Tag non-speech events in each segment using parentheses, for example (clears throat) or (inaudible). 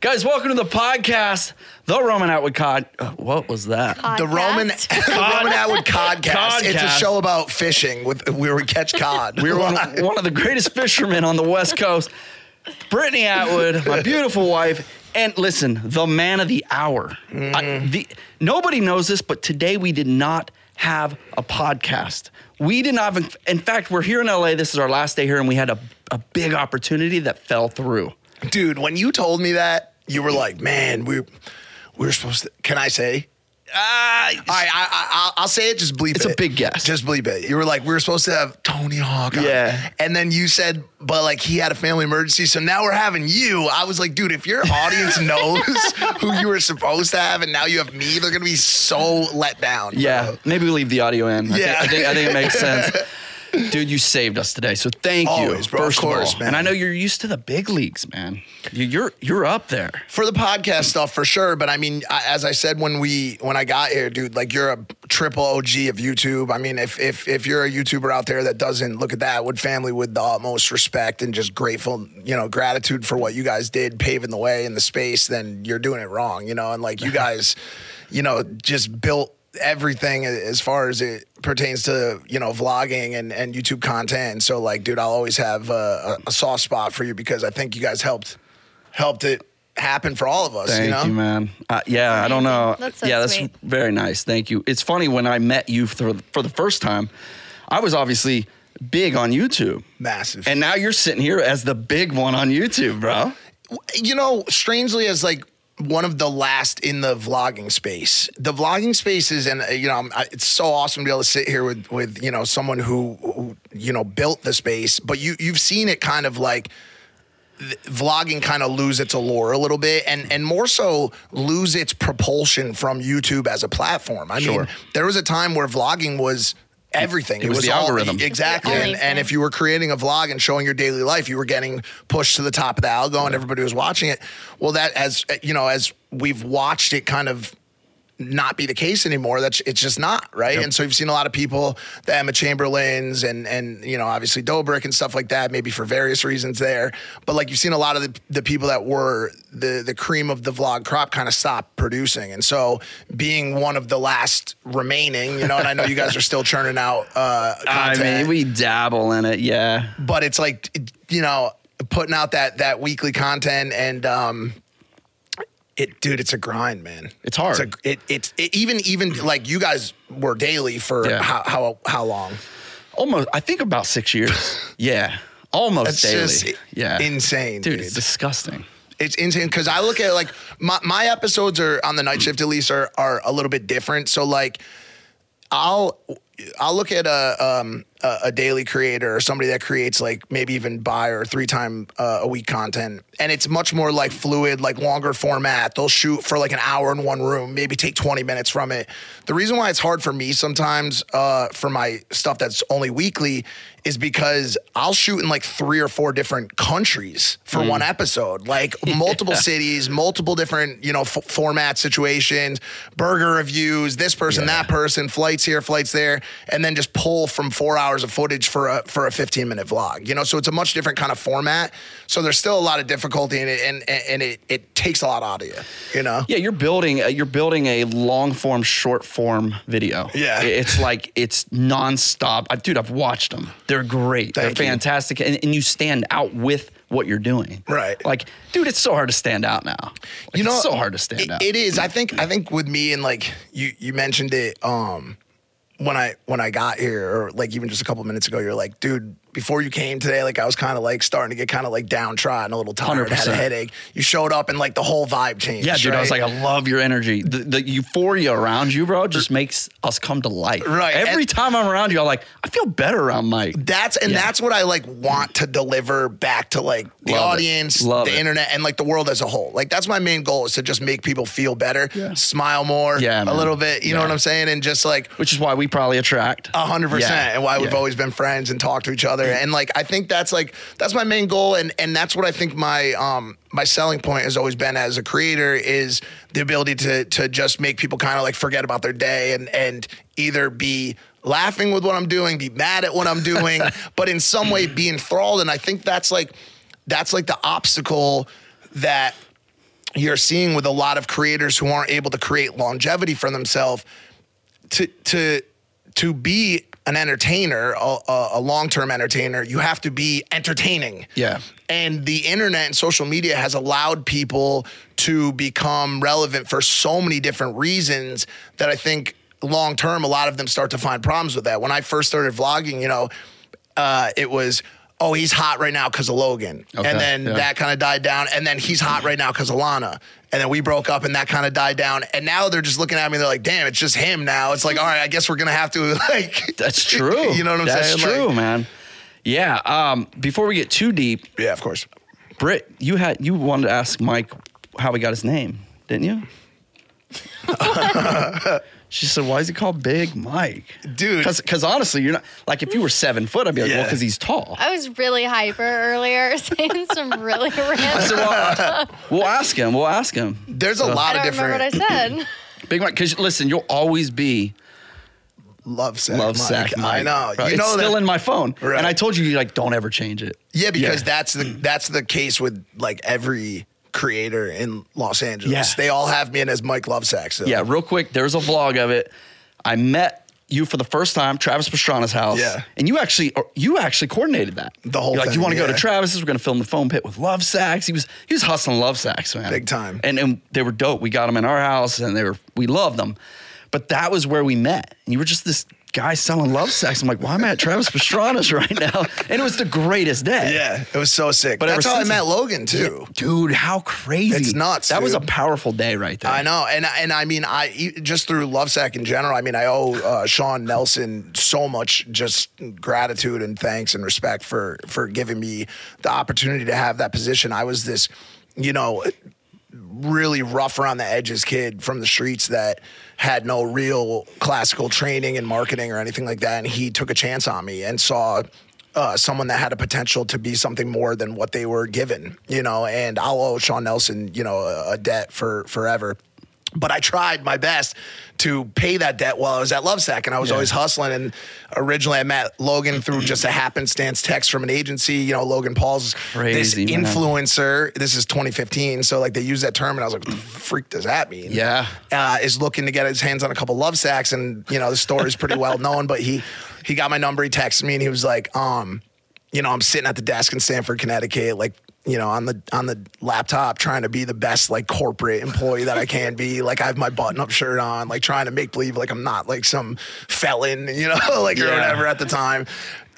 Guys, welcome to the podcast, The Roman Atwood Cod. uh, What was that? The Roman, (laughs) the Roman Atwood Codcast. It's a Codcast. show about fishing with where we catch cod. We were (laughs) one, one of the greatest fishermen on the West Coast. Brittany Atwood, my beautiful wife. And listen, the man of the hour. I- the, nobody knows this, but today we did not have a podcast. We did not have, in fact, we're here in LA. This is our last day here, and we had a, a big opportunity that fell through. Dude, when you told me that, you were like, "Man, we we were supposed to." Can I say? Ah, All right, I, I, I'll- I'll say it. Just bleep It's it. a big guess. Just bleep it. You were like, we were supposed to have Tony Hawk. on. Yeah. And then you said, but like he had a family emergency, so now we're having you. I was like, dude, if your audience (laughs) knows who you were supposed to have, and now you have me, they're gonna be so let down. bro. Yeah, maybe we leave the audio in. I Yeah. think, I think, I think it makes sense. (laughs) Dude, you saved us today, so thank Always, you. bro. Of First course, all. man. And I know you're used to the big leagues, man. You- You're you're up there. for the podcast stuff for sure but i mean I, as i said when we when i got here dude like you're a triple og of youtube i mean if if if you're a youtuber out there that doesn't look at that would family with the utmost respect and just grateful you know gratitude for what you guys did paving the way in the space then you're doing it wrong you know and like you (laughs) guys you know just built everything as far as it pertains to you know vlogging and, and youtube content and so like dude i'll always have a, a, a soft spot for you because i think you guys helped helped it happen for all of us. Thank you know, man. Uh, yeah, I don't know. That's so yeah, sweet. that's very nice. Thank you. It's funny when I met you for for the first time, I was obviously big on YouTube, massive. and now you're sitting here as the big one on YouTube, bro. you know, strangely, as like one of the last in the vlogging space, the vlogging space is, and uh, you know, it's so awesome to be able to sit here with with you know someone who, who you know built the space, but you you've seen it kind of like. Vlogging kind of lose its allure a little bit, and and more so lose its propulsion from YouTube as a platform. I Sure. mean, there was a time where vlogging was everything. It was the all- algorithm. exactly. The And, and if you were creating a vlog and showing your daily life, you were getting pushed to the top of the algo and everybody was watching it. Well, that as you know, as we've watched it kind of not be the case anymore. That's it's just not right. And so you've seen a lot of people, the Emma Chamberlains and and you know obviously Dobrik and stuff like that, maybe for various reasons there. But like you've seen a lot of the, the people that were the the cream of the vlog crop kind of stop producing. And so being one of the last remaining, you know, and I know you guys are still churning out uh, I content mean, we dabble in it, yeah. but it's like you know putting out that that weekly content and um it dude it's a grind man It's hard. it's a, it, it's it, even even like you guys were daily for Yeah. how, how how long Almost, I think about six years. (laughs) yeah, almost That's daily. yeah, insane, dude. dude. It's disgusting. it's insane because I look at like my, my episodes are on the night shift at least are are a little bit different. So like I'll I'll look at a um a, daily creator or somebody that creates like maybe even bi or three time uh, a week content. And it's much more like fluid like longer format. They'll shoot for like an hour in one room maybe take 20 minutes from it. The reason why it's hard for me sometimes uh for my stuff that's only weekly is because I'll shoot in like three or four different countries for one episode like (laughs) multiple cities multiple different you know f- format situations burger reviews this person that person flights here flights there and then just pull from four hours of footage for a for a 15 minute vlog you know so it's a much different kind of format so there's still a lot of difficulty in it and and, and it it takes a lot out of you you know Yeah, you're building uh, you're building a long form, short form video. Yeah. it's like it's nonstop. I, dude, I've watched them. They're great. Thank They're fantastic, and, and you stand out with what you're doing. Right. Like, dude, it's so hard to stand out now. Like, you know it's so hard to stand it- out. it is i think i think with me and like you you mentioned it um when i when i got here or like even just a couple minutes ago you're like dude before you came today like i was kind of like starting to get kind of like downtrodden a little tired had a headache you showed up and like the whole vibe changed yeah, dude, I was like, I love your energy. The, the euphoria around you, bro, just makes us come to life. Right, Every and- time I'm around you, I'm like, I feel better around Mike. That's and Yeah. that's what I like want to deliver back to like the Love audience, the it. internet, and like the world as a whole. Like that's my main goal is to just make people feel better, smile more, Yeah, a little bit. You know what I'm saying? And just like Which is why we probably attract. A hundred percent, and why we've always been friends and talk to each other. And like, I think that's like that's my main goal, and and that's what I think my um my selling point has always been as a creator is the ability to to just make people kind of like forget about their day and and either be laughing with what I'm doing, be mad at what I'm doing, (laughs) but in some way be enthralled. And I think that's like that's like the obstacle that you're seeing with a lot of creators who aren't able to create longevity for themselves to to to be an entertainer, a, a, a long-term entertainer, you have to be entertaining. Yeah. And the internet and social media has allowed people to become relevant for so many different reasons that I think long term, a lot of them start to find problems with that. When I first started vlogging, you know, uh, it was, oh, he's hot right now because of Logan. Okay, and then yeah. that kind of died down. And then he's hot right now because of Lana. And then we broke up and that kind of died down. And now they're just looking at me, they're like, damn, it's just him now. It's like, all right, I guess we're going to have to, (laughs) like, That's true. (laughs) you know what I'm That's saying? That's true, Like- man. Yeah. Um, before we get too deep, yeah, of course. Britt, you had you wanted to ask Mike how he got his name, didn't you? (laughs) she said, "Why is he called Big Mike, Dude. Because honestly, you're not like if you were seven foot, I'd be like, well, because he's tall. I was really hyper earlier, (laughs) saying some really (laughs) I random. said, well, we'll ask him. We'll ask him. There's a So- lot I of don't remember different what I said. (laughs) Big Mike, because listen, you'll always be love sack. love Mike. sack. I know. Bro, You it's know still that, in my phone, Right. and I told you, like, don't ever change it. Yeah, because Yeah. that's the mm. that's the case with like every creator in Los Angeles. Yeah. They all have me in as Mike Lovesac. So. Yeah, real quick, there's a vlog of it. I met you for the first time, Travis Pastrana's house. Yeah. And you actually uh, you actually coordinated that. The whole You're like, thing, you want to go to Travis's? We're gonna film the foam pit with love sacks. He was he was hustling love sacks, man. Big time. And and they were dope. We got them in our house and they were we loved them. But that was where we met. And you were just this guy selling love sacks. I'm like, why am I at Travis Pastrana's right now? And it was the greatest day. Yeah, it was so sick. But that's how I met Logan too. Dude, how crazy. It's nuts, That was a powerful day right there. I know, and and I mean, I just through Lovesac in general. I mean, I owe uh, Shawn Nelson so much just gratitude and thanks and respect for for giving me the opportunity to have that position. I was this, you know, really rough around the edges kid from the streets that had no real classical training in marketing or anything like that. And he took a chance on me and saw uh, someone that had a potential to be something more than what they were given, you know. And I'll owe Shawn Nelson, you know, a, a debt for forever. But I tried my best to pay that debt while I was at Lovesac, and I was Yeah. always hustling. And originally, I met Logan through just a happenstance text from an agency. You know, Logan Paul's Crazy, this man. influencer. This is 2015, so like they use that term, and I was like, "What the freak does that mean?" Yeah. uh, is looking to get his hands on a couple love sacks, and you know the story is pretty well (laughs) known. But he he got my number. He texted me, and he was like, um, you know, I'm sitting at the desk in Stamford, Connecticut, like you know, on the on the laptop, trying to be the best like corporate employee that I can be. (laughs) Like I have my button up shirt on, like trying to make believe like I'm not like some felon, you know, (laughs) like or whatever at the time.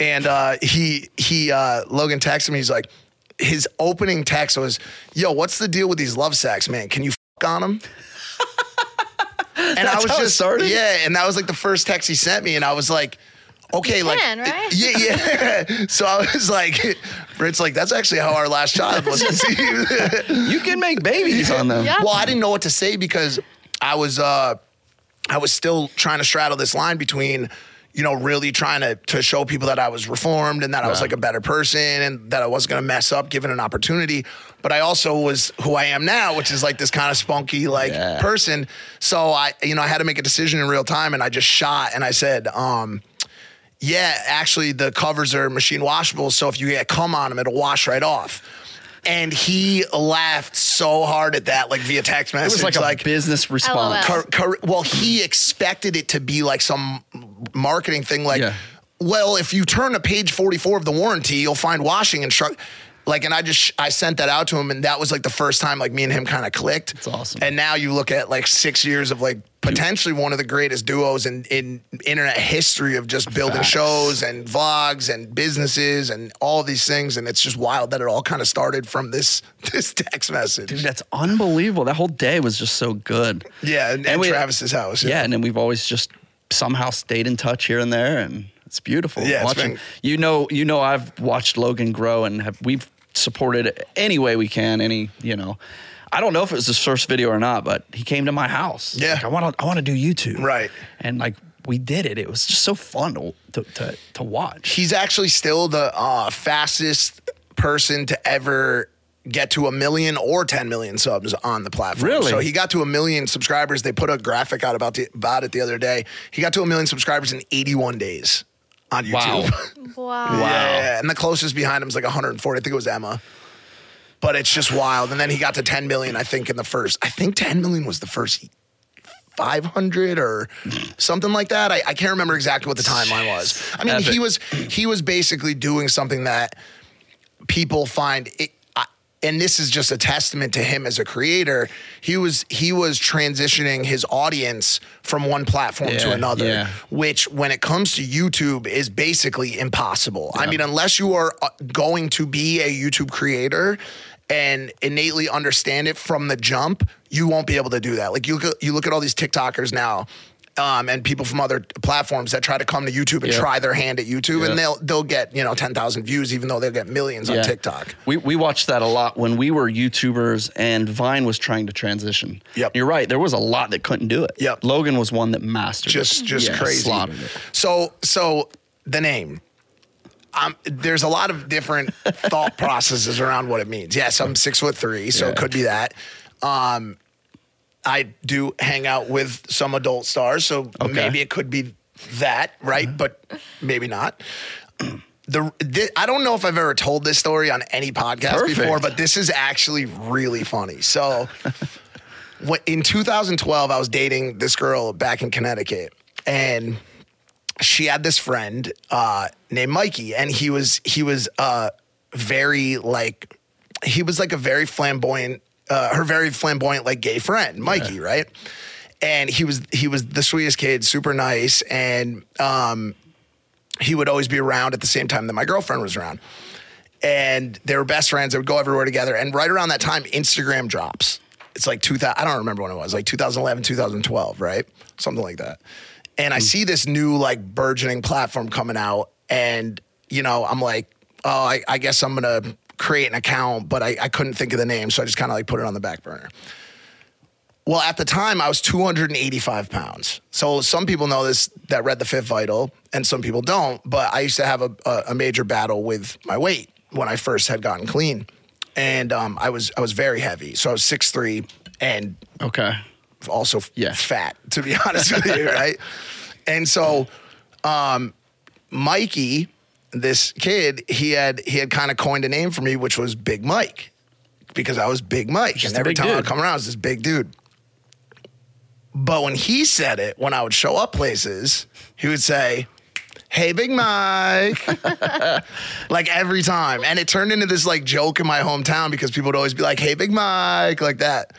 And uh, he he uh, Logan texted me. He's like. His opening text was, "Yo, what's the deal with these love sacks, man? Can you f- on them?" (laughs) and I was just started? yeah, and that was like the first text he sent me, and I was like, okay, like can, right? yeah, yeah. (laughs) so I was like, Britt's like, that's actually how our last child was (laughs) conceived. You can make babies on them. Yeah. well, I didn't know what to say because I was uh I was still trying to straddle this line between you know really trying to to show people that I was reformed and that I was like a better person and that I wasn't going to mess up given an opportunity but I also was who I am now which is like this kind of spunky like Yeah. person so I you know I had to make a decision in real time and I just shot and I said um yeah, actually, the covers are machine washable. So if you get cum on them, it'll wash right off. And he laughed so hard at that, like via text message. It message. was like a business response. Cor- cor- well, he expected it to be like some marketing thing, like, Yeah. well, if you turn to page 44 of the warranty, you'll find washing instruct. Like, and I just I sent that out to him, and that was like the first time like me and him kind of clicked. That's awesome. And now you look at like six years of like potentially one of the greatest duos in in internet history of just building Facts. shows and vlogs and businesses and all these things, and it's just wild that it all kind of started from this (laughs) this text message. Dude, that's unbelievable. That whole day was just so good. yeah, and, and we- Travis's house. Yeah, and then we've always just somehow stayed in touch here and there, and it's beautiful. Yeah, it's watching. been- You know, you know, I've watched Logan grow, and have we've supported any way we can. Any, you know, I don't know if it was his first video or not, but he came to my house. Yeah. Like, I want to, I want to do YouTube. Right. and like we did it. It was just so fun to to to, to watch. he's actually still the uh, fastest person to ever get to a million or 10 million subs on the platform. Really? So he got to a million subscribers. They put a graphic out about the, about it the other day. He got to a million subscribers in 81 days on YouTube. Wow. (laughs) Wow. Yeah, and the closest behind him is like 140. I think it was Emma. but it's just wild. And then he got to 10 million, I think, in the first. I think 10 million was the first 500 or something like that. I, I can't remember exactly what the timeline was. I mean, Epic. he was he was basically doing something that people find it, I- and this is just a testament to him as a creator. He was he was transitioning his audience from one platform to another yeah. which when it comes to youtube is basically impossible. I mean unless you are uh, going to be a youtube creator and innately understand it from the jump you won't be able to do that. Like you you look at all these tiktokers now um, and people from other platforms that try to come to YouTube and Yeah. try their hand at YouTube, Yeah. and they'll they'll get you know ten thousand views, even though they'll get millions on TikTok. We we watched that a lot when we were YouTubers and Vine was trying to transition. Yep. You're right. There was a lot that couldn't do it. Yep. Logan was one that mastered Just it. just Yeah, crazy. Slaughtered it. So so the name. Um, there's a lot of different thought (laughs) processes around what it means. Yes, I'm six foot three, so Yeah. it could be that. Um, I do hang out with some adult stars, so Okay. maybe it could be that, right? But maybe not. The, I don't know if I've ever told this story on any podcast Perfect. before, but this is actually really funny. So, when, in 2012, I was dating this girl back in Connecticut, and she had this friend uh, named Mikey, and he was he was uh, very like he was like a very flamboyant, uh, her very flamboyant like gay friend, Mikey, right? And he was he was the sweetest kid, super nice, and um, he would always be around at the same time that my girlfriend was around. And they were best friends. They would go everywhere together. And right around that time, Instagram drops. It's like 2000, I don't remember when it was, like 2011, 2012, right? Something like that. And I see this new, like, burgeoning platform coming out. And, you know, I'm like, oh, I, I guess I'm going to create an account, but I, I couldn't think of the name. So I just kind of like put it on the back burner. Well, at the time, I was 285 pounds. So some people know this that read the Fifth Vital, and some people don't. But I used to have a, a, a major battle with my weight when I first had gotten clean, and um, I was I was very heavy. So I was six three and Okay. also Yeah. fat, to be (laughs) honest with you, right? And so, um, Mikey, this kid, he had he had kind of coined a name for me, which was Big Mike, because I was Big Mike, Just and every time I would come around, I was this big dude. But when he said it, when I would show up places, he would say, Hey, Big Mike. (laughs) like every time. And it turned into this like joke in my hometown because people would always be like, Hey, Big Mike, like that.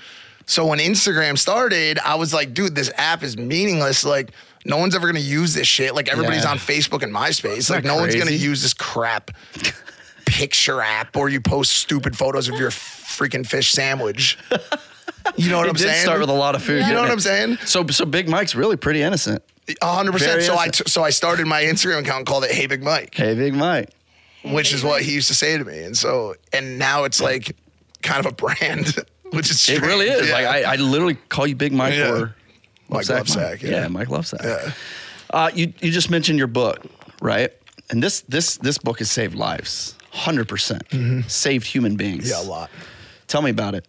So when Instagram started, I was like, dude, this app is meaningless. Like, no one's ever gonna use this shit. Like everybody's Yeah. on Facebook and MySpace. Like no one's gonna use this crap picture app or you post stupid photos of your freaking fish sandwich. You know what It I'm did saying? start with a lot of food. You know what? I'm saying? So so Big Mike's really pretty innocent. A hundred percent. So I innocent. t- so I started my Instagram account and called it Hey Big Mike, Hey, Big Mike. which Big is what he used to say to me. And so and now it's like kind of a brand, (laughs) which is It really is. Yeah. Like I, I literally call you Big Mike Yeah. or Mike Lovesac, yeah. yeah. Mike Lovesac. Yeah. Uh, you you just mentioned your book, right? And this this this book has saved lives, 100 percent, saved human beings. Mm-hmm. Yeah, a lot. Tell me about it.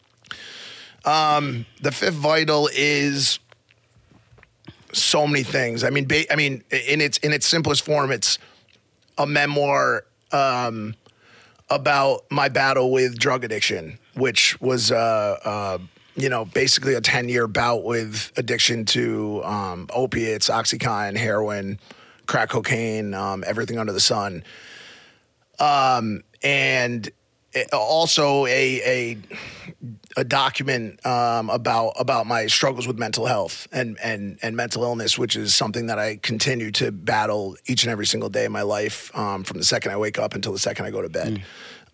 the fifth vital is so many things. I mean, ba- I mean, in its in its simplest form, it's a memoir um, about my battle with drug addiction, which was, uh, uh, you know, basically a ten year bout with addiction to um, opiates, OxyContin, heroin, crack cocaine, um, everything under the sun and also a a a document um, about about my struggles with mental health and and and mental illness, which is something that I continue to battle each and every single day of my life, um, from the second I wake up until the second I go to bed.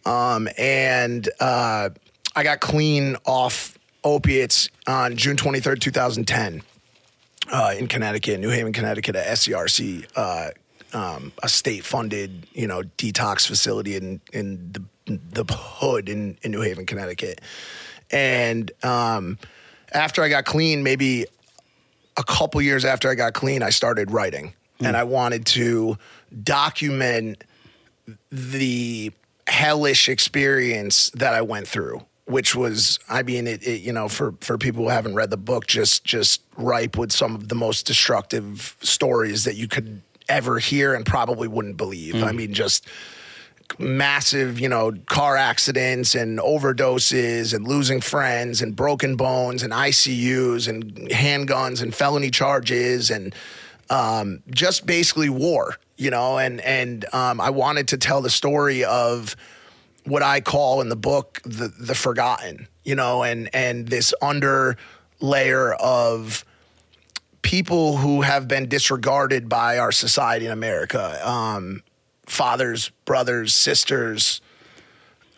Um, and uh, I got clean off opiates on June twenty third, two thousand ten uh, in Connecticut, New Haven, Connecticut, at SCRC, uh, um, a state-funded, you know, detox facility in in the the hood in, in New Haven, Connecticut. And um, after I got clean, maybe a couple years after I got clean, I started writing, and I wanted to document the hellish experience that I went through, which was, I mean, it, it, you know, for for people who haven't read the book, just just ripe with some of the most destructive stories that you could ever hear and probably wouldn't believe. I mean, just massive, you know, car accidents and overdoses and losing friends and broken bones and ICUs and handguns and felony charges and um, just basically war, you know. And and um, I wanted to tell the story of what I call in the book the the forgotten, you know, and and this under layer of people who have been disregarded by our society in America. Um, fathers, brothers, sisters,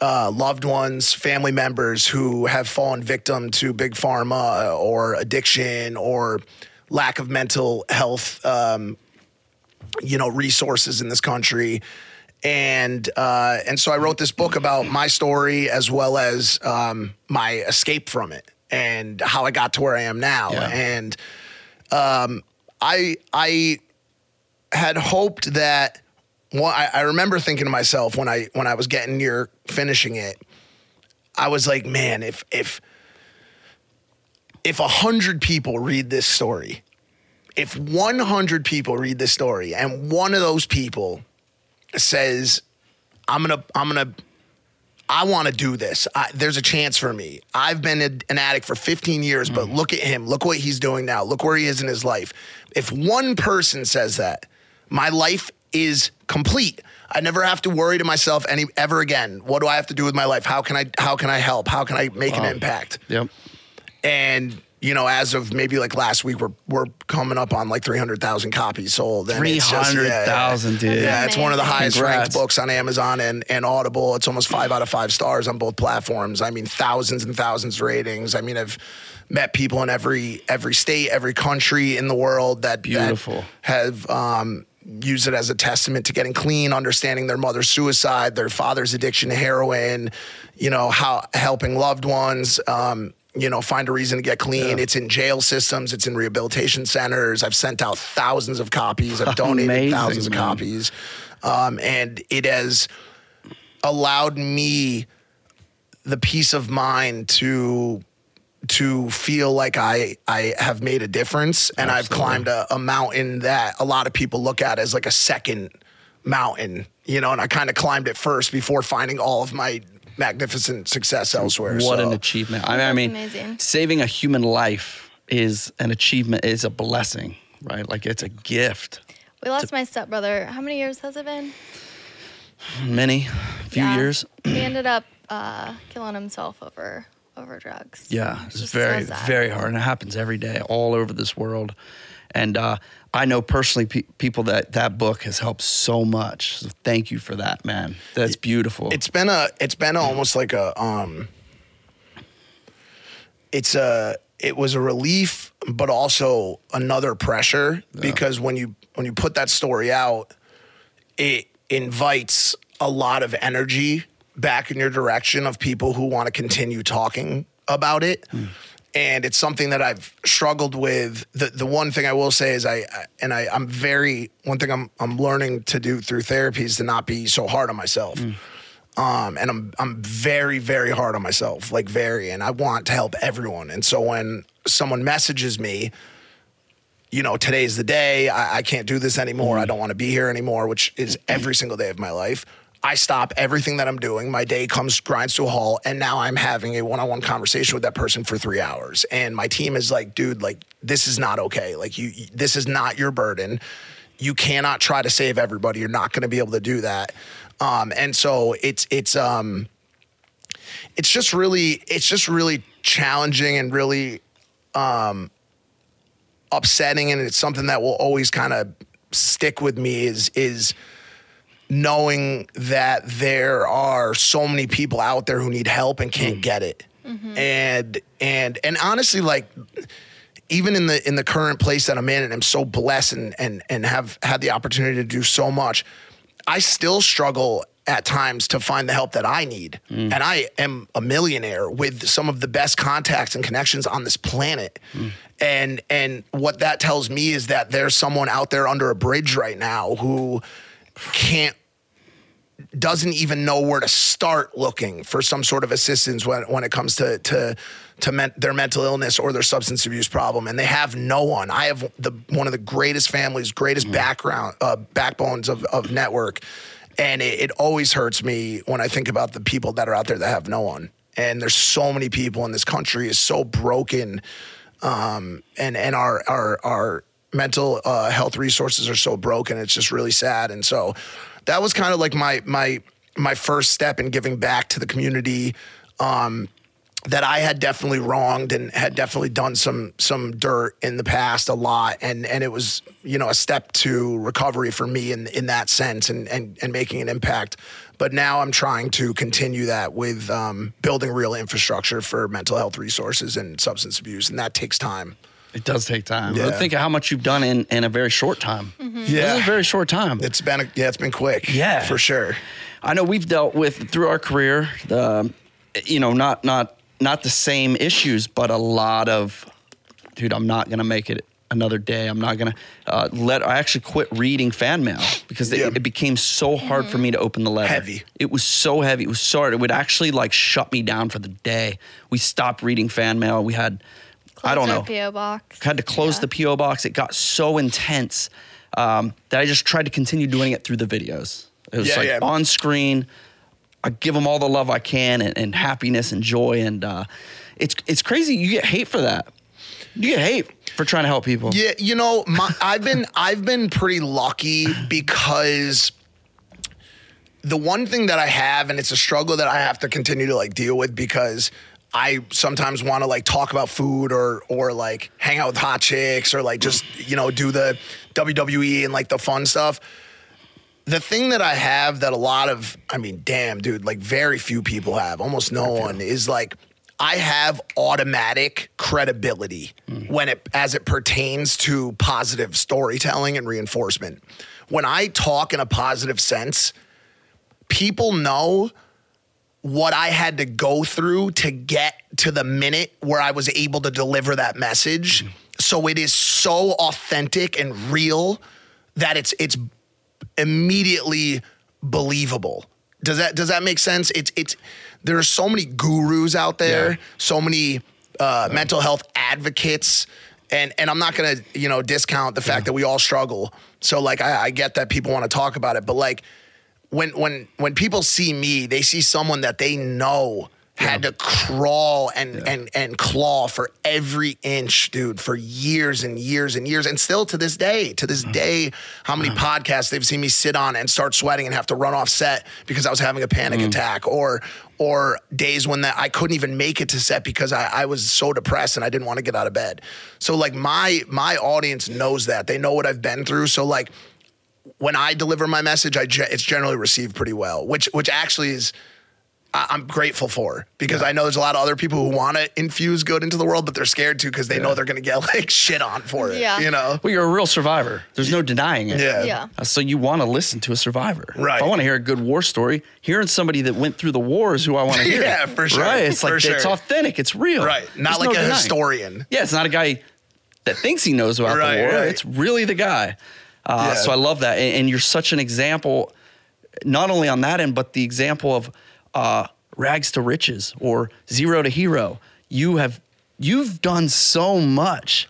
uh, loved ones, family members who have fallen victim to big pharma or addiction or lack of mental health, um, you know, resources in this country. And uh, and so I wrote this book about my story as well as um, my escape from it and how I got to where I am now. Yeah. And um, I I had hoped that well, I, I remember thinking to myself when I when I was getting near finishing it, I was like, man, if if if a hundred people read this story, if 100 people read this story and one of those people says, I'm gonna, I'm gonna, I want to do this. I, there's a chance for me. I've been a, an addict for 15 years, but mm. look at him. Look what he's doing now. Look where he is in his life. If one person says that, my life is complete. I never have to worry to myself any ever again. What do I have to do with my life? How can I how can I help? How can I make an impact? Yep. And you know, as of maybe like last week, we're we're coming up on like three hundred thousand copies sold. Three hundred yeah. dude. Yeah, it's one of the highest ranked books on Amazon and, and Audible. It's almost five out of five stars on both platforms. I mean, thousands and thousands of ratings. I mean, I've met people in every every state, every country in the world that, that Beautiful. have um, used it as a testament to getting clean, understanding their mother's suicide, their father's addiction to heroin, you know, how helping loved ones. Um, you know, find a reason to get clean. It's in jail systems. It's in rehabilitation centers. I've sent out thousands of copies. I've (laughs) donated Amazing, thousands of copies, um, and it has allowed me the peace of mind to to feel like I I have made a difference and I've climbed a, a mountain that a lot of people look at as like a second mountain, you know, and I kind of climbed it first before finding all of my magnificent success elsewhere. What so. an achievement! I mean, I mean, amazing. saving a human life is an achievement, is a blessing, right? Like it's a gift. We lost my stepbrother. How many years has it been? Many, few Yeah. years. he ended up uh, killing himself over over drugs. Yeah, it's just very, so very hard, and it happens every day, all over this world. And uh, I know personally pe- people that that book has helped so much. So thank you for that, man. That's beautiful. It's been a it's been almost like a um it's a it was a relief but also another pressure because when you when you put that story out it invites a lot of energy back in your direction of people who want to continue talking about it hmm. and it's something that I've struggled with. The the one thing I will say is I, I and I I'm very one thing I'm I'm learning to do through therapy is to not be so hard on myself. Hmm. Um, and I'm I'm very very hard on myself, like very, and I want to help everyone. And so when someone messages me, you know, today's the day. I, I can't do this anymore. I hmm. don't want to be here anymore, which is every single day of my life. I stop everything that I'm doing. My day comes grinds to a halt, and now I'm having a one-on-one conversation with that person for three hours. And my team is like, dude, like this is not okay. Like you- this is not your burden. You cannot try to save everybody. You're not going to be able to do that. Um, and so it's it's um, it's just really it's just really challenging and really um, upsetting and it's something that will always kind of stick with me is is knowing that there are so many people out there who need help and can't mm. get it. Mm-hmm. And and and honestly like even in the in the current place that I'm in and I'm so blessed and and and have had the opportunity to do so much I still struggle at times to find the help that I need. Mm. And I am a millionaire with some of the best contacts and connections on this planet. Mm. And and what that tells me is that there's someone out there under a bridge right now who can't doesn't even know where to start looking for some sort of assistance when, when it comes to to to men, their mental illness or their substance abuse problem, and they have no one. I have the one of the greatest families, greatest background uh, backbones of, of network, And it, it always hurts me when I think about the people that are out there that have no one. And there's so many people in this country is so broken, um, and and our our our mental uh, health resources are so broken. It's just really sad. And so that was kind of like my my my first step in giving back to the community. Um, that I had definitely wronged and had definitely done some some dirt in the past a lot. And and it was you know a step to recovery for me in in that sense and and and making an impact. But now I'm trying to continue that with um, building real infrastructure for mental health resources and substance abuse. And that takes time It does take time. Yeah. Think of how much you've done in, in a very short time. This is a very short time. it's been a, yeah it's been quick Yeah. for sure I know we've dealt with through our career, the, you know, not not not the same issues, but a lot of, dude, I'm not gonna make it another day. I'm not gonna uh, let. I actually quit reading fan mail because it, Yeah. it became so hard for me to open the letter. Heavy. It was so heavy. It was so hard. It would actually like shut me down for the day. We stopped reading fan mail. We had, I don't know our PO box. had to close Yeah. the PO box. It got so intense um, that I just tried to continue doing it through the videos. It was Yeah, like yeah. on screen. I give them all the love I can and, and happiness and joy, and uh, it's it's crazy. You get hate for that. You get hate for trying to help people. Yeah, you know, my, I've been I've been pretty lucky because the one thing that I have, and it's a struggle that I have to continue to like deal with because I sometimes want to like talk about food or or like hang out with hot chicks or like just you know do the WWE and like the fun stuff. The thing that I have that a lot of, I mean, damn, dude, like very few people have, almost no one, is like I have automatic credibility mm. when it as it pertains to positive storytelling and reinforcement. When I talk in a positive sense, people know what I had to go through to get to the minute where I was able to deliver that message. So it is so authentic and real that it's it's immediately believable. Does that does that make sense? It's it's there are so many gurus out there, Yeah. so many uh, mental health advocates, and and I'm not gonna you know discount the fact that we all struggle. So like I, I get that people want to talk about it, but like when when when people see me, they see someone that they know had to crawl and and and claw for every inch, dude, for years and years and years, and still to this day, to this mm. day, how many mm. podcasts they've seen me sit on and start sweating and have to run off set because I was having a panic mm. attack, or or days when that I couldn't even make it to set because I, I was so depressed and I didn't want to get out of bed. So like my my audience knows that. They know what I've been through. So like when I deliver my message, I ge- it's generally received pretty well, which which actually is I- I'm grateful for because I know there's a lot of other people who want to infuse good into the world, but they're scared to because they know they're going to get like shit on for it. Yeah. You know. Well, you're a real survivor. There's no denying it. Yeah. Yeah. Uh, So you want to listen to a survivor. Right. If I want to hear a good war story, hearing somebody that went through the war is who I want to (laughs) hear. Yeah, for sure. Right. It's For like it's sure. authentic. It's real. Right. Not There's like no a denying. historian. Yeah, it's not a guy that thinks he knows about Right, the war. right. It's really the guy. Uh, Yeah. So I love that, and, and you're such an example, not only on that end, but the example of uh, rags to riches or zero to hero. You have you've done so much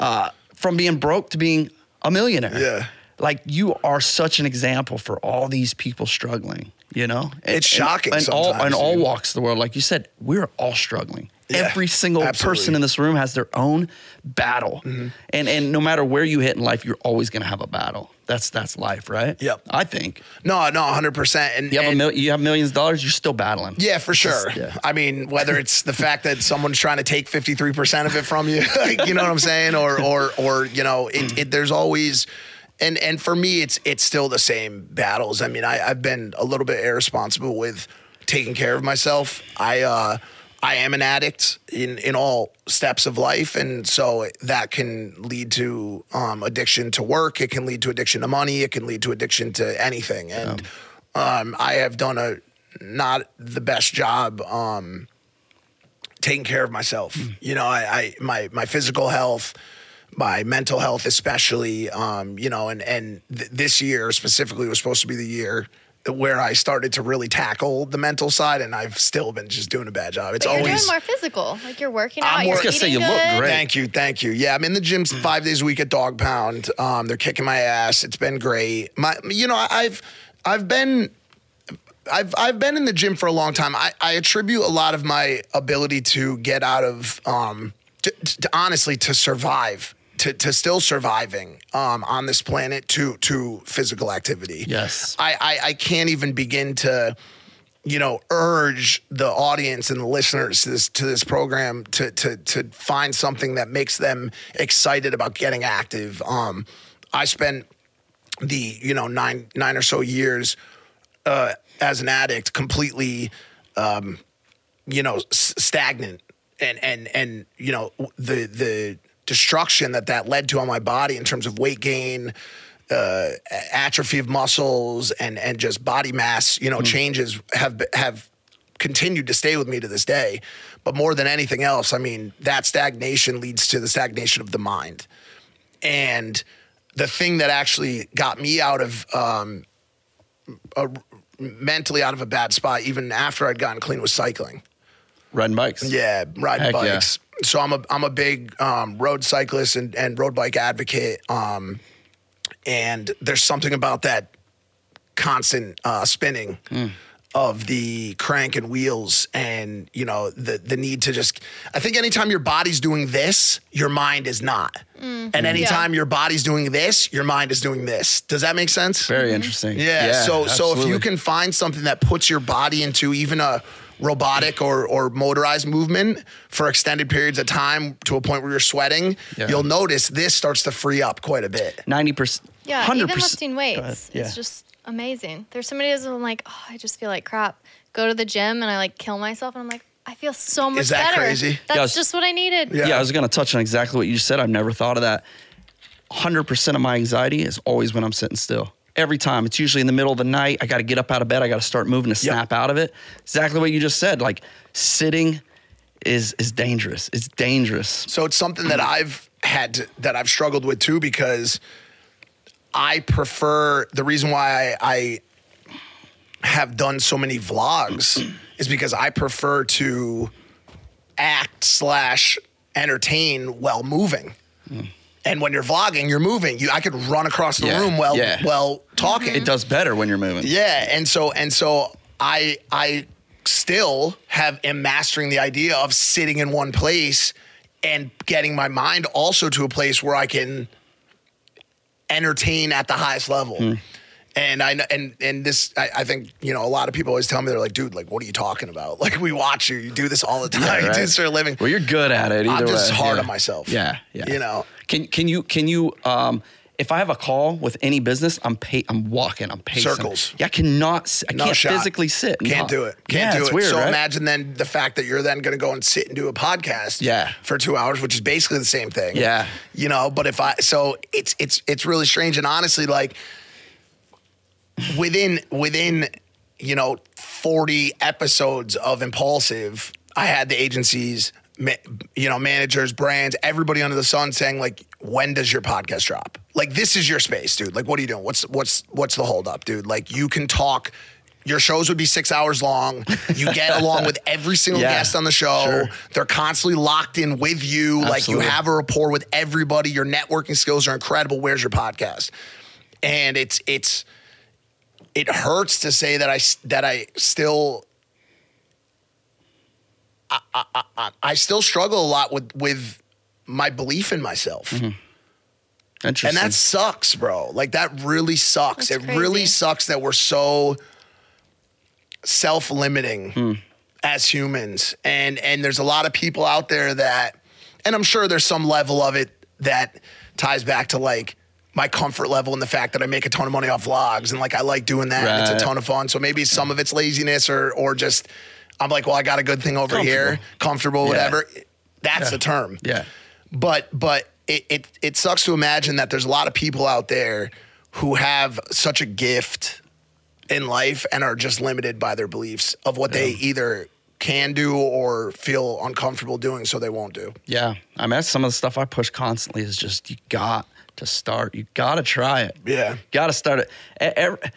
uh, from being broke to being a millionaire. Yeah. like you are such an example for all these people struggling. You know, And- It's shocking and, all sometimes, and all walks of the world. Like you said, we're all struggling. Yeah, Every single person in this room has their own battle, Mm-hmm. and and no matter where you hit in life, you're always going to have a battle. That's that's life, right? Yep. I think No, no, 100. percent And you have a mil- you have millions of dollars, you're still battling. Yeah, for sure. yeah. I mean, whether it's the fact that someone's trying to take 53% of it from you, (laughs) like, you know what I'm saying? Or, or, or, you know, it, it, there's always, and, and for me, it's, it's still the same battles. I mean, I, I've been a little bit irresponsible with taking care of myself. I, uh, I am an addict in, in all steps of life. And so that can lead to um, addiction to work. It can lead to addiction to money. It can lead to addiction to anything. And um, I have done a not the best job um, taking care of myself. You know, I, I my my physical health, my mental health, especially. Um, you know, and and th- this year specifically was supposed to be the year where I started to really tackle the mental side, and I've still been just doing a bad job. It's But you're always doing more physical. Like you're working I'm out. You're wor- I was gonna say, eating you look great. Thank you, thank you. Yeah, I'm in the gym five days a week at Dog Pound. Um, they're kicking my ass. It's been great. My, you know, I've I've been I've I've been in the gym for a long time. I, I attribute a lot of my ability to get out of um to, to honestly to survive to, to still surviving um, on this planet to to physical activity. Yes. I, I I can't even begin to you know urge the audience and the listeners to this to this program to to to find something that makes them excited about getting active. Um, I spent the you know nine nine or so years uh, as an addict completely um, you know s- stagnant and and and you know the the destruction that that led to on my body in terms of weight gain uh, atrophy of muscles and and just body mass you know changes have have continued to stay with me to this day. But more than anything else i mean that stagnation leads to the stagnation of the mind. And the thing that actually got me out of um, a, mentally out of a bad spot, even after I'd gotten clean, was cycling. Riding bikes. Yeah, riding Heck yeah. bikes. So I'm a I'm a big um, road cyclist and, and road bike advocate. Um, and there's something about that constant uh, spinning Hmm. of the crank and wheels, and you know the the need to just. I think anytime your body's doing this, your mind is not. Mm-hmm. And anytime your body's doing this, your mind is doing this. Does that make sense? Very interesting. Yeah. so so if you can find something that puts your body into even a robotic or or motorized movement for extended periods of time to a point where you're sweating, Yeah. you'll notice this starts to free up quite a bit. ninety percent. Yeah, hundred even percent. lifting weights. Yeah. It's just amazing. There's some days where I'm like, oh, I just feel like crap. Go to the gym and I like kill myself, and I'm like, I feel so much Is that better. crazy? That's Yeah, was- just what I needed. Yeah. Yeah. I was going to touch on exactly what you just said. I've never thought of that. 100% of my anxiety is always when I'm sitting still. Every time. It's usually in the middle of the night. I got to get up out of bed. I got to start moving to snap out of it. Exactly what you just said. Like sitting is is dangerous. It's dangerous. So it's something that I've had to, that I've struggled with too because I prefer the reason why I, I have done so many vlogs (clears throat) is because I prefer to act slash entertain while moving. Hmm. And when you're vlogging, you're moving. You, I could run across the Yeah, room while yeah. while talking. It does better when you're moving. Yeah, and so and so I I still have am mastering the idea of sitting in one place and getting my mind also to a place where I can entertain at the highest level. Hmm. And I know, and and this, I, I think you know, a lot of people always tell me they're like, dude, like, what are you talking about? (laughs) Like, we watch you, you do this all the time, Yeah, (laughs) you do this for a living. Well, you're good at it. Either I'm just way. hard Yeah. on myself. Yeah, yeah. You know, Can can you can you um if I have a call with any business, I'm pa- I'm walking, I'm pacing. Circles. Yeah, I cannot. I no can't shot. physically sit. Can't talk. do it. Can't yeah, do it. Weird, so right? imagine then the fact that you're then going to go and sit and do a podcast. Yeah. For two hours, which is basically the same thing. Yeah. You know, but if I so it's it's it's really strange and honestly like within within you know 40 episodes of Impaulsive i had the agencies you know managers brands everybody under the sun saying like when does your podcast drop like this is your space dude like what are you doing what's what's what's the hold up dude like you can talk your shows would be six hours long. You get (laughs) along with every single Yeah, guest on the show. sure. They're constantly locked in with you. Like you have a rapport with everybody. Your networking skills are incredible. Where's your podcast? And it's it's it hurts to say that I s- that I still I, I, I, I still struggle a lot with with my belief in myself. Interesting. And that sucks, bro. Like that really sucks. That's it really sucks that we're so self-limiting Hmm. as humans. And and there's a lot of people out there that and I'm sure there's some level of it that ties back to like my comfort level and the fact that I make a ton of money off vlogs and like I like doing that and it's a ton of fun. So maybe some of it's laziness or or just I'm like, well, I got a good thing over here, comfortable, Yeah. whatever. That's Yeah. the term yeah. but but it, it it sucks to imagine that there's a lot of people out there who have such a gift in life and are just limited by their beliefs of what they either can do or feel uncomfortable doing so they won't do Yeah. I mean, that's some of the stuff I push constantly is just you got to start. You got to try it. Yeah. Got to start it.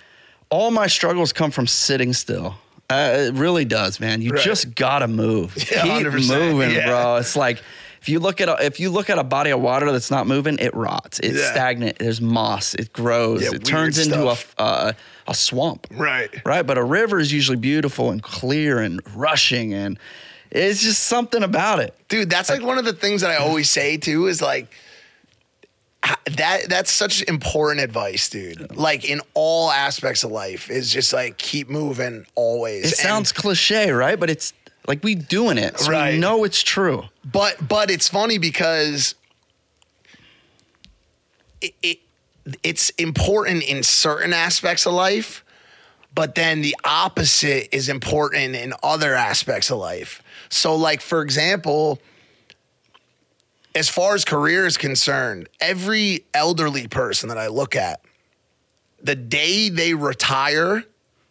All my struggles come from sitting still. Uh, it really does, man. You Right. just got to move. (laughs) Yeah, Keep 100%, moving, yeah. bro. It's like If you look at a, if you look at a body of water that's not moving, it rots. It's Yeah. stagnant. There's moss. It grows. It turns into stuff. a uh, a swamp. Right. Right. But a river is usually beautiful and clear and rushing, and it's just something about it. Dude, that's like one of the things that I always say too is like that that's such important advice, dude. Like in all aspects of life is just like keep moving always. It And- sounds cliche, right? But it's like we doing it, so Right. we know it's true. but but it's funny because it, it it's important in certain aspects of life, but then the opposite is important in other aspects of life. So, like for example, as far as career is concerned, every elderly person that I look at, the day they retire,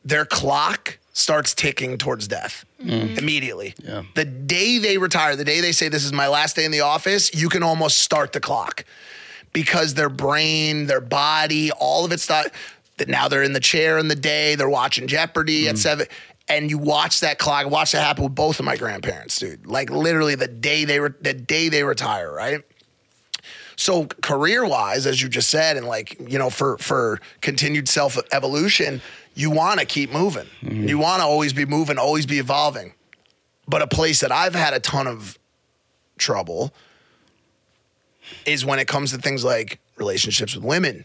their clock starts ticking towards death mm. immediately. Yeah. The day they retire, the day they say this is my last day in the office, you can almost start the clock because their brain, their body, all of it's not that now they're in the chair in the day, they're watching Jeopardy at mm. seven. And you watch that clock. I watched that happen with both of my grandparents, dude. Like literally the day they were the day they retire, right? So career wise, as you just said, and like, you know, for for continued self evolution, you want to keep moving. Mm-hmm. You want to always be moving, always be evolving. But a place that I've had a ton of trouble is when it comes to things like relationships with women,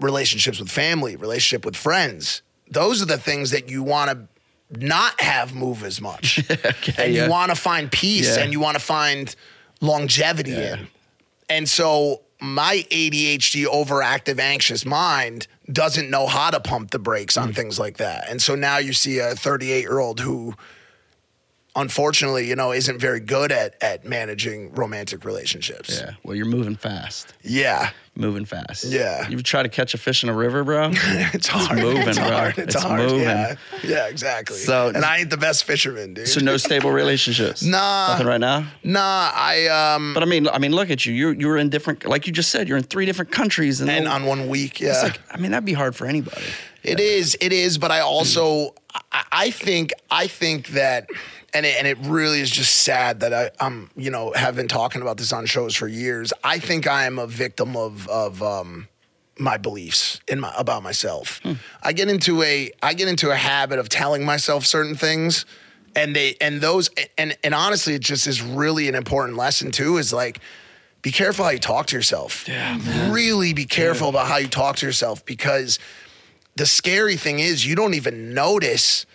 relationships with family, relationship with friends. Those are the things that you want to not have move as much. (laughs) and yeah. you want to find peace Yeah. and you want to find longevity in. And so my ADHD overactive anxious mind doesn't know how to pump the brakes Mm. on things like that. And so now you see a 38 year old who unfortunately, you know, isn't very good at at managing romantic relationships. Yeah. Well, you're moving fast. Yeah. Moving fast. Yeah. You try to catch a fish in a river, bro? (laughs) It's hard. It's moving, it's bro. hard. It's, It's hard. moving. Yeah. Yeah, exactly. So- and I ain't the best fisherman, dude. so no (laughs) stable relationships. Nah. Nothing right now. nah, I um But I mean, I mean, look at you. You're you're in different, like you just said, you're in three different countries, and, and on one week, yeah. it's like, I mean, that'd be hard for anybody. It is. It is. But I also, I, I think, I think that, and it, and it really is just sad that I, I'm, you know, have been talking about this on shows for years. I think I am a victim of of um, my beliefs in my about myself. I get into a I get into a habit of telling myself certain things. And they and those and and honestly, it just is really an important lesson too. Is like, be careful how you talk to yourself. Yeah, really be careful about how you talk to yourself because the scary thing is you don't even notice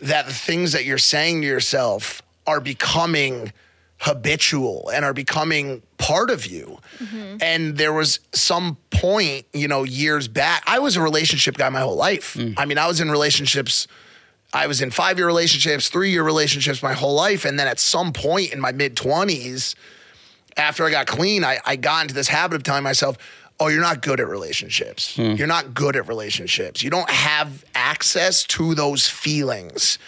that the things that you're saying to yourself are becoming habitual and are becoming part of you. Mm-hmm. And there was some point, you know, years back, I was a relationship guy my whole life. Mm. I mean, I was in relationships. I was in five year relationships, three year relationships my whole life. And then at some point in my mid 20s, after I got clean, I, I got into this habit of telling myself, oh, you're not good at relationships. Hmm. You're not good at relationships. You don't have access to those feelings.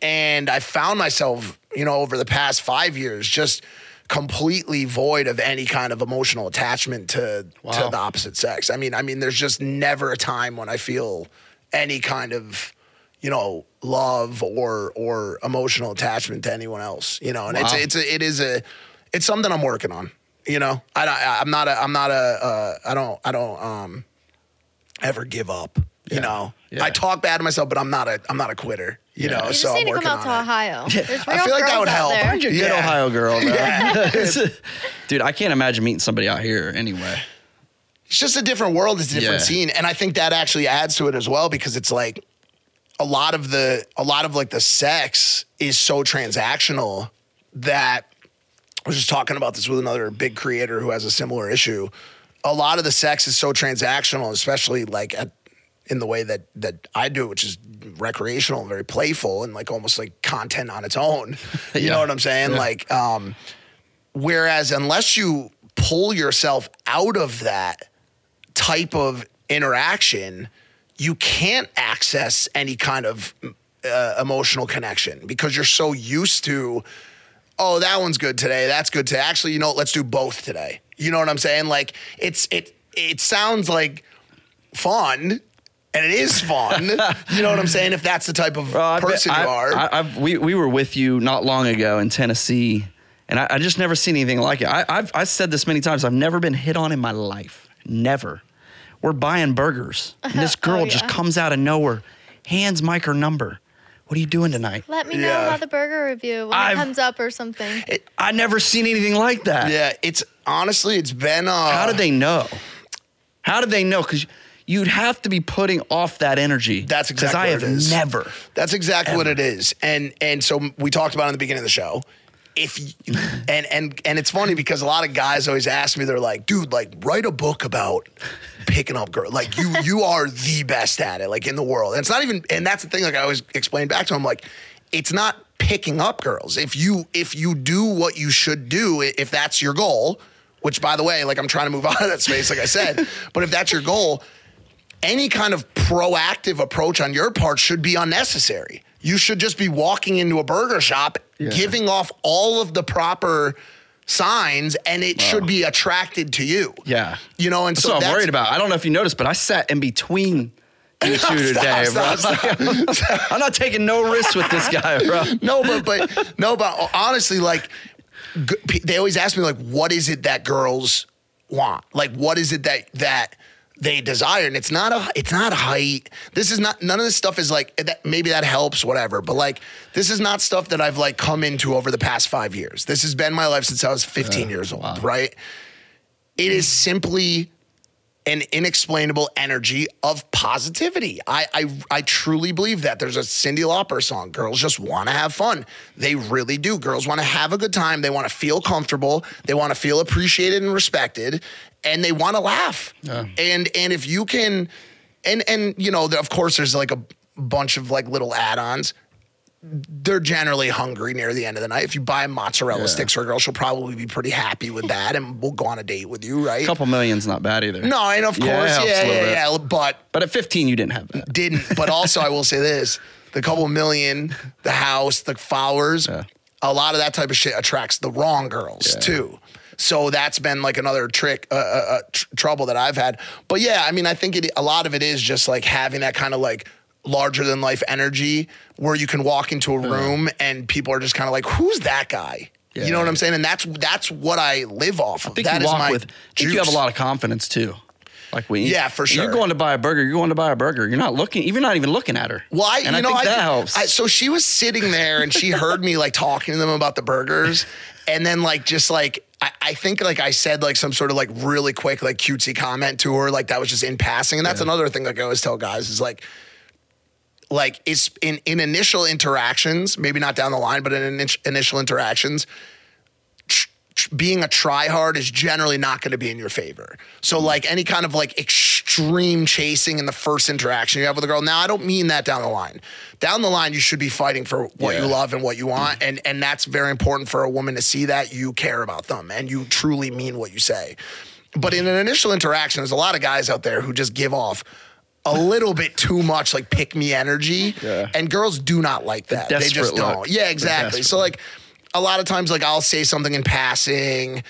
And I found myself, you know, over the past five years, just completely void of any kind of emotional attachment to to the opposite sex. I mean, I mean, there's just never a time when I feel any kind of, you know, love or or emotional attachment to anyone else. You know, and it's it's a, it is a it's something I'm working on. You know, I, I I'm not a I'm not a uh, I don't I don't um ever give up. You Yeah. know, Yeah. I talk bad to myself, but I'm not a I'm not a quitter. You Yeah. know, You so need I'm to working come out to on it. Ohio. (laughs) Real I feel like that would help. there. Find your good Yeah. Ohio girl. (laughs) Yeah. (laughs) Dude, I can't imagine meeting somebody out here anyway. It's just a different world. It's a different Yeah. scene, and I think that actually adds to it as well because it's like a lot of the a lot of like the sex is so transactional that I was just talking about this with another big creator who has a similar issue. A lot of the sex is so transactional, especially like at in the way that that I do, which is recreational and very playful and like almost like content on its own. (laughs) You Yeah. know what I'm saying? Yeah. Like, um, whereas unless you pull yourself out of that type of interaction, you can't access any kind of uh, emotional connection because you're so used to, oh, that one's good today. That's good today. Actually, you know, what, let's do both today. You know what I'm saying? Like it's it it sounds like fun. And it is fun, (laughs) you know what I'm saying. If that's the type of I've been- person you are, I, I've, we, we were with you not long ago in Tennessee, And I, I just never seen anything like it. I, I've I said this many times. I've never been hit on in my life. Never. We're buying burgers, and this (laughs) oh, girl just yeah. comes out of nowhere, hands Mike her number. What are you doing tonight? Let me know Yeah. how the burger review when I've- it comes up or something. I never seen anything like that. Yeah, it's honestly, it's been. Uh, How did they know? How did they know? Because you'd have to be putting off that energy. That's 'Cause exactly I what have it is. never. That's exactly what it is. And and so we talked about it in the beginning of the show. If and and and it's funny because a lot of guys always ask me, they're like, dude, like write a book about picking up girls. Like you you are the best at it, like in the world. And it's not even and that's the thing, like I always explain back to him, like, it's not picking up girls. If you if you do what you should do, if that's your goal, which by the way, like I'm trying to move (laughs) out of that space, like I said, but if that's your goal, any kind of proactive approach on your part should be unnecessary. You should just be walking into a burger shop, Yeah. giving off all of the proper signs, and it should be attracted to you. Yeah. You know, and That's so what I'm that's worried about. I don't know if you noticed, but I sat in between you (laughs) two today, bro. stop, (laughs) I'm not taking no risks with this guy, bro. no, but but no, but honestly, like they always ask me, like, what is it that girls want? Like, what is it that that they desire? And it's not a it's not height. This is not none of this stuff is like that. Maybe that helps, whatever. But like, this is not stuff that I've like come into over the past five years. This has been my life since I was 15 years old. Right? It is simply an inexplainable energy of positivity. I, I I truly believe that. There's a Cyndi Lauper song. Girls just want to have fun. They really do. Girls want to have a good time. They want to feel comfortable. They want to feel appreciated and respected, and they want to laugh. And and if you can, and and you know, of course, there's like a bunch of like little add-ons they're generally hungry near the end of the night. If you buy mozzarella Yeah. sticks for a girl, she'll probably be pretty happy with that and we'll go on a date with you, right? A couple million's not bad either. No, and of Yeah, course, yeah, yeah, yeah. But But at 15, you didn't have that. didn't. But also, I will say this: the couple million, the house, the followers, Yeah. a lot of that type of shit attracts the wrong girls Yeah. too. So that's been like another trick, uh, uh, uh, tr- trouble that I've had. But yeah, I mean, I think it, a lot of it is just like having that kind of like larger than life energy where you can walk into a room and people are just kind of like, "Who's that guy?" You know what I'm saying? And that's that's what I live off of. I think That you is walk my with. I think you have a lot of confidence too. Like we, Yeah, for sure. You're going to buy a burger. You're going to buy a burger. You're not looking. You're not even looking at her. Well, I, and I know, think I, that helps. I, so she was sitting there and she heard me like talking to them about the burgers, and then like just like I, I think like I said like some sort of like really quick like cutesy comment to her like that was just in passing, and that's another thing like I always tell guys is like like it's in in initial interactions, maybe not down the line, but in init- initial interactions, tr- tr- being a tryhard is generally not going to be in your favor. So mm-hmm. like any kind of like extreme chasing in the first interaction you have with a girl. Now I don't mean that down the line. Down the line you should be fighting for what Yeah. you love and what you want and and that's very important for a woman to see that you care about them and you truly mean what you say. But in an initial interaction there's a lot of guys out there who just give off a little bit too much like pick me energy Yeah. and girls do not like that. They just don't. look. Yeah, exactly. So like a lot of times like I'll say something in passing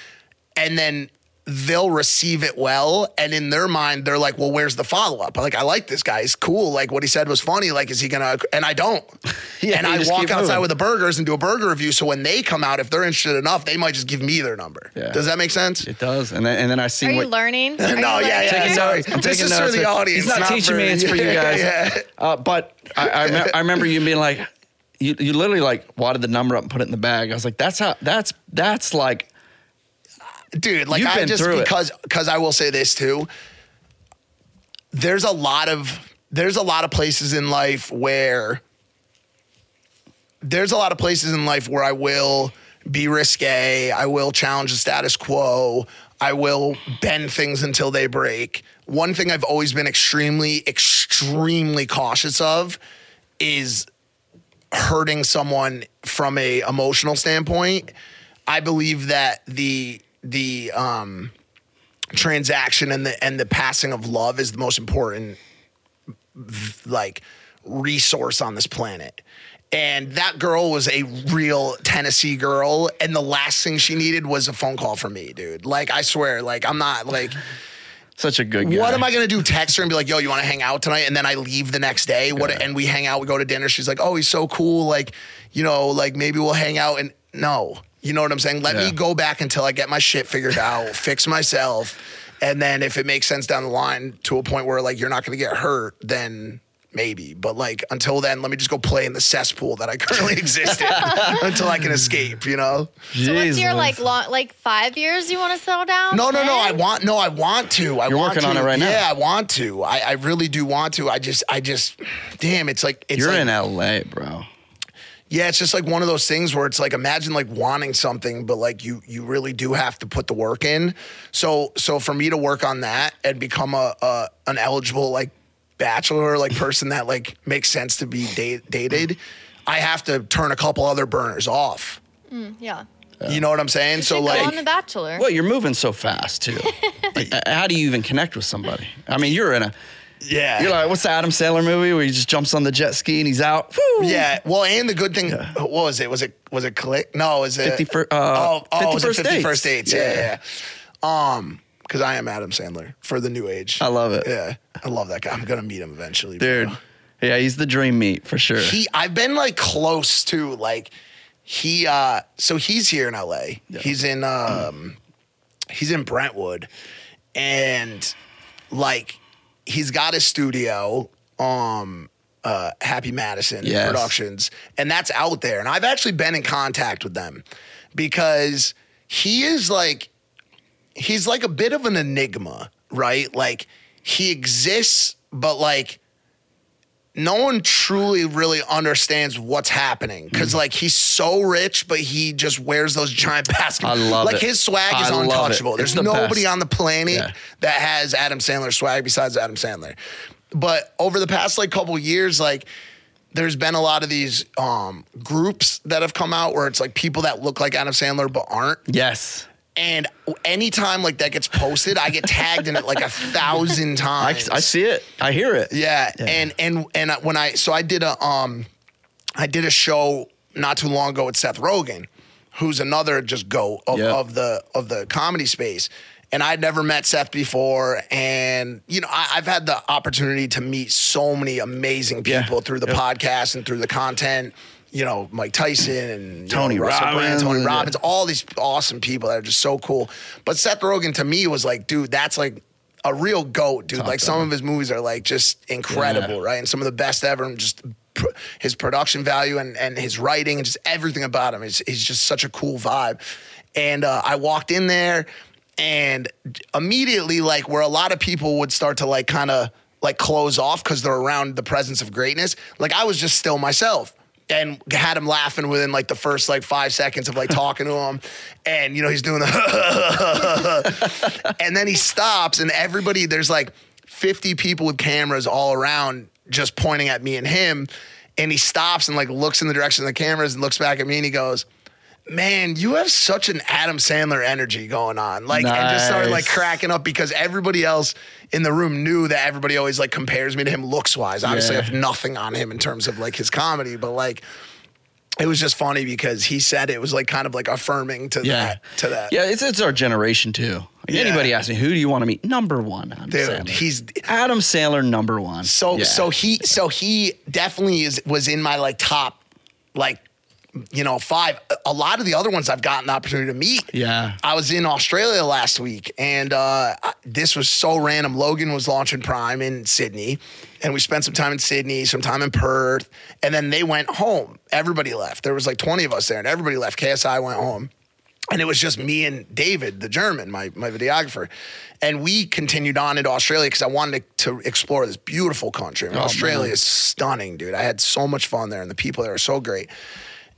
and then they'll receive it well and in their mind they're like well where's the follow-up like i like this guy he's cool like what he said was funny like is he gonna and i don't (laughs) Yeah, and i walk outside moving. with the burgers and do a burger review so when they come out if they're interested enough they might just give me their number Yeah. does that make sense it does, and then and then I see Are you what. learning? (laughs) Are you No, yeah, learning yeah. Taking sorry. I'm This taking is for the audience, He's not, not teaching for- me; it's for you (laughs) guys. yeah. Uh, but I, I, me- I remember you being like, you, you literally like wadded the number up and put it in the bag. I was like, that's how. That's that's like. Dude like You've i just because because i will say this too. There's a lot of there's a lot of places in life where there's a lot of places in life where i will be risque i will challenge the status quo i will bend things until they break. One thing i've always been extremely extremely cautious of is hurting someone from a emotional standpoint. I believe that the the um transaction and the and the passing of love is the most important like resource on this planet and that girl was a real Tennessee girl and the last thing she needed was a phone call from me dude like I swear like I'm not like (laughs) Such a good guy. what am I gonna do? Text her and be like, "Yo, you want to hang out tonight?" And then I leave the next day. What? And we hang out. We go to dinner. She's like, "Oh, he's so cool. Like, you know, like maybe we'll hang out." And no, You know what I'm saying? Let Yeah. me go back until I get my shit figured (laughs) out, fix myself, and then if it makes sense down the line to a point where like you're not going to get hurt, then maybe. But like until then, let me just go play in the cesspool that I currently (laughs) exist in (laughs) until I can escape. You know? So what's your like long, like five years you want to settle down? No, no, no. I want no. I want to. I You're want working to. on it right now. Yeah, I want to. I, I really do want to. I just, I just, damn. It's like it's You're like, in LA, bro. Yeah, it's just like one of those things where it's like imagine like wanting something, but like you you really do have to put the work in. So so for me to work on that and become a, a an eligible like bachelor like person that like makes sense to be date, dated, I have to turn a couple other burners off. Mm, yeah. You know what I'm saying? So Go like on The Bachelor. Well, you're moving so fast too. (laughs) like, how do you even connect with somebody? I mean, you're in a. yeah. You're like, what's the Adam Sandler movie where he just jumps on the jet ski and he's out? Woo! Yeah. Well, and the good thing, what was it? Was it was it click? No, was it 50 fir- uh, oh, oh, 50 was it First 50 Dates. first dates? Yeah. Yeah, yeah. Um, because I am Adam Sandler for the new age. I love it. Yeah, I love that guy. I'm gonna meet him eventually, bro. Dude. Yeah, he's the dream meat for sure. He, I've been like close to like he. uh So he's here in LA. He's in um, he's in Brentwood, and like he's got his studio. Um, uh, Happy Madison Yes. Productions, and that's out there. And I've actually been in contact with them because he is like he's like a bit of an enigma, right? Like he exists, but like no one truly really understands what's happening because like he's so rich, but he just wears those giant (laughs) basketball. I love like it. his swag is I it. untouchable. There's the nobody best. on the planet Yeah. that has Adam Sandler swag besides Adam Sandler. But over the past like couple years, like there's been a lot of these um groups that have come out where it's like people that look like Adam Sandler but aren't. yes. And anytime like that gets posted, I get tagged in it like a thousand times. I see it. I hear it. Yeah, and and and when I so I did a um, I did a show not too long ago with Seth Rogen, who's another just goat of, Yeah. of the of the comedy space. And I'd never met Seth before, and you know I, I've had the opportunity to meet so many amazing Yeah. people through the Yep. podcast and through the content. You know, Mike Tyson and Tony know, Russell Brand, Robbins, Tony yeah. Robbins, all these awesome people that are just so cool. But Seth Rogen to me was like, dude, that's like a real goat, dude. like some of his movies are like just incredible, Yeah. right? And some of the best ever. And just pr- his production value and, and his writing and just everything about him is he's just such a cool vibe. And uh, I walked in there and immediately, like where a lot of people would start to like kind of like close off because they're around the presence of greatness. Like I was just still myself and had him laughing within like the first like five seconds of like talking to him. And you know, he's doing the (laughs) and then he stops and everybody there's like 50 people with cameras all around just pointing at me and him. And he stops and like looks in the direction of the cameras and looks back at me and he goes, Man, you have such an Adam Sandler energy going on. Like, and just started like Nice. cracking up because everybody else in the room knew that everybody always like compares me to him looks wise. Obviously, I Yeah. have nothing on him in terms of like his comedy, but like it was just funny because he said it was like kind of like affirming to Yeah. that to that. Yeah, it's, it's our generation too. Like, Yeah. Anybody asks me, who do you want to meet? Number one, Adam Dude, Sandler. he's Adam Sandler, number one. so Yeah. so he so he definitely is was in my like top like you know five. A lot of the other ones I've gotten the opportunity to meet. Yeah. I was in Australia last week, and uh, this was so random. Logan was launching Prime in Sydney, and we spent some time in Sydney, some time in Perth, and then they went home. Everybody left. There was like twenty of us there, and everybody left. KSI went home. And it was just me and David, the German, my, my videographer. And we continued on into Australia because I wanted to, to explore this beautiful country. I mean, Oh, Australia man. is stunning, dude. I had so much fun there, and the people there are so great.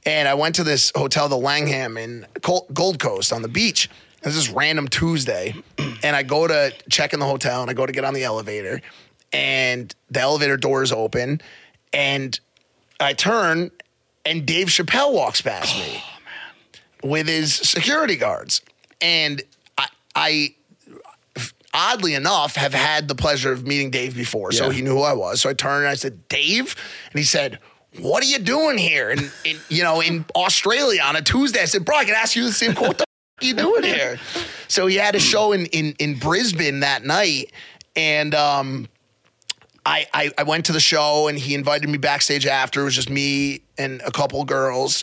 And I went to this hotel, the Langham in Gold Coast on the beach. It's this random Tuesday, (clears throat) and I go to check in the hotel, and I go to get on the elevator, and the elevator door is open, and I turn, and Dave Chappelle walks past me oh, with his security guards. And I, I oddly enough, have had the pleasure of meeting Dave before. So Yeah. he knew who I was. So I turned and I said, Dave? And he said, what are you doing here? And, in, you know, in Australia on a Tuesday, I said, bro, I can ask you the same question. What the you doing here? So he had a show in, in, in Brisbane that night. And, um, I, I, I went to the show and he invited me backstage after. It was just me and a couple girls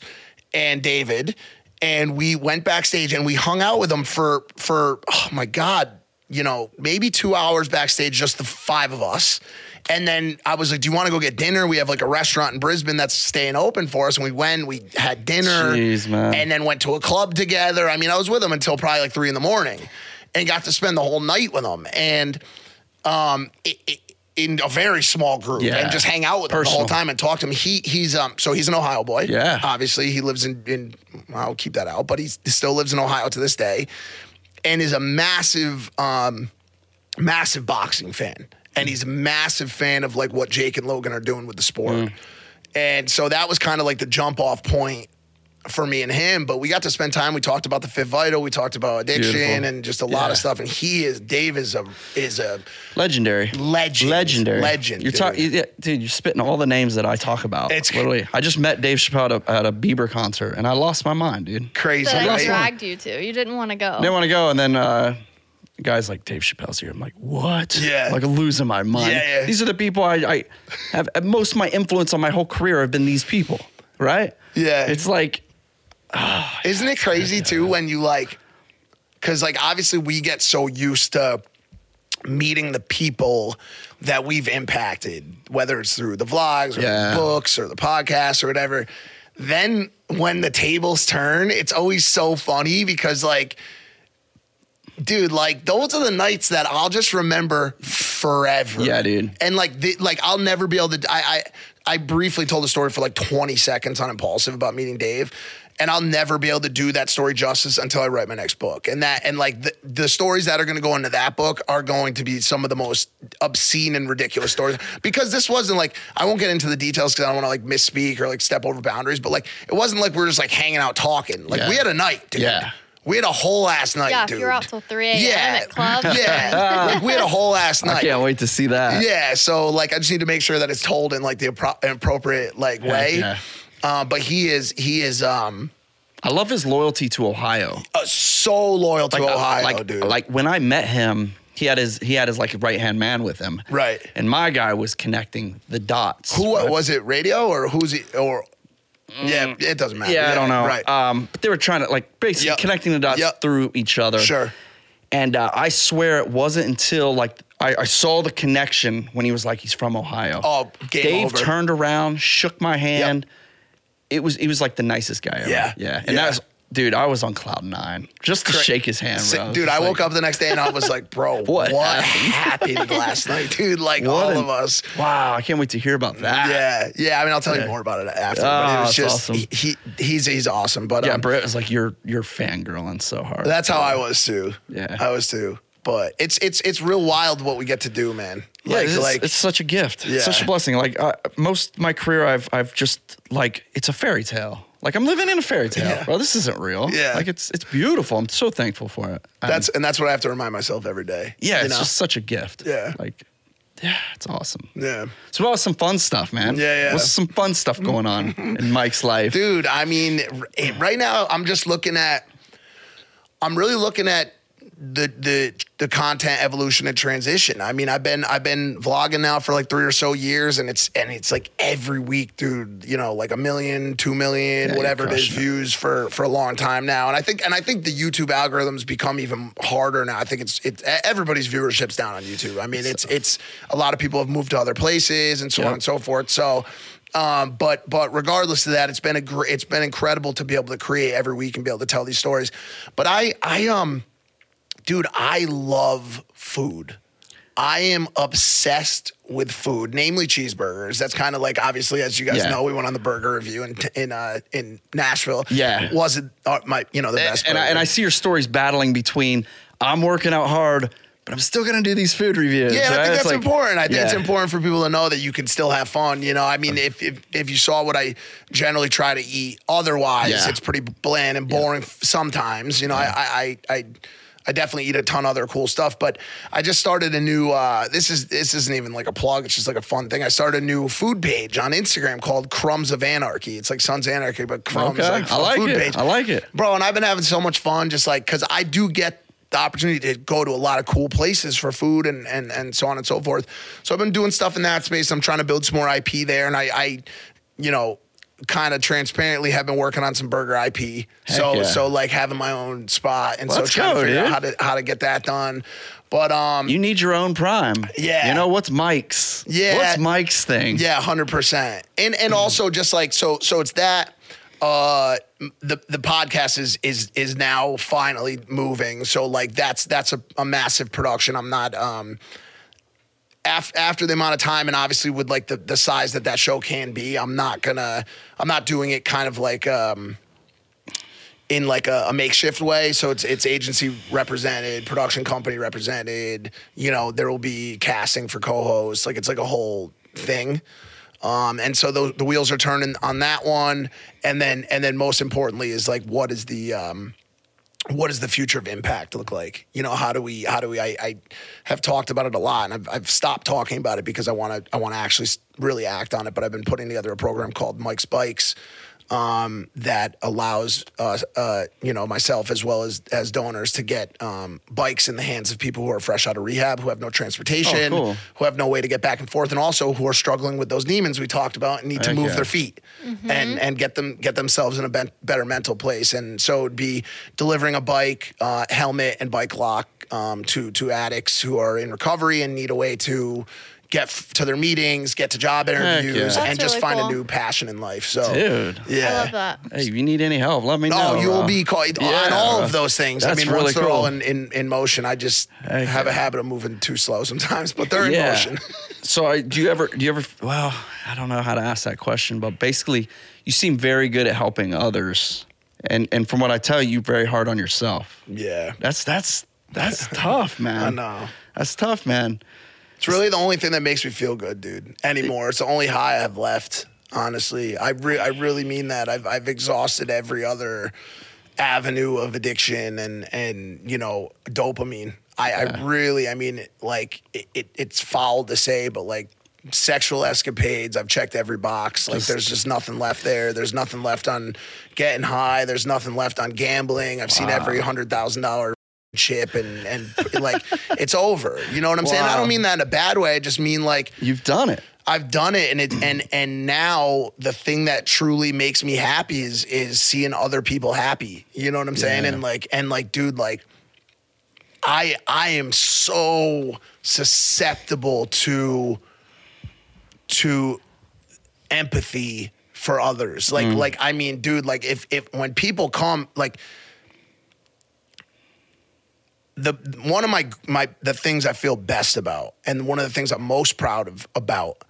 and David. and we went backstage and we hung out with him for for oh my god, you know, maybe two hours backstage, just the five of us. And then I was like, "Do you want to go get dinner? We have like a restaurant in Brisbane that's staying open for us." And we went, we had dinner, Jeez, man. and then went to a club together. I mean, I was with him until probably like three in the morning, and got to spend the whole night with him. And um, it, it, in a very small group Yeah. and just hang out with him the whole time and talk to him. He he's um so he's an Ohio boy. Yeah. Obviously, he lives in in I'll keep that out, but he's, he still lives in Ohio to this day, and is a massive um massive boxing fan. And he's a massive fan of like what Jake and Logan are doing with the sport. Mm. And so that was kind of like the jump off point for me and him. But we got to spend time. We talked about the Fifth Vital. We talked about addiction Beautiful. and just a lot Yeah. of stuff. And he is Dave is a is a Legendary. Legend. Legendary. Legend, You're talking, dude. yeah, dude. You're spitting all the names that I talk about. It's- literally. I just met Dave Chappelle at a, at a Bieber concert, and I lost my mind, dude. crazy. That I right? dragged you to. You didn't want to go. didn't want to go, and then uh, the guy's like, Dave Chappelle's here. I'm like, what? Yeah. Like losing my mind. Yeah, yeah. These are the people I, I have. Uh, most of my influence on my whole career have been these people, right? Yeah. It's like, ah, Isn't it crazy too when you like, because like obviously we get so used to meeting the people that we've impacted, whether it's through the vlogs or Yeah. the books or the podcasts or whatever. Then when the tables turn, it's always so funny because like, dude, like those are the nights that I'll just remember forever. Yeah, dude. And like, the, like I'll never be able to. I, I I briefly told the story for like 20 seconds on Impaulsive about meeting Dave, and I'll never be able to do that story justice until I write my next book. And that and like the, the stories that are going to go into that book are going to be some of the most obscene and ridiculous stories because this wasn't like I won't get into the details because I don't want to like misspeak or like step over boundaries, but like it wasn't like we are just like hanging out talking. Like Yeah. we had a night, dude. Yeah. We had a whole ass night, yeah, if dude. you're out till 3 a.m. Yeah. at club. (laughs) Yeah, like (laughs) we had a whole ass night. I can't wait to see that. Yeah, so like I just need to make sure that it's told in like the appro- appropriate like way. yeah. Uh, but he is he is um I love his loyalty to Ohio. uh, so loyal to like, uh, Ohio, like, dude. Like when I met him, he had his he had his like right hand man with him. Right. And my guy was connecting the dots. who right? was it? Radio or who's he? Or yeah, it doesn't matter. Mm. Yeah, I don't know. Right. Um, but they were trying to like basically Yep. connecting the dots Yep. through each other. Sure. And uh, I swear it wasn't until like I, I saw the connection when he was like he's from Ohio. Oh, game Dave over. turned around, shook my hand. It was he was like the nicest guy ever. Yeah. yeah. And Yeah. that was dude. I was on cloud nine just to Cra- shake his hand. Bro. was dude, just I woke like, up the next day and I was like, (laughs) bro, (laughs) what, What happened last (laughs) night, dude? Like What all an- of us. Wow, I can't wait to hear about that. Yeah, yeah. I mean, I'll tell you more about it after. Oh, but it was that's just awesome. he, he he's he's awesome. But Yeah, um, Brett was like, "You're you're fangirling so hard." That's how I was too. Yeah. I was too. But it's it's it's real wild what we get to do, man. Yeah, Like it's, like it's such a gift. Yeah. It's such a blessing. Like uh, most of my career, I've I've just like it's a fairy tale. Like I'm living in a fairy tale, Yeah. bro. This isn't real. Yeah. like it's it's beautiful. I'm so thankful for it. And that's and that's what I have to remind myself every day. yeah, it's know? just such a gift. Yeah. like yeah, it's awesome. yeah. So what was some fun stuff, man? Yeah, yeah. What's some fun stuff going on (laughs) in Mike's life? Dude, I mean, eh, right now I'm just looking at I'm really looking at the the the content evolution and transition. I mean, I've been I've been vlogging now for like three or so years, and it's and it's like every week, dude. You know, like a million, two million, Yeah, whatever it is, it. views for for a long time now. And I think and I think the YouTube algorithms become even harder now. I think it's it's everybody's viewership's down on YouTube. I mean, it's it's a lot of people have moved to other places and so on and so forth. So. Um, but but regardless of that, it's been a gr- it's been incredible to be able to create every week and be able to tell these stories. But I I um dude, I love food. I am obsessed with food, namely cheeseburgers. That's kind of like obviously, as you guys Yeah. know, we went on the burger review in in uh, in Nashville. Yeah. wasn't uh, my you know the best. and I, and I see your stories battling between I'm working out hard, but I'm still gonna do these food reviews. Yeah, and I right? think that's like- important. I think it's important for people to know that you can still have fun. You know, I mean, if if, if you saw what I generally try to eat, otherwise Yeah. it's pretty bland and boring f sometimes. You know, I, I I I definitely eat a ton of other cool stuff, but I just started a new. Uh, this is this isn't even like a plug. It's just like a fun thing. I started a new food page on Instagram called Crumbs of Anarchy. It's like Sons Anarchy, but Crumbs Okay. like I a like food it. page. I like it. bro. And I've been having so much fun, just like because I do get the opportunity to go to a lot of cool places for food and and and so on and so forth. So I've been doing stuff in that space. I'm trying to build some more IP there, and I, I you know. Kind of transparently have been working on some burger IP. so yeah. so like having my own spot and so trying go, to figure dude. out how to how to get that done. But um You need your own prime. Yeah. You know what's Mike's? Yeah. What's Mike's thing? Yeah, hundred percent. And and also just like so so it's that uh the the podcast is is is now finally moving. So like that's that's a, a massive production. I'm not um after, the amount of time and obviously with like the, the size that that show can be, I'm not gonna I'm not doing it kind of like um in like a, a makeshift way. So it's it's agency represented, production company represented. You know, there will be casting for co-hosts. Like it's like a whole thing. Um, and so the, the wheels are turning on that one. And then and then most importantly is like what is the um, what does the future of impact look like? You know, how do we how do we I, I have talked about it a lot and I've, I've stopped talking about it because I want to I want to actually really act on it. But I've been putting together a program called Mike's Bikes um, that allows uh, uh, you know myself as well as as donors to get um, bikes in the hands of people who are fresh out of rehab, who have no transportation, Oh, cool. who have no way to get back and forth, and also who are struggling with those demons we talked about and need to Heck move yeah. their feet and and get them get themselves in a ben- better mental place. And so it'd be delivering a bike, uh, helmet, and bike lock um, to to addicts who are in recovery and need a way to get f- to their meetings, get to job interviews, yeah. and That's just really find cool. a new passion in life. So, Dude. yeah. I love that. Hey, if you need any help, let me oh, know. Oh, you'll bro. be called Yeah, on all of those things. I mean, really once they're all in, in, in motion, I just Heck have a habit of moving too slow sometimes, but they're in yeah. motion. (laughs) so I, do you ever do you ever well, I don't know how to ask that question, but basically you seem very good at helping others. And and from what I tell you, you're very hard on yourself. yeah. That's that's that's tough, (laughs) man. I know. That's tough, man. It's really the only thing that makes me feel good, dude, anymore. It's the only high I have left, honestly. I, re- I really mean that. I've, I've exhausted every other avenue of addiction and, and you know, dopamine. I, I really, I mean, like, it, it, it's foul to say, but like, sexual escapades, I've checked every box. Like, there's just nothing left there. There's nothing left on getting high. There's nothing left on gambling. I've seen every $100,000 chip and and like it's over. You know what I'm saying? I don't mean that in a bad way. I just mean like You've done it. I've done it and it and and now the thing that truly makes me happy is is seeing other people happy. You know what I'm saying? And like and like dude like I I am so susceptible to to empathy for others. Like mm. like I mean dude like if if when people come like the one of my my the things I feel best about, and one of the things I'm most proud of about,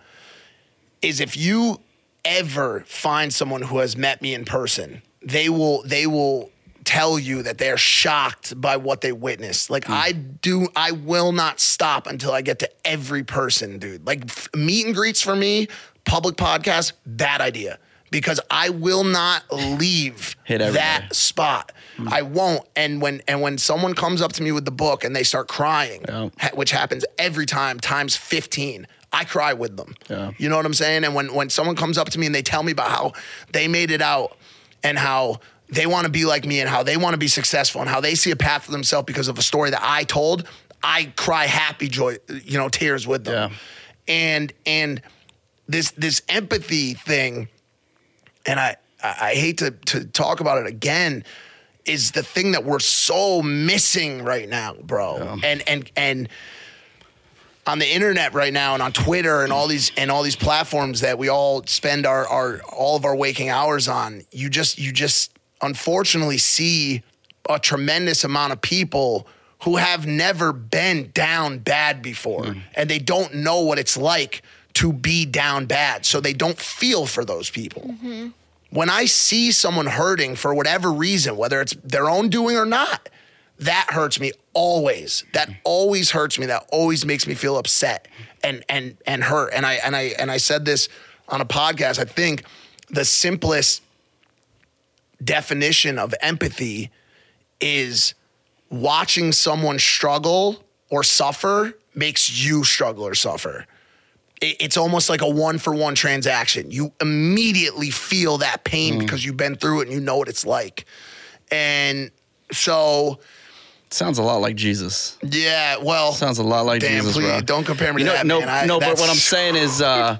is if you ever find someone who has met me in person, they will they will tell you that they're shocked by what they witnessed. Like hmm. I do, I will not stop until I get to every person, dude. Like meet and greets for me, public podcast, bad idea. Because I will not leave that spot. Mm. I won't. And when and when someone comes up to me with the book and they start crying, Yeah. which happens every time, times 15, I cry with them. Yeah. You know what I'm saying? And when when someone comes up to me and they tell me about how they made it out and how they want to be like me and how they want to be successful and how they see a path for themselves because of a story that I told, I cry happy joy, you know, tears with them. Yeah. And and this this empathy thing and I, I hate to, to talk about it again, is the thing that we're so missing right now, bro. And and and on the internet right now and on Twitter and all these and all these platforms that we all spend our, our all of our waking hours on, you just you just unfortunately see a tremendous amount of people who have never been down bad before. Mm. And they don't know what it's like to be down bad. So they don't feel for those people when I see someone hurting for whatever reason, whether it's their own doing or not, that hurts me always. That always hurts me. That always makes me feel upset and and and hurt. And I and I and I said this on a podcast. I think the simplest definition of empathy is watching someone struggle or suffer makes you struggle or suffer it's almost like a one for one transaction. You immediately feel that pain because you've been through it and you know what it's like. And so, Sounds a lot like Jesus. yeah, well, Sounds a lot like damn, Jesus, please bro. don't compare me You to know, that, no, man. I- no, but what I'm saying is, uh,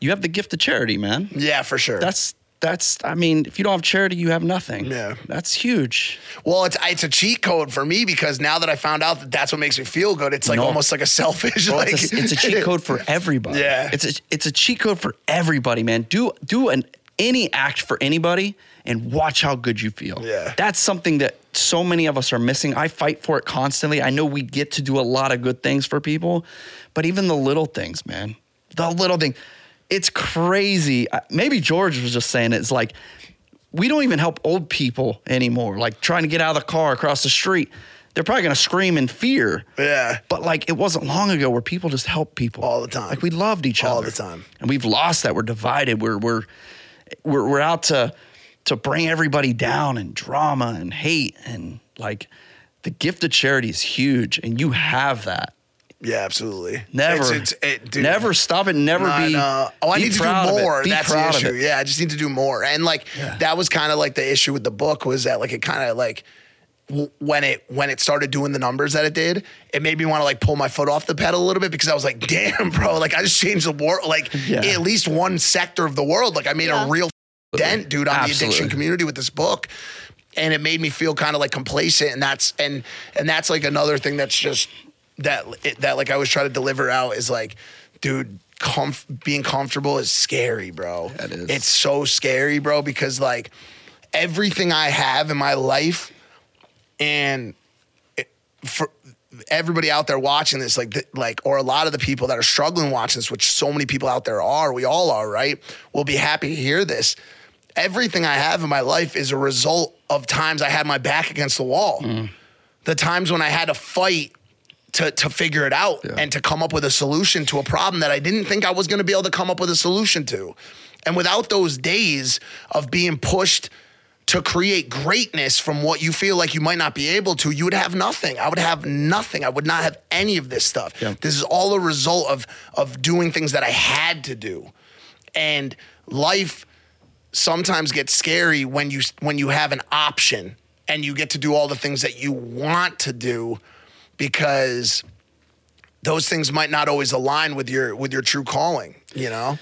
you have the gift of charity, man. yeah, for sure. That's that's I mean, if you don't have charity, you have nothing. Yeah. That's huge. Well, it's it's a cheat code for me because now that I found out that that's what makes me feel good, it's like No. almost like a selfish. Well, like it's, a, it's a cheat code for (laughs) everybody. Yeah. It's a, it's a cheat code for everybody, man. Do do an any act for anybody and watch how good you feel. Yeah. That's something that so many of us are missing. I fight for it constantly. I know we get to do a lot of good things for people, but even the little things, man. The little thing. It's crazy. Maybe George was just saying it. It's like we don't even help old people anymore. Like trying to get out of the car across the street. They're probably gonna scream in fear. Yeah. But like it wasn't long ago where people just helped people All the time. Like we loved each other All the time. and we've lost that. We're divided. We're we're we're, we're out to to bring everybody down and drama and hate and like the gift of charity is huge and you have that. Yeah, absolutely. Never, It's, it's, it, dude, never stop it. Never No, be. know. Oh, I be need to do more. That's the issue. Yeah, I just need to do more. And like Yeah. that was kind of like the issue with the book was that like it kind of like w- when it when it started doing the numbers that it did, it made me want to like pull my foot off the pedal a little bit because I was like, (laughs) damn, bro, like I just changed the world, like Yeah. at least one sector of the world. Like I made Yeah. a real dent, dude, on the addiction community with this book. And it made me feel kind of like complacent, and that's and and that's like another thing that's just that that like I always try to deliver out is like, dude, comf- being comfortable is scary, bro. That is. It's so scary, bro, because like everything I have in my life, and it- for everybody out there watching this, like, th- like, or a lot of the people that are struggling watching this, which so many people out there are, we all are, right? Will be happy to hear this. Everything I have in my life is a result of times I had my back against the wall. Mm. The times when I had to fight to to figure it out Yeah. and to come up with a solution to a problem that I didn't think I was going to be able to come up with a solution to. And without those days of being pushed to create greatness from what you feel like you might not be able to, you would have nothing. I would have nothing. I would not have any of this stuff. Yeah. This is all a result of of doing things that I had to do. And life sometimes gets scary when you when you have an option and you get to do all the things that you want to do because those things might not always align with your with your true calling, you know?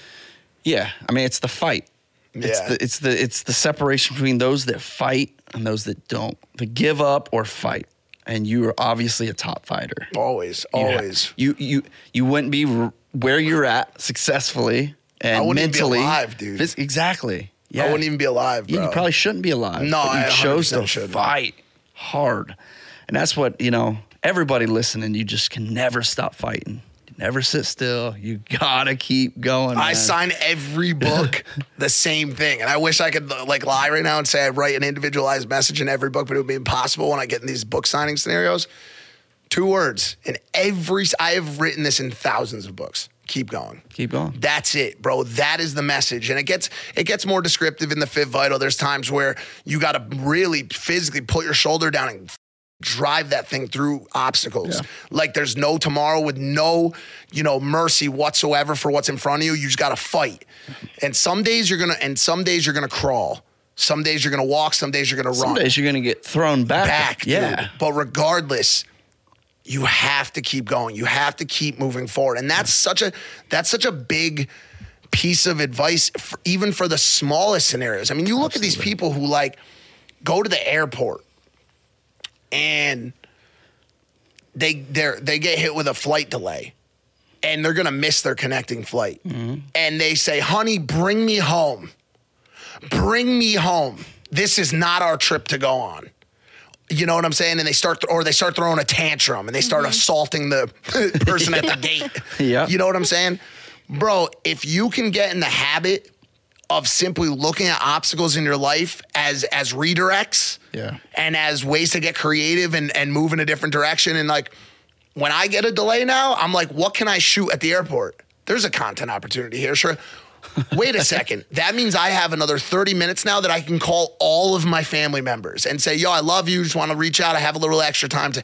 Yeah, I mean it's the fight. It's Yeah. the it's the it's the separation between those that fight and those that don't. The give up or fight. And you are obviously a top fighter. Always, You always. You you you wouldn't be where you're at successfully and I wouldn't even be mentally. alive, dude. phys- exactly. Yeah. I wouldn't even be alive, bro. Yeah, you probably shouldn't be alive. No, you I chose to shouldn't. fight hard, and that's what you know. Everybody listening, you just can never stop fighting. You never sit still. You gotta keep going. I man. sign every (laughs) book the same thing, and I wish I could like lie right now and say I write an individualized message in every book, but it would be impossible when I get in these book signing scenarios. Two words in every. I have written this in thousands of books. Keep going. Keep going. That's it, bro. That is the message, and it gets it gets more descriptive in the Fifth Vital. There's times where you got to really physically put your shoulder down and drive that thing through obstacles. Yeah. Like there's no tomorrow with no, you know, mercy whatsoever for what's in front of you. You just got to fight. And some days you're gonna, and some days you're gonna crawl. Some days you're gonna walk. Some days you're gonna run. Some days you're gonna get thrown back. back. dude. Yeah. But regardless, you have to keep going. You have to keep moving forward. And that's such a that's such a big piece of advice for, even for the smallest scenarios. I mean, you look at these people who like go to the airport and they they they get hit with a flight delay and they're going to miss their connecting flight. Mm-hmm. And they say, "Honey, bring me home. Bring me home. This is not our trip to go on." You know what I'm saying? And they start, or they start throwing a tantrum and they start mm-hmm. assaulting the (laughs) person at the (laughs) gate. Yeah. You know what I'm saying? Bro, if you can get in the habit of simply looking at obstacles in your life as as redirects Yeah. and as ways to get creative and, and move in a different direction. And like when I get a delay now, I'm like, what can I shoot at the airport? There's a content opportunity here. Sure. (laughs) Wait a second. That means I have another 30 minutes now that I can call all of my family members and say, yo, I love you. Just want to reach out. I have a little extra time to.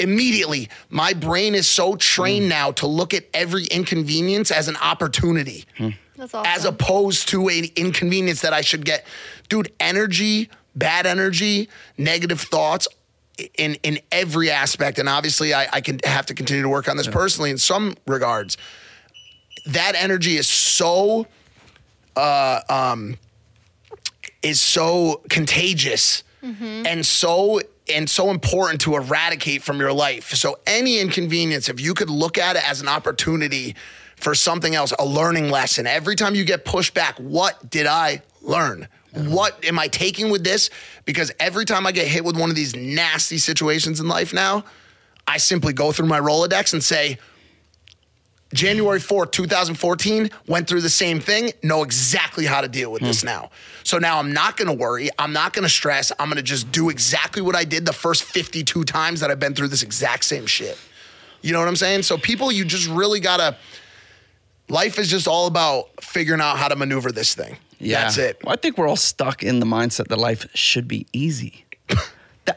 Immediately, my brain is so trained mm. now to look at every inconvenience as an opportunity That's awesome. as opposed to an inconvenience that I should get. Dude, energy, bad energy, negative thoughts in in every aspect. And obviously I, I can have to continue to work on this personally in some regards. That energy is so uh um is so contagious and so and so important to eradicate from your life. So any inconvenience, if you could look at it as an opportunity for something else, a learning lesson. Every time you get pushed back, what did I learn? What am I taking with this? Because every time I get hit with one of these nasty situations in life now, I simply go through my Rolodex and say, January 4th, 2014, went through the same thing, know exactly how to deal with this hmm. now. So now I'm not gonna worry. I'm not gonna stress. I'm gonna just do exactly what I did the first 52 times that I've been through this exact same shit. You know what I'm saying? So people, you just really gotta, life is just all about figuring out how to maneuver this thing. Yeah. That's it. Well, I think we're all stuck in the mindset that life should be easy. (laughs)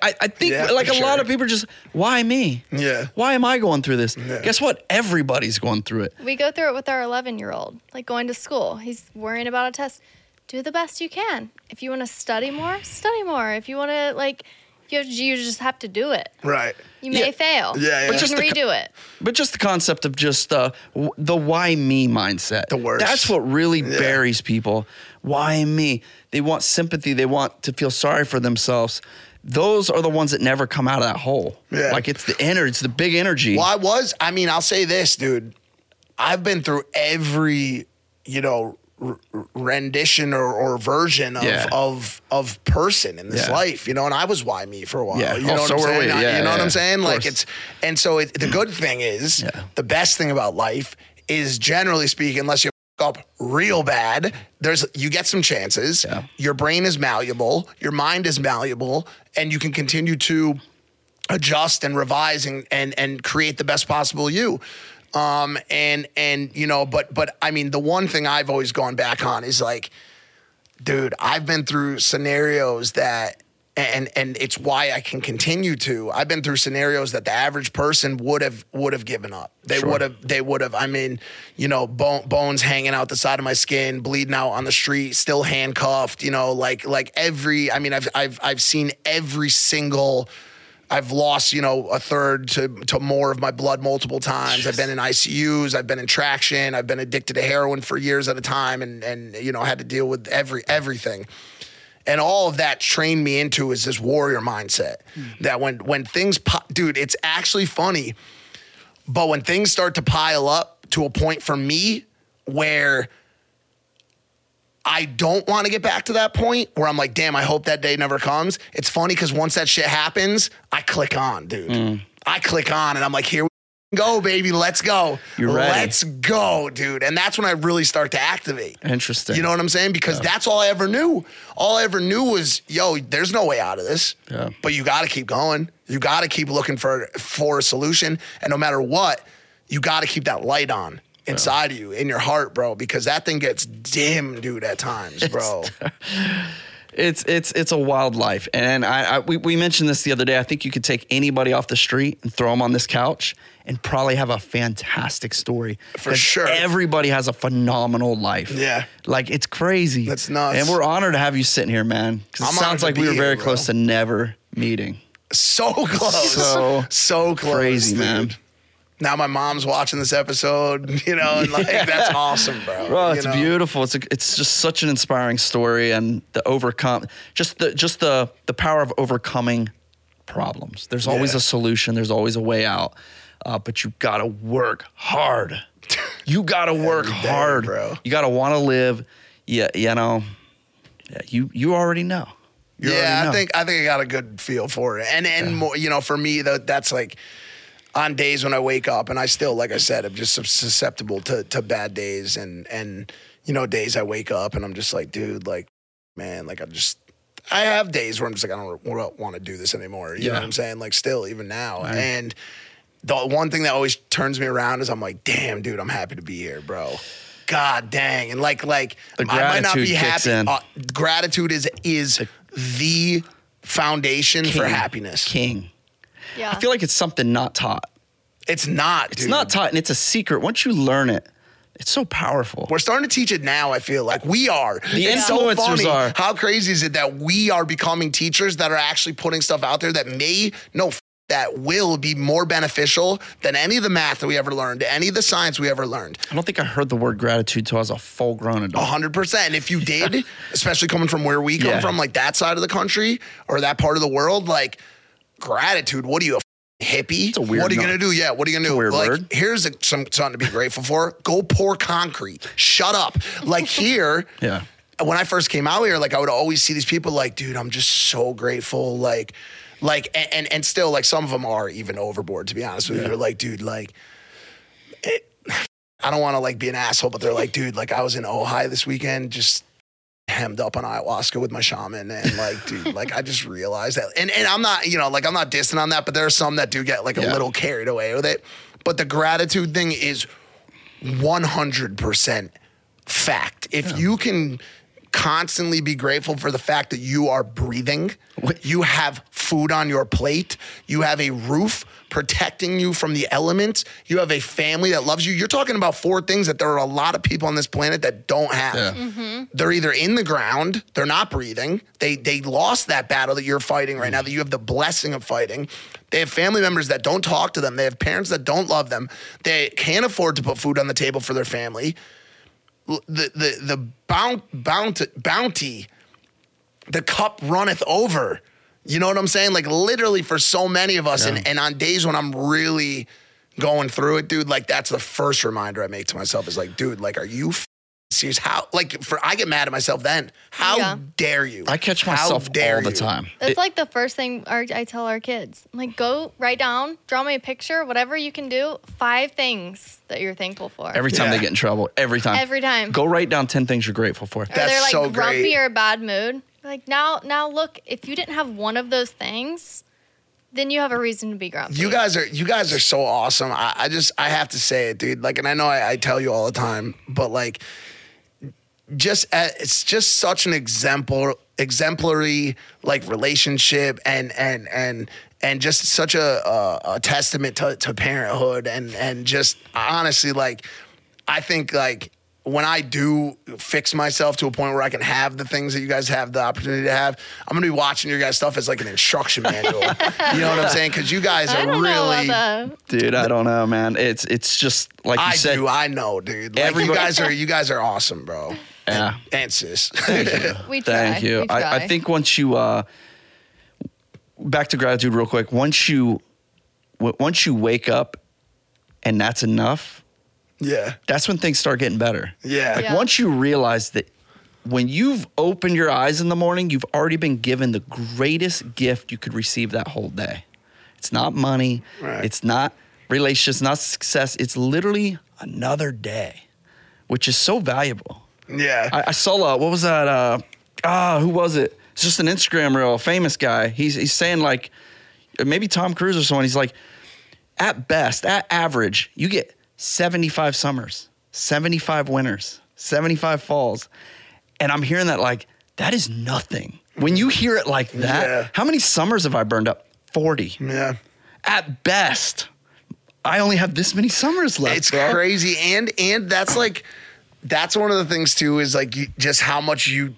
I, I think Yeah, like for a lot of people just, why me? Yeah. Why am I going through this? Yeah. Guess what? Everybody's going through it. We go through it with our 11 year old, like going to school. He's worrying about a test. Do the best you can. If you want to study more, study more. If you want to, like, you, you just have to do it. Right. You may Yeah. fail. Yeah, yeah. But Just you can the co- redo it. But just the concept of just uh, w- the why me mindset. The worst. That's what really Yeah. buries people. Why me? They want sympathy. They want to feel sorry for themselves. Those are the ones that never come out of that hole. Yeah. Like it's the energy, it's the big energy. Well, I was. I mean, I'll say this, dude. I've been through every, you know, r- r- rendition or, or version of, Yeah. of of person in this Yeah. life, you know. And I was why me for a while. Yeah. You Oh, know what so I'm saying? we. Yeah, you know what I'm saying? Like it's, and so it, the good thing is, the best thing about life is generally speaking, unless you up real bad, there's you get some chances. Your brain is malleable, your mind is malleable, and you can continue to adjust and revise and and and create the best possible you. Um and and you know, but but I mean the one thing I've always gone back on is like, dude, I've been through scenarios that and and it's why I can continue to. I've been through scenarios that the average person would have would have given up. They Sure. would have they would have I mean, you know, bone, bones hanging out the side of my skin, bleeding out on the street, still handcuffed, you know, like like every I mean I've I've I've seen every single I've lost, you know, a third to, to more of my blood multiple times. I've been in ICUs. I've been in traction. I've been addicted to heroin for years at a time, and and you know had to deal with every everything. And all of that trained me into is this warrior mindset. Hmm. That when when things, po- dude, it's actually funny, but when things start to pile up to a point for me where I don't want to get back to that point where I'm like, damn, I hope that day never comes. It's funny because once that shit happens, I click on, dude. Mm. I click on and I'm like, here we go, baby. Let's go. You're ready. Let's go, dude. And that's when I really start to activate. Interesting. You know what I'm saying? Because that's all I ever knew. All I ever knew was, yo, there's no way out of this. Yeah. But you got to keep going. You got to keep looking for for a solution. And no matter what, you got to keep that light on inside of you, in your heart, bro. Because that thing gets dim, dude, at times, bro. (laughs) It's it's it's a wild life, and I, I we, we mentioned this the other day. I think you could take anybody off the street and throw them on this couch, and probably have a fantastic story. For sure. everybody has a phenomenal life. Yeah. like it's crazy. That's nuts. And we're honored to have you sitting here, man. Because it sounds like we were very close to never meeting. so close. So (laughs) so close. crazy, dude. man. Now my mom's watching this episode, (laughs) you know, and like that's awesome, bro. Bro, you it's know? beautiful. It's a, it's just such an inspiring story, and the overcome, just the just the the power of overcoming problems. There's always Yeah. a solution. There's always a way out, uh, but you gotta work hard. You gotta (laughs) work day, hard, bro. You gotta want to live. Yeah, you know. Yeah, you you already know. You already yeah, know. I think I think I got a good feel for it, and and more, you know, for me, that that's like on days when I wake up, and I still, like I said, I'm just susceptible to to bad days, and and you know, days I wake up and I'm just like, dude, like, man, like I just. I have days where I'm just like, I don't want to do this anymore. You know Yeah. what I'm saying? Like, still, even now. Right. And the one thing that always turns me around is I'm like, damn, dude, I'm happy to be here, bro. God dang. And like, like, I might not be happy. Uh, gratitude is is the foundation for happiness. king. Yeah. I feel like it's something not taught. It's not. It's dude. not taught, and it's a secret. Once you learn it, it's so powerful. We're starting to teach it now. I feel like we are. The It's so influencers funny. are. How crazy is it that we are becoming teachers that are actually putting stuff out there that may no f- that will be more beneficial than any of the math that we ever learned, any of the science we ever learned. I don't think I heard the word gratitude till I was a full grown adult. hundred percent. And if you did, (laughs) especially coming from where we come Yeah. from, like that side of the country or that part of the world, like gratitude. What are you a f- hippie? a weird what are you gonna do? Yeah, what are you gonna do? weird like, word. here's a, some something to be grateful for. Go pour concrete. Shut up. Like (laughs) here. Yeah. When I first came out here, like I would always see these people like, dude, I'm just so grateful. Like, like, and and, and still, like some of them are even overboard. To be honest with you, they're like, dude, like. (sighs) I don't want to like be an asshole, but they're like, dude, like I was in Ohio this weekend, just hemmed up on ayahuasca with my shaman, and like, dude, like I just realized that, and and I'm not, you know, like I'm not dissing on that, but there are some that do get like a Yeah. little carried away with it. But the gratitude thing is 100 percent fact. If you can constantly be grateful for the fact that you are breathing, you have food on your plate, you have a roof protecting you from the elements, you have a family that loves you. You're talking about four things that there are a lot of people on this planet that don't have. Yeah. Mm-hmm. They're either in the ground, they're not breathing. They they lost that battle that you're fighting right now that you have the blessing of fighting. They have family members that don't talk to them. They have parents that don't love them. They can't afford to put food on the table for their family the the the bounty bounty bounty the cup runneth over you know what i'm saying like literally for so many of us and, and on days when i'm really going through it dude like that's the first reminder i make to myself is like dude like are you f- serious how like for i get mad at myself then how Yeah. dare you I catch How myself dare all the you? time. That's It- like the first thing our, I tell our kids. I'm like, go write down, draw me a picture, whatever you can do. Five things that you're thankful for. every time Yeah. they get in trouble, every time. Every time. Go write down 10 things you're grateful for. or That's they're like so grumpy great. or bad mood. Like now, now look, if you didn't have one of those things, then you have a reason to be grumpy. You guys are you guys are so awesome. I, I just I have to say it, dude. Like, and I know I, I tell you all the time, but like, just uh, it's just such an example exemplary like relationship and and and and just such a a, a testament to, to parenthood and and just honestly like I think like when I do fix myself to a point where I can have the things that you guys have the opportunity to have, I'm gonna be watching your guys' stuff as like an instruction manual. you know what I'm saying? Because you guys I are don't know really. about that. Dude, I don't know, man. It's it's just like you I said. do. I know, dude. Like you guys are. You guys are awesome, bro. Yeah. And, and sis. (laughs) (laughs) We try. Thank you. We I, I think once you uh, back to gratitude real quick. Once you w- once you wake up, and that's enough. Yeah. That's when things start getting better. Yeah. Like Yeah. once you realize that when you've opened your eyes in the morning, you've already been given the greatest gift you could receive that whole day. It's not money. Right. It's not relationships, not success. It's literally another day, which is so valuable. Yeah. I, I saw uh, what was that? Uh, ah, who was it? It's just an Instagram reel, a famous guy. He's he's saying like maybe Tom Cruise or someone. He's like, at best, at average, you get 75 summers, 75 winters, 75 falls. And I'm hearing that like, that is nothing. When you hear it like that, Yeah. how many summers have I burned up? 40. yeah. At best, I only have this many summers left. It's bro. crazy, and and that's like that's one of the things too is like you, just how much you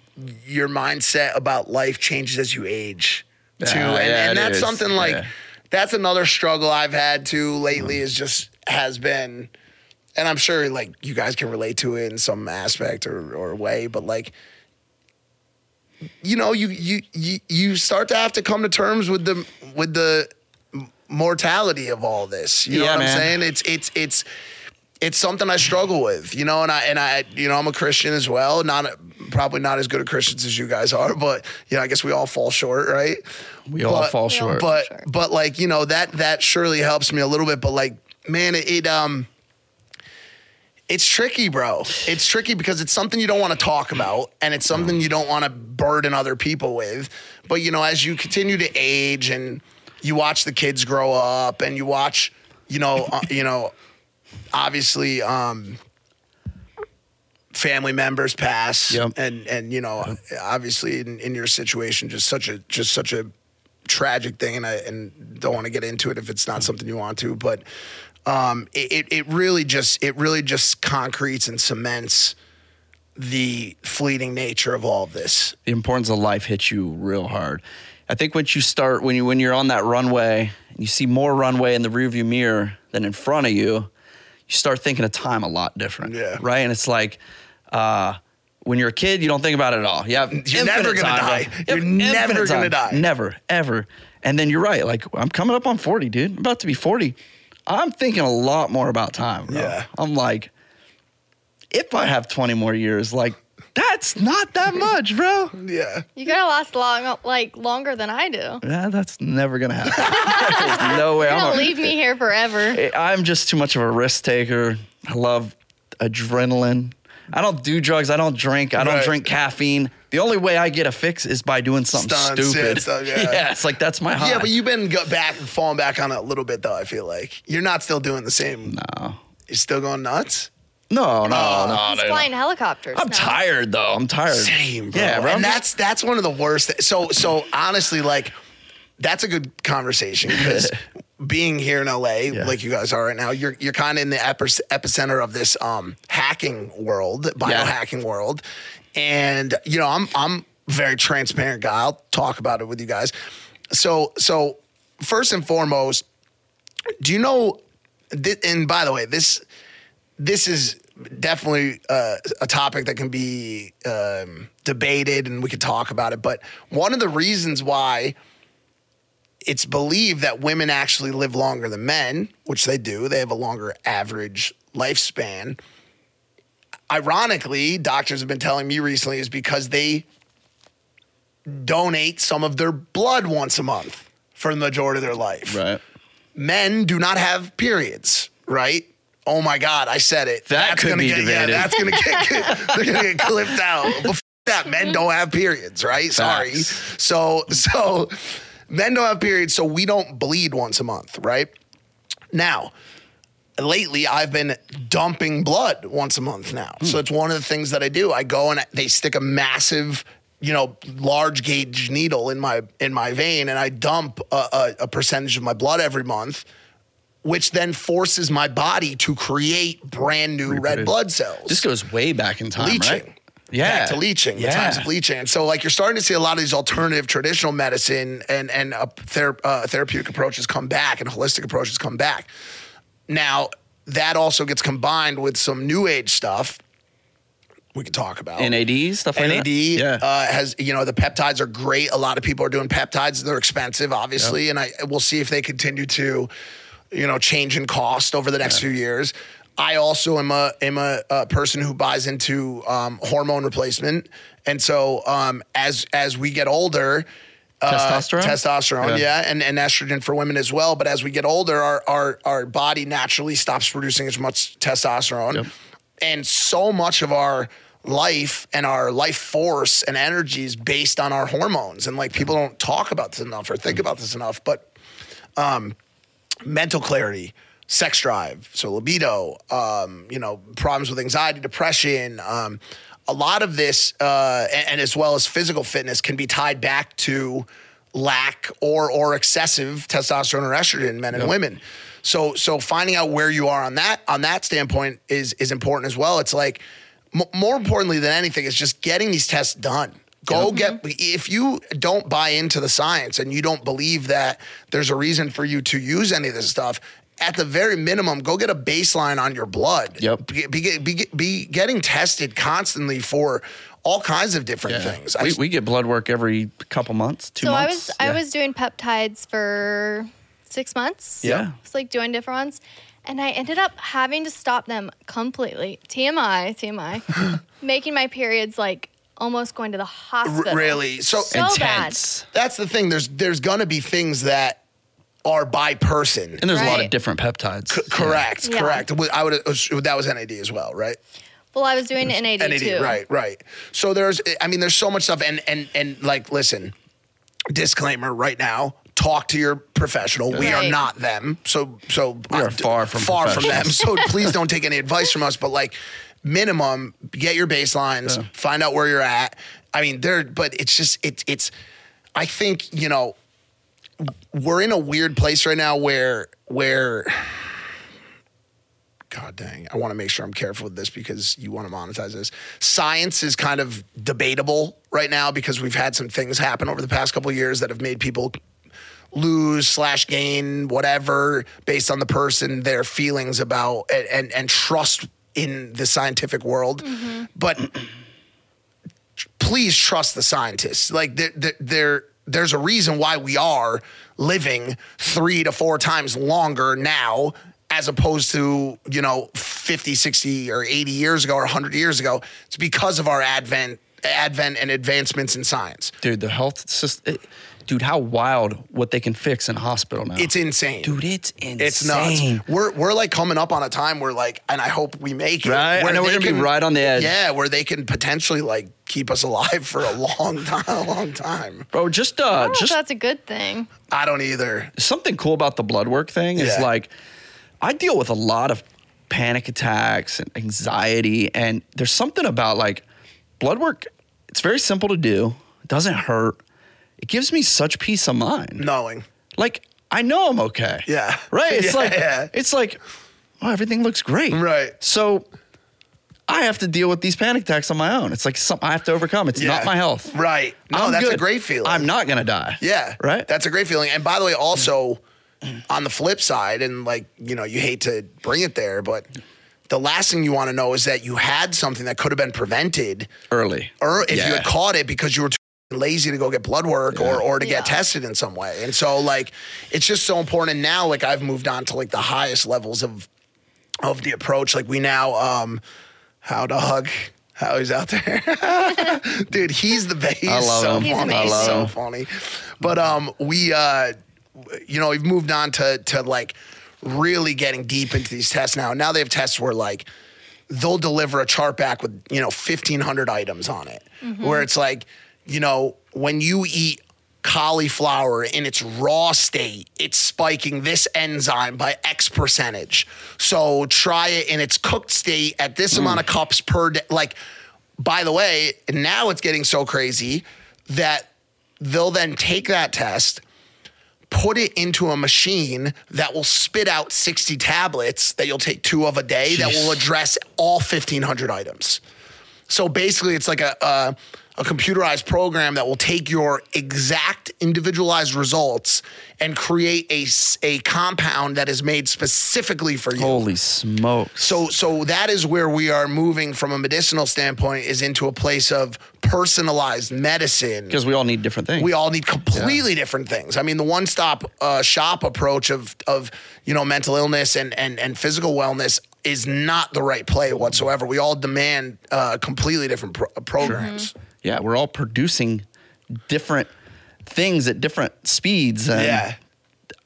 your mindset about life changes as you age too, Yeah, and, yeah, and that's is. something like Yeah. that's another struggle I've had too lately mm. is just has been, and I'm sure like you guys can relate to it in some aspect or or way, but like. You know, you you you you start to have to come to terms with the with the mortality of all this. You know Yeah, what I'm man. saying? It's it's it's it's something I struggle with, you know, and I and I you know I'm a Christian as well, not probably not as good a Christians as you guys are, but you know I guess we all fall short, right? We all fall short. But but like you know that that surely helps me a little bit, but like man, it, it um. It's tricky, bro. It's tricky because it's something you don't want to talk about and it's something you don't want to burden other people with. But you know, as you continue to age and you watch the kids grow up and you watch, you know, uh, you know, obviously um family members pass Yep. and and you know, obviously in, in your situation just such a just such a tragic thing and I and don't want to get into it if it's not something you want to, but um, it, it, really just it really just concretes and cements the fleeting nature of all of this. the importance of life hits you real hard. I think once you start when you when you're on that runway and you see more runway in the rearview mirror than in front of you, you start thinking of time a lot different. Yeah. Right. And it's like uh, when you're a kid, you don't think about it at all. You have You're never gonna time, die. You're never gonna time. die. Never, ever. And then you're right. Like I'm coming up on 40, dude. I'm about to be 40. I'm thinking a lot more about time. Bro. Yeah. I'm like, if I have 20 more years, like that's not that (laughs) much, bro. Yeah. You gotta last long, like longer than I do. Yeah, that's never gonna happen. (laughs) There's no way. You're I'm, gonna a- leave me here forever. (laughs) I'm just too much of a risk taker. I love adrenaline. I don't do drugs. I don't drink. I don't Right. drink caffeine. The only way I get a fix is by doing something Stunts, yeah, stupid. stuff, yeah. (laughs) it's like that's my high. Yeah, but you've been go back falling back on it a little bit though. I feel like you're not still doing the same. no, You're still going nuts. no, no, no. He's no, no. flying helicopters. I'm now. tired though. I'm tired. Same, bro. Yeah, bro. I'm and just- that's that's one of the worst. thi- So so honestly, like that's a good conversation because (laughs) being here in LA, like you guys are right now, you're you're kind of in the epicenter of this um, hacking world, biohacking world, and you know I'm I'm very transparent guy. I'll talk about it with you guys. So so first and foremost, do you know? And by the way, this this is definitely uh, a topic that can be um, debated and we could talk about it. But one of the reasons why it's believed that women actually live longer than men, which they do, they have a longer average lifespan. Ironically, doctors have been telling me recently is because they donate some of their blood once a month for the majority of their life Right. men do not have periods, right? Oh my God, I said it. That could gonna be get, Yeah, that's gonna get (laughs) they're gonna get clipped out. But that men don't have periods, right? Sorry. Facts. So so men don't have periods, so we don't bleed once a month, right? Now, lately I've been dumping blood once a month now. So it's one of the things that I do. I go and they stick a massive, you know, large gauge needle in my in my vein, and I dump a, a, a percentage of my blood every month, which then forces my body to create brand new red blood cells This goes way back in time, leeching. right? Yeah. Back to leeching, Yeah. the times of leeching. And so, like, you're starting to see a lot of these alternative traditional medicine and and uh, ther- uh, therapeutic approaches come back, and holistic approaches come back. Now, that also gets combined with some new age stuff. We could talk about NAD stuff like NAD. Yeah. uh, has you know the peptides are great. A lot of people are doing peptides. They're expensive, obviously, and I we'll see if they continue to, you know, change in cost over the next few years. I also am a am a, a person who buys into um, hormone replacement, and so um, as as we get older. Uh, Testosterone? testosterone, Yeah. yeah, and, and estrogen for women as well. But as we get older, our our our body naturally stops producing as much testosterone, Yep. and so much of our life and our life force and energy is based on our hormones. And like people don't talk about this enough or think about this enough, but um, mental clarity, sex drive, so libido, um, you know, problems with anxiety, depression. Um, a lot of this, uh, and, and as well as physical fitness, can be tied back to lack or or excessive testosterone or estrogen in men and women. So so finding out where you are on that on that standpoint is is important as well. It's like m- more importantly than anything is just getting these tests done. Go get if you don't buy into the science and you don't believe that there's a reason for you to use any of this stuff. At the very minimum, go get a baseline on your blood. Yep. Be, be, be, be getting tested constantly for all kinds of different things. We, just- we get blood work every couple months, two So I months. was I Yeah. was doing peptides for six months. Yeah. It's like doing different ones. And I ended up having to stop them completely. TMI, TMI. (laughs) making my periods like almost going to the hospital. really? So- so bad. intense. that's the thing. There's there's gonna be things that are by person. And there's a lot of different peptides. C- correct, Yeah. correct. Would- I would uh, that was NAD as well, right? Well, I was doing NAD, NAD, too. right, right. So there's, I mean, there's so much stuff, and and and like, listen, disclaimer right now. Talk to your professional. We are not them. So so We are far from far from them. So please don't take any advice from us. But like minimum, get your baselines, find out where you're at. I mean, there, but it's just it's it's. I think you know we're in a weird place right now where where God dang, I want to make sure I'm careful with this because you want to monetize this. Science is kind of debatable right now because we've had some things happen over the past couple of years that have made people lose slash gain whatever based on the person their feelings about and and, and trust in the scientific world. Mm-hmm. But please trust the scientists. Like there, there there's a reason why we are living three to four times longer now as opposed to you know 50 60 or 80 years ago or 100 years ago it's because of our advent advent and advancements in science Dude, the health system. Dude, how wild what they can fix in a hospital now. it's insane dude, it's insane. It's nuts. We're we're like coming up on a time where like, and I hope we make it. Right? I where know we're they gonna be right on the edge. Yeah, where they can potentially like keep us alive for a long (laughs) time. A long time. Bro, just I uh don't know if just that's a good thing. I don't either. something cool about the blood work thing is Yeah. like I deal with a lot of panic attacks and anxiety and there's something about like blood work it's very simple to do. It doesn't hurt. It gives me such peace of mind. Knowing. Like I know I'm okay. Yeah. (laughs) Right? It's Yeah, like yeah. it's like oh, everything looks great. Right. So I have to deal with these panic attacks on my own. It's like something I have to overcome. It's Yeah. not my health. Right. No, I'm that's a great feeling. I'm not gonna die. Yeah. Right? That's a great feeling. And by the way, also on the flip side, and like, you know, you hate to bring it there, but the last thing you want to know is that you had something that could have been prevented early. or if you had caught it because you were too lazy to go get blood work or, or to Yeah. get tested in some way. And so like it's just so important. And now like I've moved on to like the highest levels of of the approach. Like we now um how to hug how he's out there. (laughs) Dude, he's the best. He's I love so him. He's funny. I He's love so him. funny. But um we uh you know, we've moved on to to like really getting deep into these tests now. Now they have tests where like they'll deliver a chart back with you know 1500 items on it where it's like you know when you eat cauliflower in its raw state it's spiking this enzyme by x percentage. So try it in its cooked state at this mm. amount of cups per day. Like by the way now it's getting so crazy that they'll then take that test put it into a machine that will spit out 60 tablets that you'll take two of a day that will address all 1500 items. So basically, it's like a, a, a computerized program that will take your exact individualized results and create a, a compound that is made specifically for you. Holy smokes. So so that is where we are moving from a medicinal standpoint is into a place of personalized medicine. Because we all need different things. We all need completely different things. I mean, the one-stop uh, shop approach of of you know mental illness and and and physical wellness is not the right play whatsoever. We all demand uh, completely different pro- programs. Yeah, we're all producing different things at different speeds. And Yeah.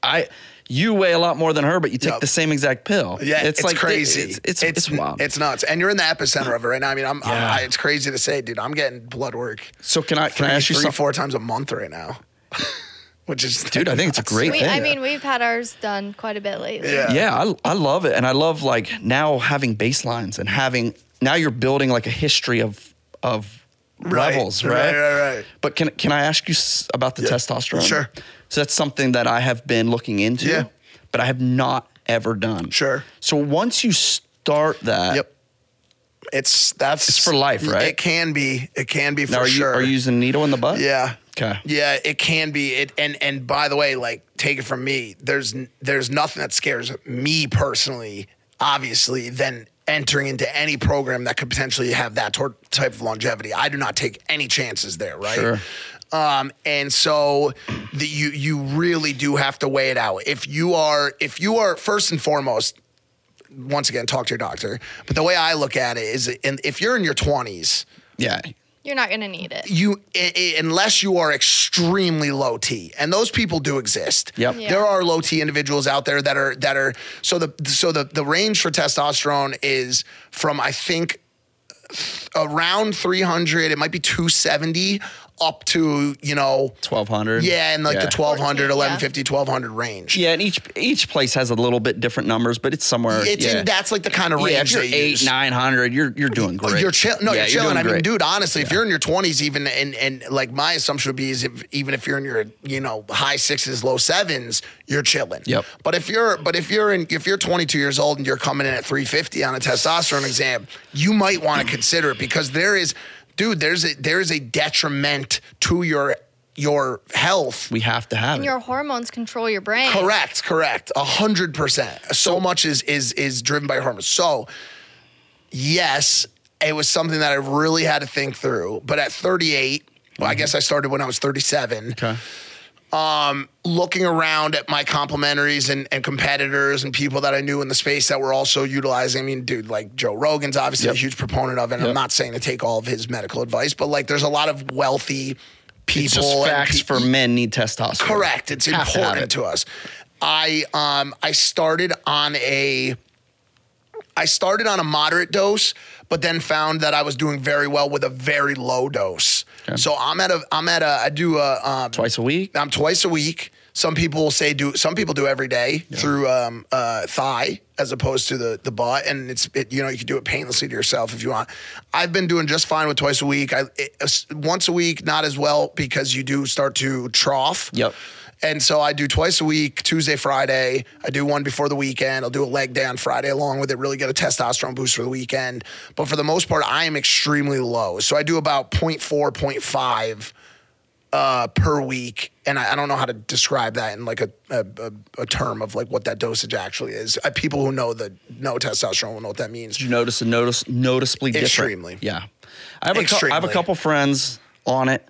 I you weigh a lot more than her, but you take Yep. the same exact pill. Yeah, it's, like crazy. It's it's, it's, wild. It's nuts, and you're in the epicenter of it right now. I mean, I'm, I'm Yeah. I, it's crazy to say, dude. I'm getting blood work so can I can I ask you three, something? four times a month right now, (laughs) which is Dude, I think it's a great We, thing. I mean, we've had ours done quite a bit lately. Yeah. Yeah, I, I love it. And I love like now having baselines and having now you're building like a history of of Right, levels, right, right? right, right. But can can I ask you about the Yeah, testosterone? sure. So that's something that I have been looking into, Yeah. but I have not ever done. Sure. So once you start that, Yep. It's that's It's for life, right? It can be. It can be for now are you sure. are you using a needle in the butt? Yeah. Okay. Yeah, it can be. It and and by the way, like take it from me, there's there's nothing that scares me personally, obviously, than entering into any program that could potentially have that tor- type of longevity. I do not take any chances there, right? Sure. Um, and so the, you you really do have to weigh it out. If you are if you are first and foremost, once again, talk to your doctor. But the way I look at it is, in, if you're in your twenties, Yeah. You're not going to need it. you i- i- unless you are extremely low T, and those people do exist. Yep. Yeah. There are low T individuals out there that are that are so the so the the range for testosterone is from I think around 300 it might be 270 up to you know 1200. yeah, in like the 1200, 14, yeah. 1200 range. Yeah, and each each place has a little bit different numbers, but it's somewhere. It's yeah. in, that's like the kind of range yeah, if you're eight, use. nine hundred, you're you're doing great. You're chill. No, Yeah, you're chilling. doing I mean, great. dude, honestly, if you're in your 20s, even and and like my assumption would be is if even if you're in your you know high sixes, low sevens, you're chilling. Yep. But if you're but if you're in if you're 22 years old and you're coming in at 350 on a testosterone exam, you might want to consider it because there is, dude, there's a there's a detriment to your your health. We have to have And it. your hormones control your brain. Correct, correct. A hundred percent. So much is is is driven by hormones. So yes, it was something that I really had to think through. But at 38, well, I mm-hmm. guess I started when I was 37. okay. Looking around at my complementaries and, and competitors and people that I knew in the space that were also utilizing. I mean, dude, like Joe Rogan's obviously Yep. a huge proponent of it. And I'm not saying to take all of his medical advice, but like there's a lot of wealthy people. It's just facts pe- for men need testosterone. Correct. It's Have to important it. to, us. I um I started on a I started on a moderate dose, but then found that I was doing very well with a very low dose. So I'm at a I'm at a I do a um, Twice a week. I'm twice a week. Some people will say do. Some people do every day through um, uh, thigh as opposed to the the butt, and it's it, you know you can do it painlessly to yourself if you want. I've been doing just fine with twice a week. I it, uh, once a week not as well because you do start to trough. Yep. And so I do twice a week, Tuesday, Friday. I do one before the weekend. I'll do a leg day on Friday along with it, really get a testosterone boost for the weekend. But for the most part, I am extremely low. So I do about 0.4, 0.5 uh, per week. And I, I don't know how to describe that in like a, a, a, term of like what that dosage actually is. Uh, people who know the no testosterone will know what that means. Did you notice a notice noticeably different? Extremely. Yeah. I have a cou- I have a couple friends on it.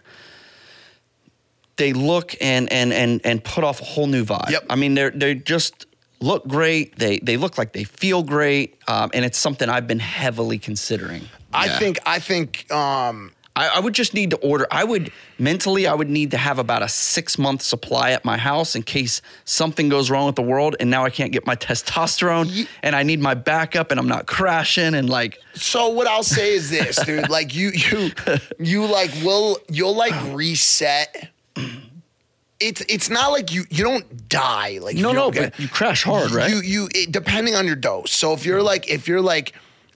They look and and and and put off a whole new vibe. Yep. I mean, they're they just look great. They they look like they feel great, um, and it's something I've been heavily considering. I Yeah. think I think um, I, I would just need to order. I would mentally, I would need to have about a six month supply at my house in case something goes wrong with the world, and now I can't get my (laughs) testosterone, and I need my backup, and I'm not crashing, and like So what I'll say is this, dude. Like you, you, you like will you'll like reset. (clears throat) It's it's not like you you don't die like no, you no, but you crash hard, right? You you it, depending on your dose. So if you're like if you're like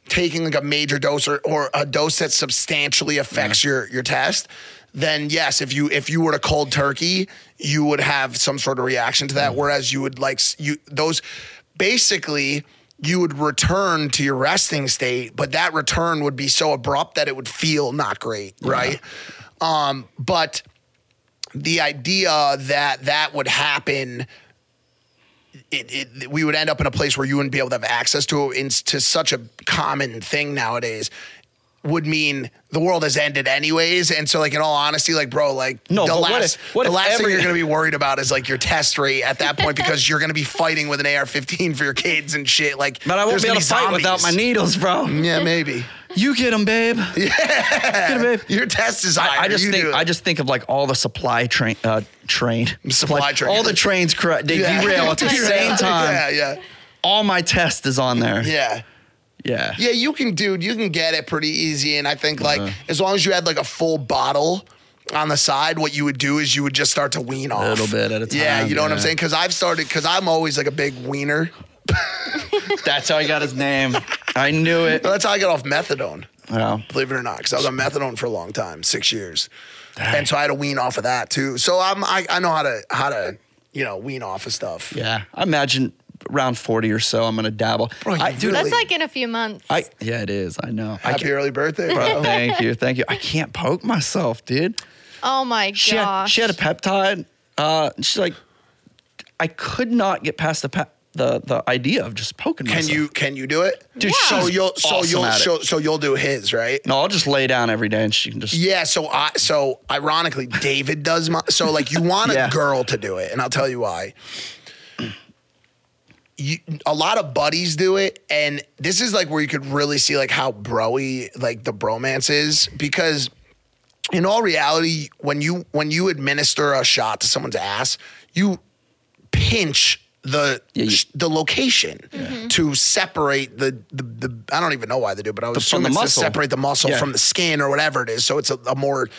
taking like a major dose or, or a dose that substantially affects your your test, then yes, if you if you were to cold turkey, you would have some sort of reaction to Mm. that. Whereas you would like you those basically you would return to your resting state, but that return would be so abrupt that it would feel not great, right? Um, but the idea that that would happen it, it, we would end up in a place where you wouldn't be able to have access to it to such a common thing nowadays would mean the world has ended anyways. And so, like in all honesty, like bro, like No, the last, if- what the last thing you're gonna be worried about is like your test rate at that point because you're gonna be fighting with an AR-15 for your kids and shit. Like, but I won't be able to fight without my needles, bro. Yeah, maybe. You get them, babe. (laughs) Yeah, get 'em, babe. Your test is. I, I just You think I just think of like all the supply train uh, train (laughs) Supply like, train. all the trains cra- they Yeah. derail at the (laughs) same time. Yeah, yeah, All my test is on there. yeah. yeah. Yeah, you can, dude. You can get it pretty easy, and I think like Uh-huh. as long as you had like a full bottle on the side, what you would do is you would just start to wean off A Little bit at a time. Yeah, you know what I'm saying? Because I've started because I'm always like a big wiener. (laughs) That's how I got his name. I knew it. That's how I got off methadone. Well, Believe it or not, because I was on methadone for a long time, six years, and so I had to wean off of that too. So I'm I, I know how to how to you know wean off of stuff. yeah. I imagine around 40 or so, I'm gonna dabble. Bro, I, dude, really- That's like in a few months. I yeah, it is. I know. I Happy can't, early birthday, bro, bro. (laughs) thank you, thank you. I can't poke myself, dude. oh my She had, gosh. she had a peptide. Uh, she's like, I could not get past the pep, the the idea of just poking Can myself. you can you do it? Dude, so you'll so awesome you'll so, so you'll do his right. No, I'll just lay down every day and she can just. Yeah, so I so ironically, David does my so like you want a (laughs) girl to do it, and I'll tell you why. You, a lot of buddies do it, and this is like where you could really see like how broy like the bromance is because in all reality, when you when you administer a shot to someone's ass, you pinch the Yeah, you- sh- the location mm-hmm. to separate the, the the I don't even know why they do, but I was The- from assuming the it's to muscle. separate the muscle Yeah. from the skin or whatever it is. So it's a, a more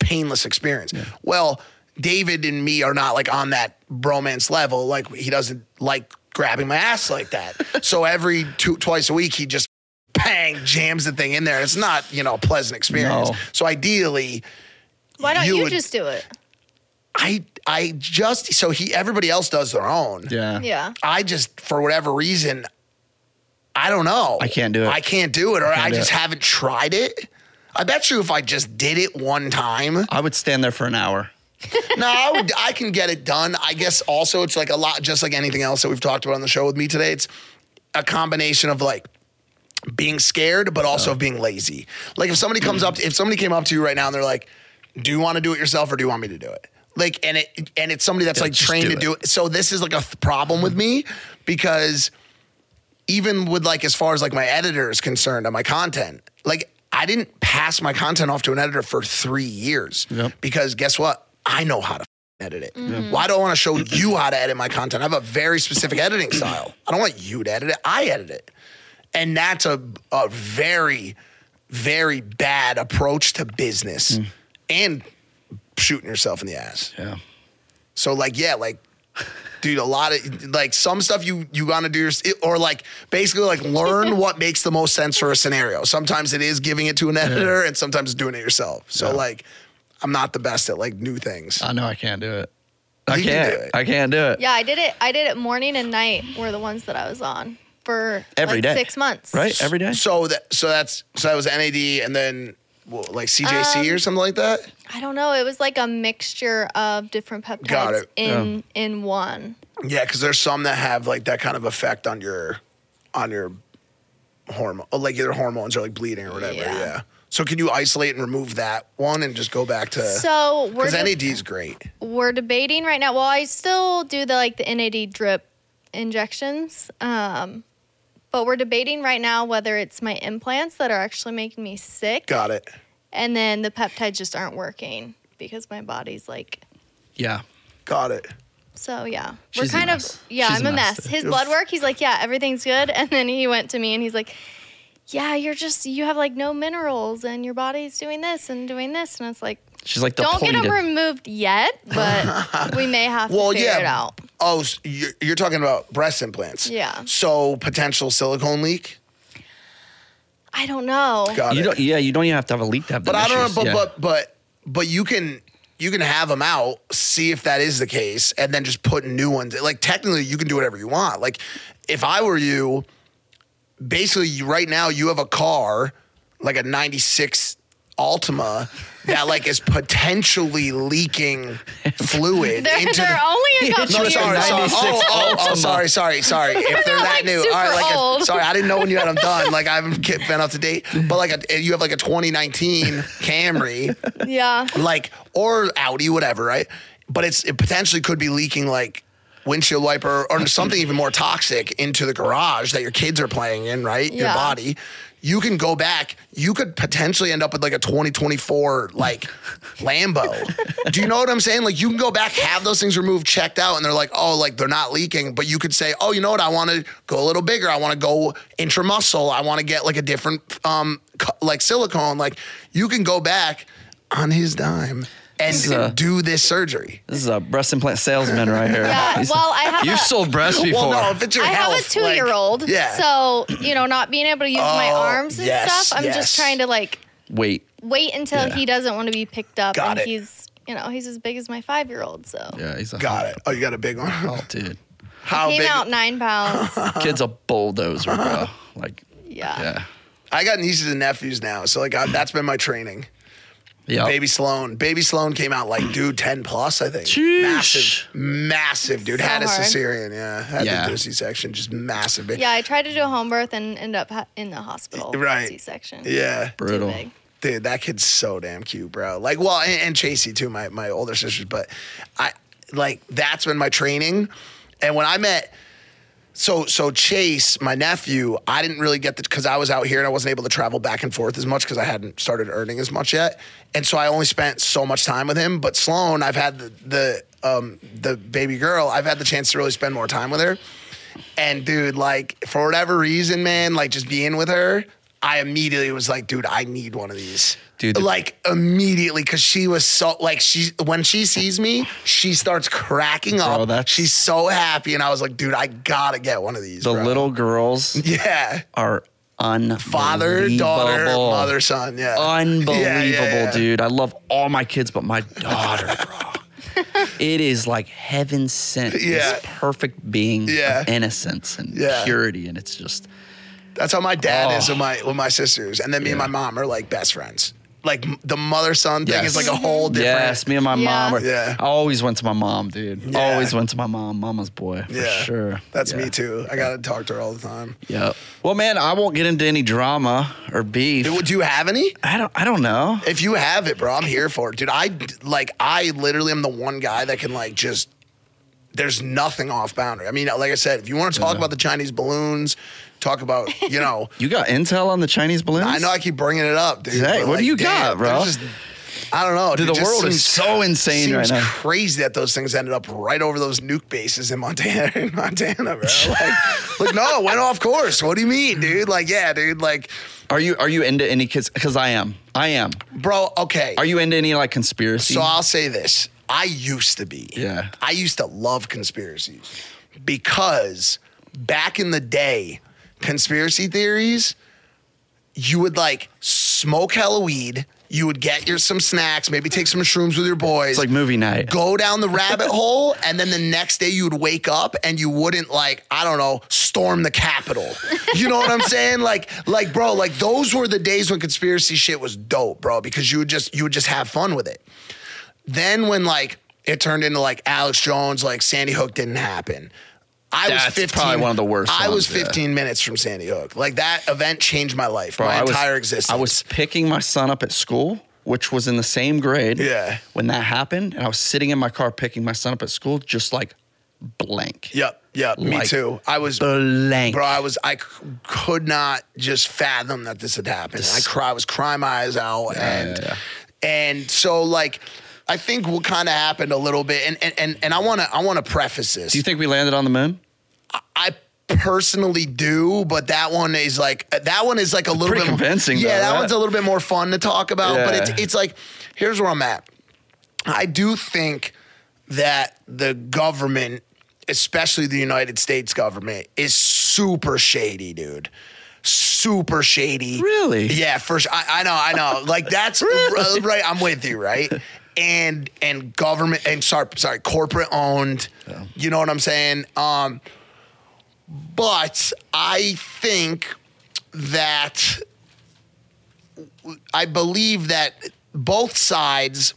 painless experience. Well, David and me are not like on that bromance level. Like he doesn't like grabbing my ass like that. (laughs) so every two twice a week he just bang jams the thing in there. It's not you know a pleasant experience. No. So ideally. Why don't you you, would- just do it? I I just so he everybody else does their own. Yeah. Yeah. I just for whatever reason, I don't know. I can't do it. I can't do it, or I do just it. haven't tried it. I bet you if I just did it one time, I would stand there for an hour. (laughs) no, I, would, I can get it done. I guess also it's like a lot, just like anything else that we've talked about on the show with me today. It's a combination of like being scared, but also of being lazy. Like if somebody comes up, if somebody came up to you right now and they're like, "Do you want to do it yourself or do you want me to do it?" Like, and it and it's somebody that's Yeah, like trained do to do it. So this is like a th- problem with me because even with like as far as like my editor is concerned on my content, like I didn't pass my content off to an editor for three years Yep. because guess what? I know how to f***ing edit it. Mm-hmm. Why do I want to show you how to edit my content? I have a very specific editing style. I don't want you to edit it. I edit it, and that's a a very very bad approach to business mm. and shooting yourself in the ass. Yeah. So like, yeah, like, dude, a lot of like some stuff you you gotta do, your, or like basically like learn (laughs) what makes the most sense for a scenario. Sometimes it is giving it to an editor, and sometimes it's doing it yourself. So Yeah. like, I'm not the best at like new things. I know I can't do it. I You can can't. do it. I can't do it. Yeah, I did it. I did it morning and night were the ones that I was on for Every like day. six months. Right? Every day? So that so that's so that was NAD, and then well, like CJC Um, or something like that. I don't know. It was like a mixture of different Got peptides it. in in one. Yeah, because there's some that have like that kind of effect on your on your hormone, like your hormones are like bleeding or whatever. Yeah. Yeah. So can you isolate and remove that one and just go back to? So we're Because de- NAD is great. we're debating right now. Well, I still do the like the NAD drip injections. Um, but we're debating right now whether it's my implants that are actually making me sick, Got it. And then the peptides just aren't working because my body's like. Yeah. Got it. So yeah, She's we're a kind of mess. yeah. She's I'm a a mess, mess. His blood work, he's like, yeah, everything's good, (laughs) and then he went to me and he's like, yeah, you're just you have like no minerals, and your body's doing this and doing this, and it's like, She's like don't get depleted. them removed yet, but (laughs) we may have to Well, figure yeah. it out. Oh, s- you're, you're talking about breast implants. Yeah. So potential silicone leak. I don't know. Got you it. don't, yeah, you don't even have to have a leak to have but them I don't know. But Yeah. but but but you can you can have them out, see if that is the case, and then just put new ones. Like technically, you can do whatever you want. Like if I were you, basically you, right now you have a car like a '96 Altima that like is potentially leaking fluid They're, into they're the. only a Yeah, couple No, Just years sorry, a sorry. 96 Oh, oh, oh, sorry, sorry, sorry. If they're, They're, that like, new, all right, super like a, sorry, I didn't know when you had them done. Like I haven't been up to date, but like a, you have like a 2019 Camry, Yeah. like or Audi, whatever, right? But it's it potentially could be leaking like windshield wiper or something even more toxic into the garage that your kids are playing in, right? Your body. You can go back. You could potentially end up with like a 2024 like Lambo. Do you know what I'm saying? Like you can go back, have those things removed, checked out, and they're like, oh, like they're not leaking. But you could say, oh, you know what? I want to go a little bigger. I want to go intramuscle. I want to get like a different um like silicone. Like you can go back on his dime and This is a- do this surgery. This is a breast implant salesman right here. Yeah, He's- well, I have You've a- sold breasts (laughs) before. Well, no, if it's your I have a two year old. like, yeah. So, you know, not being able to use my Oh, arms and yes, stuff, I'm yes. just trying to like Wait. wait until Yeah. he doesn't want to be picked up Got and it. he's you know, he's as big as my five year old, so Yeah, he's a got it. Oh, you got a big one. (laughs) Oh, dude. How came big? out nine pounds. (laughs) Kid's a bulldozer, bro. Like, Yeah. yeah. I got nieces and nephews now, so like I, that's been my training. Yeah. Baby Sloan. Baby Sloan came out like, dude, 10 plus, I think. Sheesh. Massive, massive, dude. So had a cesarean, yeah. Had Yeah. to do a C section, just massive. Baby. Yeah, I tried to do a home birth and end up in the hospital. Right. C section. Yeah. Brutal. Dude, that kid's so damn cute, bro. Like, well, and, and Chasey too, my my older sisters. But I like that's been my training. And when I met, so so Chase, my nephew, I didn't really get the because I was out here and I wasn't able to travel back and forth as much because I hadn't started earning as much yet, and so I only spent so much time with him. But Sloan, I've had the the um the baby girl, I've had the chance to really spend more time with her. And dude, like for whatever reason, man, like just being with her, I immediately was like, dude, I need one of these. Dude, the- like immediately, because she was so like she when she sees me, she starts cracking up. that's- She's so happy, and I was like, dude, I gotta get one of these. The bro. little girls yeah, are unbelievable. father, daughter, mother, son. Yeah, Unbelievable, Yeah, yeah, yeah. dude. I love all my kids, but my daughter, bro. (laughs) it is like heaven sent. Yeah. This perfect being Yeah. of innocence and Yeah. purity. And it's just That's how my dad is Oh. with my with my sisters, and then me and my mom are like best friends. Like the mother son thing Yes. is like a whole different. Yes, me and my Yeah. mom. Are, Yeah. I always went to my mom, dude. Yeah. Always went to my mom. Mama's boy, for Yeah, sure. That's Yeah. me too. I gotta talk to her all the time. Yep. Well, man, I won't get into any drama or beef. Do, do you have any? I don't. I don't know. If you have it, bro, I'm here for it, dude. I like. I literally am the one guy that can like just. There's nothing off boundary. I mean, like I said, if you want to talk Yeah. about the Chinese balloons, talk about you know. (laughs) You got intel on the Chinese balloons? I know I keep bringing it up, dude. Hey, what do like, you got, bro? Just, I don't know. Dude, the world is so insane seems right now. crazy that those things ended up right over those nuke bases in Montana. (laughs) In Montana, bro. (laughs) Like, like, no, it went off course. What do you mean, dude? Like, yeah, dude. Like, Are you are you into any kids? Because I am. I am. bro. Okay. Are you into any like conspiracy? So I'll say this. I used to be. Yeah. I used to love conspiracies because back in the day, conspiracy theories, you would like smoke hella weed, you would get your some snacks, maybe take some shrooms with your boys. it's like movie night. Go down the rabbit (laughs) hole, and then the next day you would wake up and you wouldn't like I don't know storm the Capitol. You know what I'm saying? (laughs) Like like bro, like those were the days when conspiracy shit was dope, bro, because you would just you would just have fun with it. Then when like it turned into like Alex Jones, like Sandy Hook didn't happen. I was That's 15. probably one of the worst I was ones, yeah. 15 minutes from Sandy Hook. Like that event changed my life, Bro, my I was- entire existence. I was picking my son up at school, which was in the same grade. Yeah. When that happened, and I was sitting in my car picking my son up at school, just like blank. Yep, yep, me too. I was Blank. Bro, I was I c- could not just fathom that this had happened. I cry, I was crying my eyes out, and yeah, and so like I think what kind of happened a little bit, and and and, and I want to I want to preface this. Do you think we landed on the moon? I personally do, but that one is like that one is like a little bit more- convincing, Yeah, though, that right? one's a little bit more fun to talk about. But it's it's like here's where I'm at. I do think that the government, especially the United States government, is super shady, dude. Super shady. Really? Yeah, for sure. I, I know, I know. Like that's (laughs) Really? right. I'm with you, right? And and government and sorry, sorry, corporate owned. You know what I'm saying? Um, but I think that I believe that both sides,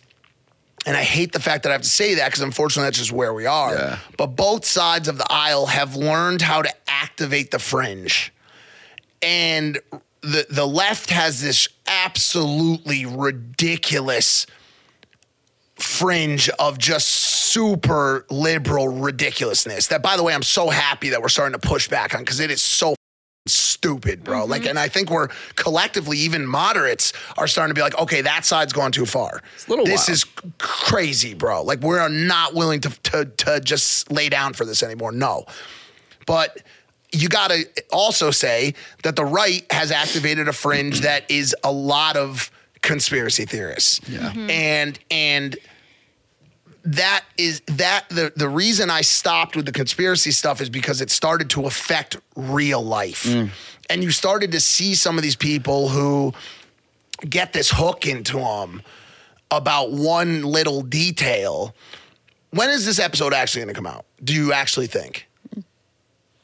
and I hate the fact that I have to say that because unfortunately that's just where we are. Yeah. But both sides of the aisle have learned how to activate the fringe. And the the left has this absolutely ridiculous fringe of just super liberal ridiculousness. That by the way, I'm so happy that we're starting to push back on because it is so stupid, bro. Like, mm-hmm. and I think we're collectively, even moderates, are starting to be like, okay, that side's gone too far. a little this wild. is crazy, bro. Like, we're not willing to, to to just lay down for this anymore. No, but. You got to also say that the right has activated a fringe that is a lot of conspiracy theorists. Yeah. Mm-hmm. And and that is that the the reason I stopped with the conspiracy stuff is because it started to affect real life. Mm. And you started to see some of these people who get this hook into them about one little detail. When is this episode actually going to come out? Do you actually think?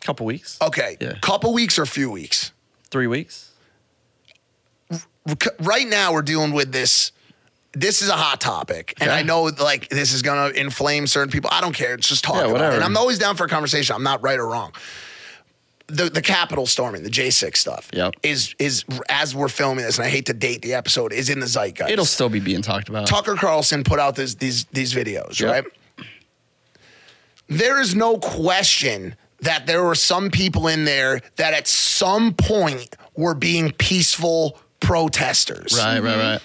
Couple weeks. Okay, Yeah. couple weeks or a few weeks? Three weeks. right now we're dealing with this this is a hot topic and Okay. i know like this is gonna inflame certain people i don't care it's just talk Yeah, about it. and i'm always down for a conversation i'm not right or wrong the the Capitol storming, the J6 stuff, Yep. is is as we're filming this, and I hate to date the episode, is in the zeitgeist. It'll still be being talked about. Tucker Carlson put out this, these these videos, Yep. right? There is no question that there were some people in there that at some point were being peaceful protesters. Right, right, right.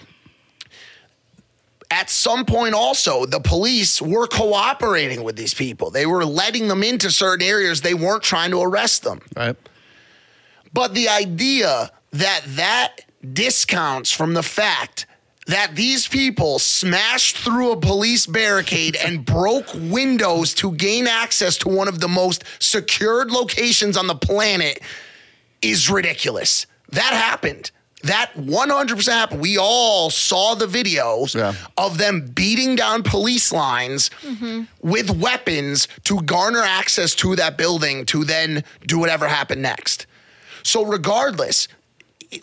At some point, also, the police were cooperating with these people. They were letting them into certain areas. They weren't trying to arrest them. Right. But the idea that that discounts from the fact that these people smashed through a police barricade (laughs) and broke windows to gain access to one of the most secured locations on the planet is ridiculous. That happened. That 100% happened. We all saw the videos Yeah. of them beating down police lines mm-hmm. with weapons to garner access to that building to then do whatever happened next. So, regardless,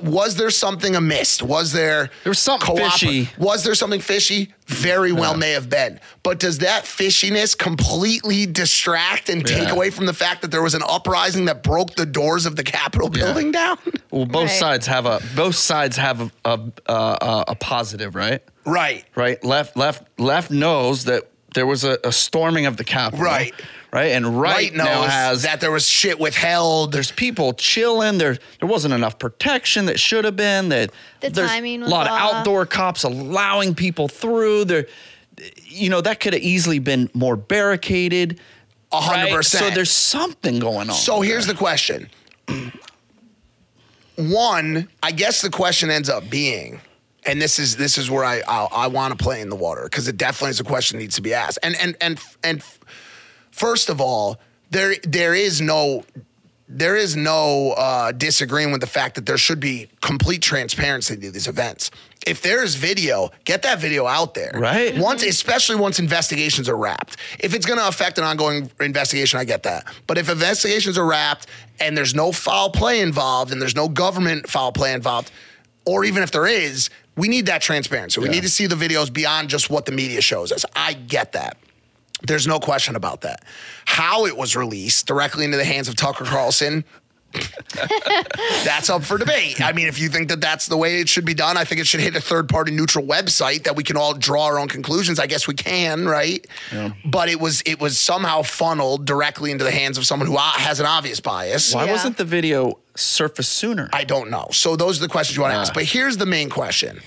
was there something amiss? Was there There was something fishy. Was there something fishy? Very well may have been. But does that fishiness completely distract and take Yeah. away from the fact that there was an uprising that broke the doors of the Capitol building down? Well, both Right. sides have a both sides have a a, a a positive, right? right. Right. Left left left knows that there was a, a storming of the Capitol. Right. Right. And right, Right now has that there was shit withheld. there's people chilling. There there wasn't enough protection that should have been. That The there's timing a was lot of off. outdoor cops allowing people through. There, you know, that could have easily been more barricaded. A hundred right? percent. So there's something going on. So here's the question. One, I guess the question ends up being, and this is this is where I I, I want to play in the water because it definitely is a question that needs to be asked. And and and and first of all, there there is no there is no uh, disagreeing with the fact that there should be complete transparency to these events. If there is video, get that video out there. Right. Once, especially once investigations are wrapped. If it's going to affect an ongoing investigation, I get that. But if investigations are wrapped and there's no foul play involved and there's no government foul play involved, or even if there is, we need that transparency. We Yeah. need to see the videos beyond just what the media shows us. I get that. There's no question about that. How it was released directly into the hands of Tucker Carlson, (laughs) that's up for debate. I mean, if you think that that's the way it should be done, I think it should hit a third party neutral website that we can all draw our own conclusions. I guess we can, right? But it was it was somehow funneled directly into the hands of someone who has an obvious bias. why Yeah. wasn't the video surfaced sooner? I don't know. So those are the questions you want to Yeah. ask. But here's the main question.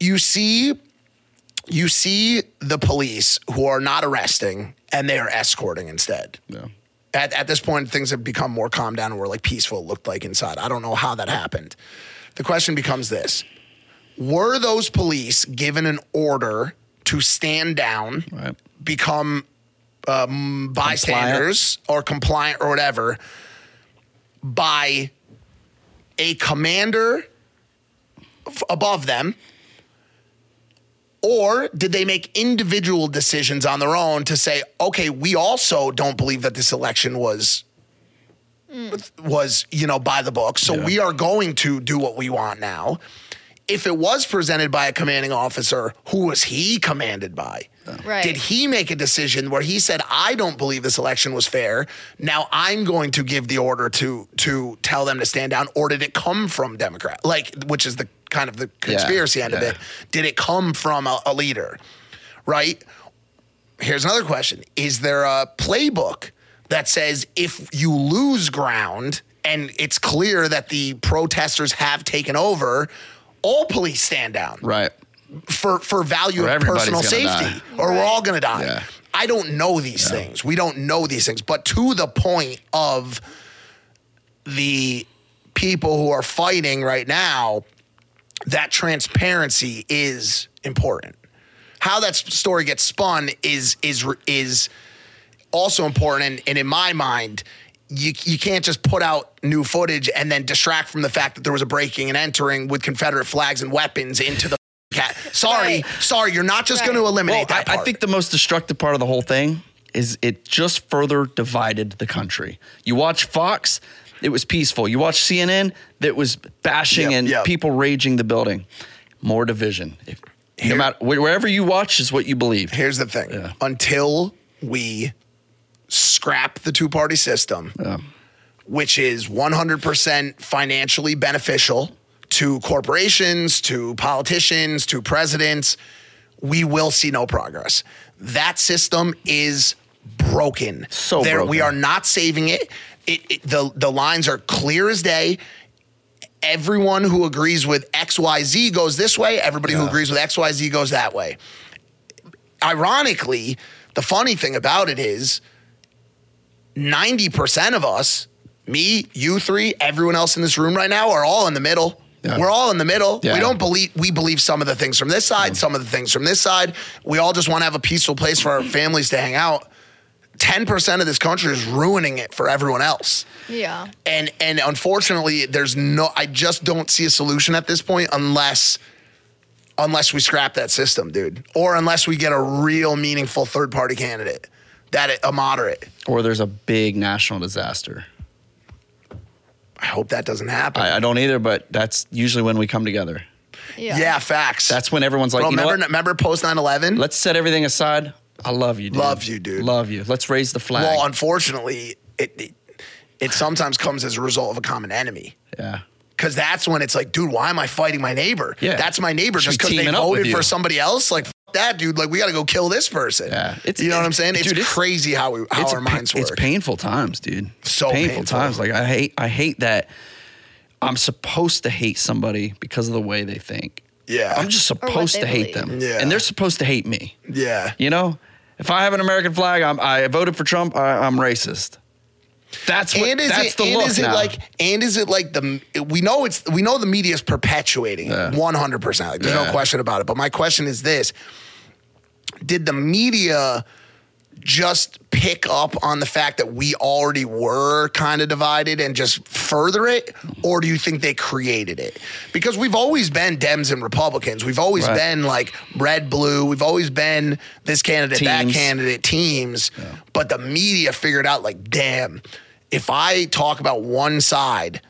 You see you see the police who are not arresting and they are escorting instead. yeah. At, at this point, things have become more calm down and were like peaceful, it looked like inside. I don't know how that happened. The question becomes this Were those police given an order to stand down, Right. become um, bystanders or compliant or whatever by a commander f- above them? Or did they make individual decisions on their own to say, okay, we also don't believe that this election was hmm. was, you know, by the book. So Yeah. we are going to do what we want now. If it was presented by a commanding officer, who was he commanded by? Right. Did he make a decision where he said, "I don't believe this election was fair. Now I'm going to give the order to to tell them to stand down," or did it come from Democrat? Like, which is the kind of the conspiracy end of it. Did it come from a, a leader? Right. Here's another question: Is there a playbook that says if you lose ground and it's clear that the protesters have taken over, all police stand down? Right. for for value Or of personal safety, die. or we're all gonna die. Yeah. I don't know these things. We don't know these things. But to the point of the people who are fighting right now, that transparency is important. How that story gets spun is is is also important, and, and in my mind. You, you can't just put out new footage and then distract from the fact that there was a breaking and entering with Confederate flags and weapons into the (laughs) cat. Sorry, Right. sorry, you're not just Right. going to eliminate Well, I, that I part. think the most destructive part of the whole thing is it just further divided the country. You watch Fox, it was peaceful. You watch CNN, that was bashing Yep, and yep. people raging the building. More division. If, Here- no matter wherever you watch is what you believe. Here's the thing: Yeah. until we scrap the two-party system, which is 100% financially beneficial to corporations, to politicians, to presidents, we will see no progress. That system is broken. So there, we are not saving it. It, it. The the lines are clear as day. Everyone who agrees with XYZ goes this way. Everybody who agrees with XYZ goes that way. Ironically, the funny thing about it is 90% of us, me, you three, everyone else in this room right now are all in the middle. Yeah. We're all in the middle. Yeah. We don't believe we believe some of the things from this side, some of the things from this side. We all just want to have a peaceful place for our families to hang out. 10% of this country is ruining it for everyone else. Yeah. And and unfortunately, there's no I just don't see a solution at this point unless unless we scrap that system, dude. Or unless we get a real meaningful third party candidate. That it, a moderate. Or there's a big national disaster. I hope that doesn't happen. I, I don't either, but that's usually when we come together. Yeah. yeah. facts. That's when everyone's like, Bro, you know remember, what? remember post 9-11? Let's set everything aside. I love you, dude. Love you, dude. Love you. Let's raise the flag. Well, unfortunately, it, it it sometimes comes as a result of a common enemy. yeah. Cause that's when it's like, dude, why am I fighting my neighbor? Yeah. That's my neighbor Should just because they teaming up with voted for somebody else. Like that, dude. Like we gotta go kill this person. Yeah. It's- you know what I'm saying? It's dude, it's- crazy how we how it's our a pa- minds work. It's painful times, dude. So painful, painful. times. Like I hate I hate that I'm supposed to hate somebody because of the way they think. Yeah. I'm just supposed they to hate believe. them. Yeah. And they're supposed to hate me. Yeah. You know? If I have an American flag, I'm, I voted for Trump, I, I'm racist. That's what and is that's it the and is it now. like and is it like the we know it's we know the media is perpetuating one hundred percent. There's no question about it. But my question is this: Did the media just pick up on the fact that we already were kind of divided and just further it, or do you think they created it? Because we've always been Dems and Republicans. We've always Right. been like red blue. We've always been this candidate, that candidate, teams. But the media figured out like, damn, if I talk about one side,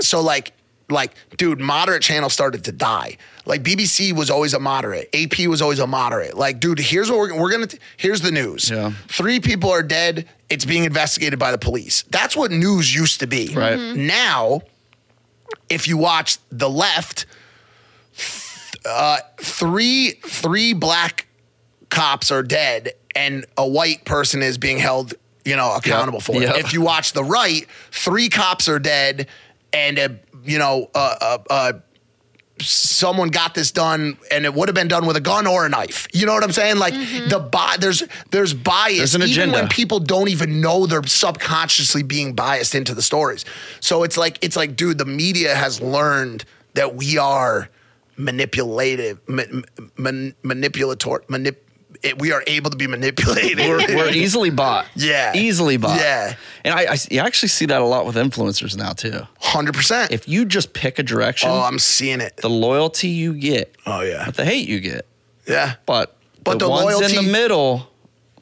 so like like dude moderate channels started to die. Like bbc was always a moderate. Ap was always a moderate. Like dude here's what we're, we're gonna here's the news. Yeah. three people are dead. It's being investigated by the police. That's what news used to be. Right. now if you watch the left uh, three three black cops are dead and a white person is being held you know accountable for it. Yep. if you watch the right three cops are dead and uh, you know uh, uh, uh, someone got this done and it would have been done with a gun or a knife. You know what i'm saying? Like the bi- there's there's bias There's an even agenda. when people don't even know they're subconsciously being biased into the stories. So it's like it's like dude the media has learned that we are manipulative ma- man, manipulator manip, it, we are able to be manipulated we're, we're (laughs) easily bought. Yeah. Easily bought. Yeah. And I, I you actually see that a lot with influencers now too. 100% If you just pick a direction, oh i'm seeing it the loyalty you get, oh yeah but the hate you get. yeah But But the, the ones in the middle,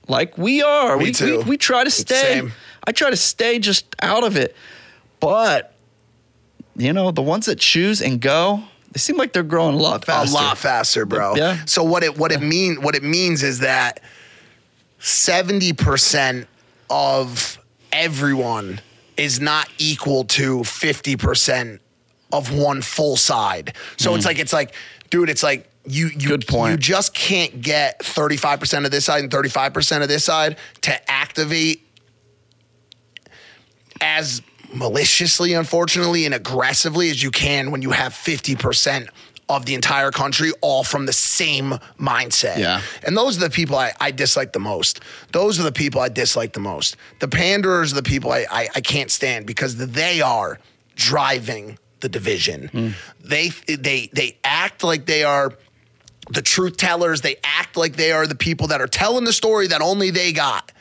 like we are, Me we, too. we we try to stay. I try to stay just out of it, but you know the ones that choose and go, they seem like they're growing a lot faster. A lot faster, bro. Yeah. So what it what it mean what it means is that seventy percent of everyone is not equal to fifty percent of one full side. So it's mm. like it's like, dude, it's like you you you just can't get thirty five percent of this side and thirty five percent of this side to activate as maliciously, unfortunately, and aggressively as you can when you have 50% of the entire country all from the same mindset. Yeah. And those are the people I, I dislike the most. Those are the people I dislike the most. The panderers are the people I, I, I can't stand because they are driving the division. Hmm. They they they act like they are the truth tellers. They act like they are the people that are telling the story that only they got.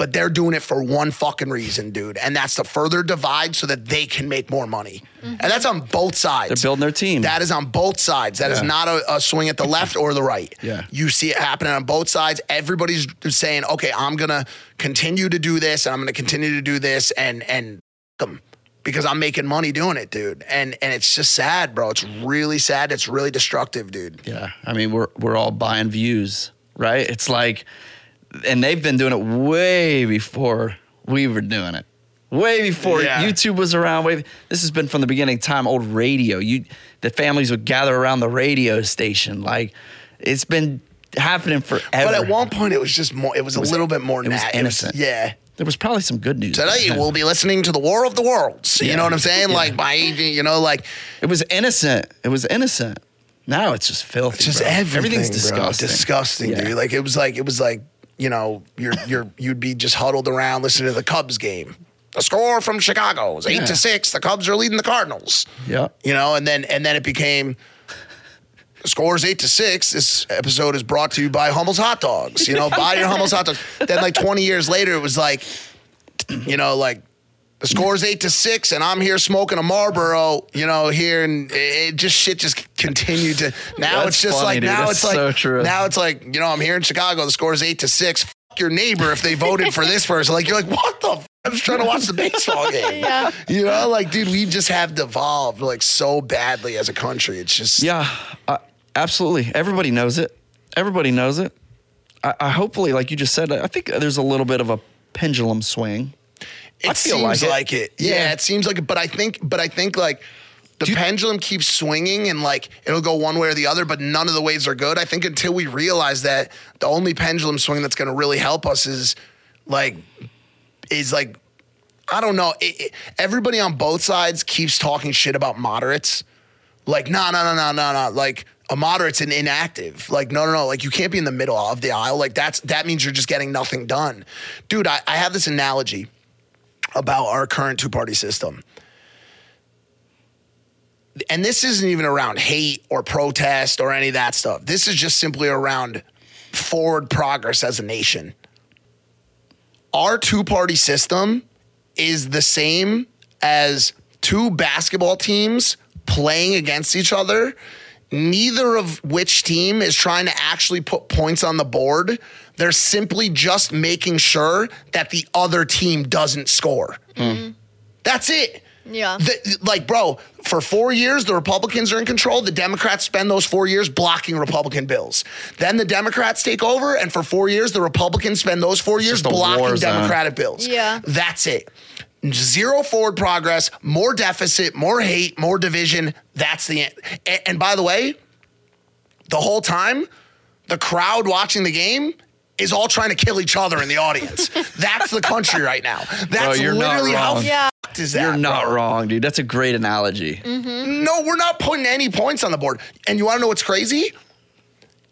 But they're doing it for one fucking reason, dude. And that's to further divide so that they can make more money. And that's on both sides. They're building their team. That is on both sides. That is Yeah. not a, a swing at the left or the right. Yeah. You see it happening on both sides. Everybody's saying, okay, I'm going to continue to do this and I'm going to continue to do this and, and, them because I'm making money doing it, dude. And and it's just sad, bro. It's really sad. It's really destructive, dude. Yeah, I mean we're we're all buying views, right? It's like, and they've been doing it way before we were doing it, way before Yeah. YouTube was around. Way this has been from the beginning of time. Old radio, you the families would gather around the radio station. Like it's been happening forever. But at one point, it was just more. It was, was- a little bit more it was innocent. yeah. there was probably some good news. Today back we'll be listening to the War of the Worlds. You Yeah. know what I'm saying? Yeah. Like my, you know, like It was innocent. It was innocent. Now it's just filthy. it's just bro. everything. Everything's bro. disgusting. Disgusting, Yeah. dude. Like it was like it was like you know you're (laughs) you're you'd be just huddled around listening to the Cubs game. the score from Chicago is eight Yeah. to six. The Cubs are leading the Cardinals. Yeah. You know, and then and then it became scores eight to six. This episode is brought to you by Hummel's Hot Dogs. You know, buy your (laughs) Hummel's Hot Dogs. Then like 20 years later, it was like, you know, like the score is eight to six, and I'm here smoking a Marlboro. You know, here and it, it just shit just continued to. Now That's it's just funny, like dude. now That's it's like true. now it's like you know I'm here in Chicago. The score is eight to six. F- your neighbor if they voted for this person. Like you're like what the. F-? I'm just trying to watch the baseball (laughs) game. Yeah. You know, like, dude, we just have devolved like so badly as a country. It's just Yeah, uh, absolutely. Everybody knows it. Everybody knows it. I, I hopefully, like you just said, I think there's a little bit of a pendulum swing. It I feel seems like like it. it. Yeah, Yeah. it seems like it. But I think, but I think like the you- pendulum keeps swinging and like it'll go one way or the other, but none of the ways are good. I think until we realize that the only pendulum swing that's going to really help us is like is like I don't know. It, it- everybody on both sides keeps talking shit about moderates. Like, no, no, no, no, no, no. Like, a moderate's an inactive. Like, no, no, no. Like, you can't be in the middle of the aisle. Like, that's that means you're just getting nothing done. Dude, I, I have this analogy about our current two party system. And this isn't even around hate or protest or any of that stuff. This is just simply around forward progress as a nation our two party system is the same as two basketball teams playing against each other, neither of which team is trying to actually put points on the board. They're simply just making sure that the other team doesn't score. Mm-hmm. That's it. Yeah. The- like, bro, for four years, the Republicans are in control. The Democrats spend those four years blocking Republican bills. Then the Democrats take over, and for four years, the Republicans spend those four years just a war blocking. Democratic bills. Yeah. That's it. Zero forward progress, more deficit, more hate, more division. That's the end. And, and by the way, the whole time, the crowd watching the game is all trying to kill each other in the audience. That's the country right now. That's you're not literally how wrong. Yeah. fucked is that. You're not bro? wrong, dude. That's a great analogy. Mm-hmm. No, we're not putting any points on the board. And you want to know what's crazy?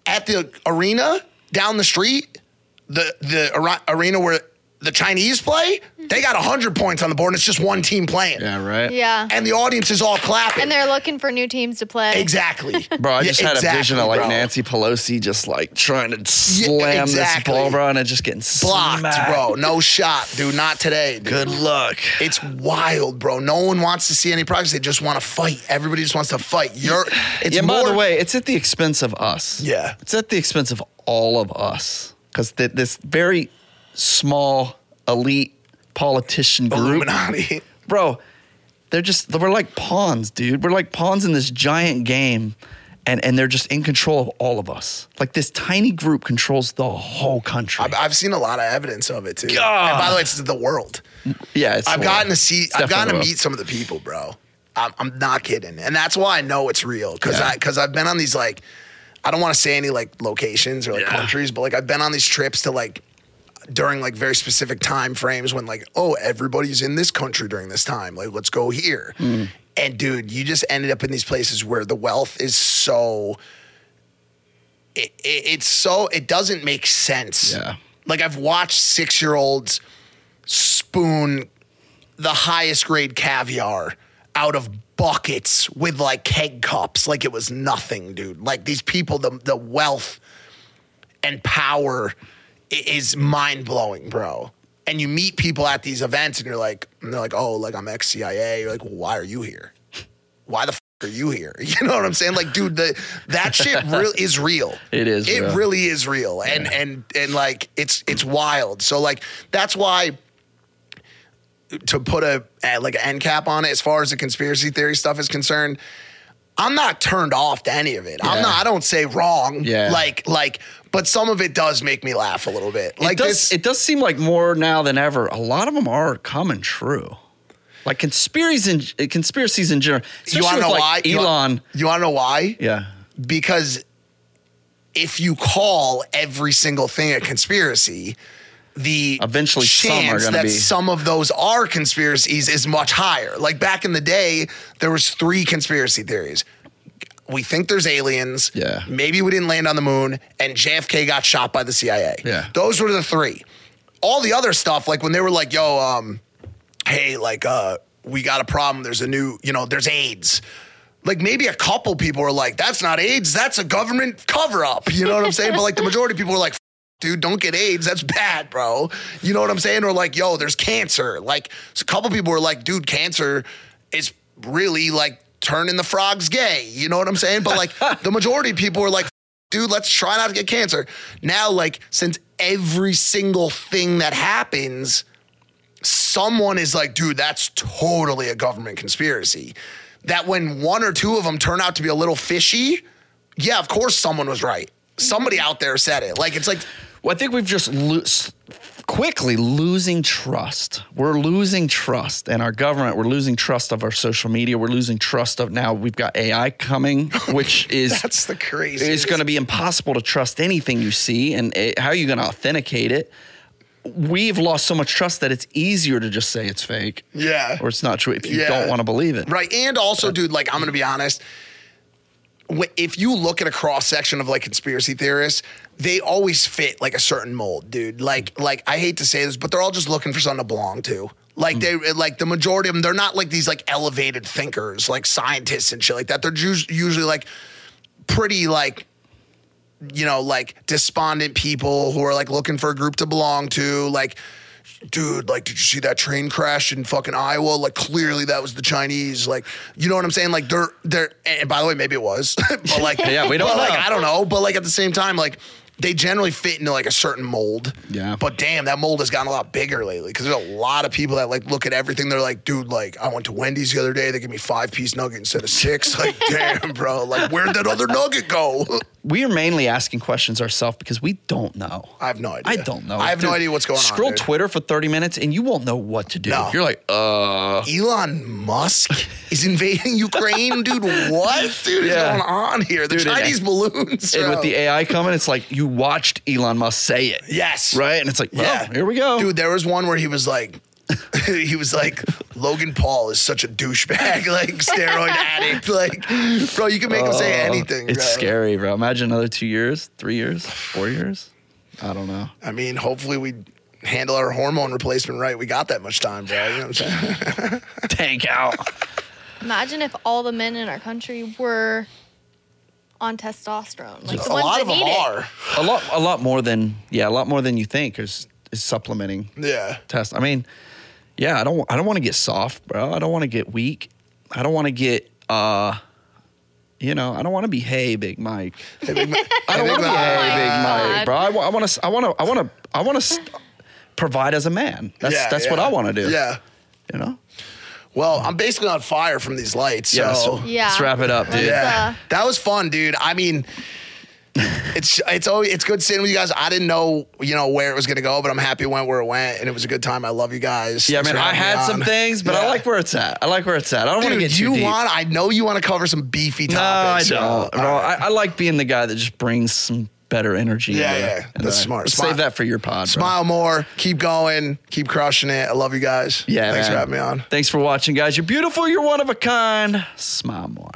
At the arena down the street, the the arena where the Chinese play, they got 100 points on the board and it's just one team playing. Yeah, right. Yeah. And the audience is all clapping. And they're looking for new teams to play. exactly. (laughs) Bro, I Yeah, just had a vision of like bro. Nancy Pelosi just like trying to slam exactly. this ball, bro, and it just getting blocked, smacked. bro. No shot, dude. Not today. Dude. Good luck. It's wild, bro. No one wants to see any progress. They just want to fight. Everybody just wants to fight. You're. It's yeah, more. by the way, it's at the expense of us. Yeah. It's at the expense of all of us. Because th- this very small, elite politician group, Illuminati. bro, they're just, we're like pawns, dude. We're like pawns in this giant game. And, and they're just in control of all of us. Like this tiny group controls the whole country. I've, I've seen a lot of evidence of it too. God. And by the way, it's the world. yeah, it's I've horrible. gotten to see. It's I've gotten to meet some of the people, bro. I'm, I'm not kidding, and that's why I know it's real because Yeah. I because I've been on these like, I don't want to say any like locations or like Yeah. countries, but like I've been on these trips to like during like very specific time frames when like oh everybody's in this country during this time. Like let's go here. Hmm. and dude you just ended up in these places where the wealth is so it, it, it's so it doesn't make sense. Yeah. like i've watched six year olds spoon the highest grade caviar out of buckets with like keg cups. Like it was nothing dude. Like these people the the wealth and power is mind blowing, bro. And you meet people at these events and you're like, and they're like, oh, like I'm ex CIA. You're like, well, why are you here? Why the f- are you here? (laughs) You know what I'm saying? Like, dude, the that shit (laughs) really is real. It is It real. really is real. And and and like it's it's wild. So like that's why to put a, like an end cap on it as far as the conspiracy theory stuff is concerned. I'm not turned off to any of it. I'm not. I don't say wrong. Yeah. Like like, but some of it does make me laugh a little bit. Like it does, this. It does seem like more now than ever. A lot of them are coming true. Like conspiracies in conspiracies in general. you want to know why? like wa- Elon. You want to know why? Yeah. Because if you call every single thing a conspiracy, the Eventually some are chance gonna that be- some of those are conspiracies is much higher. Like back in the day, there was three conspiracy theories. We think there's aliens. Yeah. Maybe we didn't land on the moon, and JFK got shot by the CIA. Yeah. Those were the three. All the other stuff, like when they were like, "Yo, um, hey, like, uh, we got a problem. There's a new, you know, there's AIDS. Like maybe a couple people are like, that's not AIDS, that's a government cover up. You know what I'm saying? But like the majority of people are like, dude, don't get AIDS. That's bad, bro. You know what I'm saying? Or like, yo, there's cancer. Like so a couple people are like, dude, cancer is really like turning the frogs gay. You know what I'm saying? But like (laughs) the majority of people are like, dude, let's try not to get cancer. Now, like, since every single thing that happens, someone is like, dude, that's totally a government conspiracy. That when one or two of them turn out to be a little fishy, yeah, of course someone was right. Somebody mm-hmm. out there said it. Like, it's like, Well, I think we've just lo- s- quickly losing trust. We're losing trust in our government. We're losing trust of our social media. We're losing trust of now we've got AI coming, (laughs) which is (laughs) that's the crazy. it's going to be impossible to trust anything you see. And it, how are you going to authenticate it? We've lost so much trust that it's easier to just say it's fake Yeah. or it's not true if you Yeah. don't want to believe it. Right. And also, dude, like, I'm going to be honest. If you look at a cross section of like conspiracy theorists, they always fit like a certain mold, dude. Like, like I hate to say this, but they're all just looking for something to belong to. Like they, mm. like the majority of them, they're not like these like elevated thinkers, like scientists and shit like that. They're us- usually like pretty like you know, like despondent people who are like looking for a group to belong to. Like, dude, like, did you see that train crash in fucking Iowa? Like, clearly that was the Chinese. Like, you know what I'm saying? Like, they're they're. And by the way, maybe it was, (laughs) but like, Yeah, we don't but, Like. I don't know, but like at the same time, like. They generally fit into like a certain mold. Yeah. But damn, that mold has gotten a lot bigger lately because there's a lot of people that like look at everything. They're like, dude, like I went to Wendy's the other day. They gave me five piece nugget instead of six. (laughs) Like, damn, bro. Like, where'd that other nugget go? (laughs) We are mainly asking questions ourselves because we don't know. I have no idea. I don't know. I have no idea what's going on. Scroll. Twitter for 30 minutes and you won't know what to do. No. You're like, uh, Elon Musk is invading (laughs) Ukraine, dude. What, dude, is going on here? The Dude, and- Chinese balloons. and with the AI coming, it's like you watched Elon Musk say it. yes, Right? And it's like, well, Yeah, here we go. dude. There was one where he was like, (laughs) he was like, Logan Paul is such a douchebag, (laughs) like steroid addict, like, bro. You can make him say oh, anything. Oh, It's bro. scary, bro. Imagine another two years, three years, four years. I don't know. I mean, hopefully we handle our hormone replacement right. We got that much time, bro. You know what I'm saying? (laughs) Tank out. Imagine if all the men in our country were on testosterone. Like the a ones lot that of them need it. are. A lot, a lot more than yeah, a lot more than you think is is supplementing Yeah. test. I mean, yeah, I don't, I don't want to get soft, bro. I don't want to get weak. I don't want to get, uh, you know, I don't want to be hey, Big Mike. Hey, Big Ma- I (laughs) don't want to be hey, Big Mike, bro. I want to, I want to, I want to, I want to provide as a man. That's Yeah, that's what. I want to do. Yeah. you know. Well, I'm basically on fire from these lights. Yeah. so So Yeah. let's wrap it up, dude. Yeah, uh, that was fun, dude. I mean, it's it's always it's good sitting with you guys. I didn't know you know where it was gonna go, but I'm happy it went where it went, and it was a good time. I love you guys. Yeah, Thanks man. I had some things, but I like where it's at. I like where it's at. I don't want to get you too deep. want? I know you want to cover some beefy topics. no, I don't, yo. bro. Right. I, I like being the guy that just brings some better energy. Yeah, into- yeah. That's that. smart. Smile- Save that for your pod, bro. Smile more. Keep going. Keep crushing it. I love you guys. Yeah, Thanks man. for having me on. Thanks for watching, guys. You're beautiful. You're one of a kind. Smile more.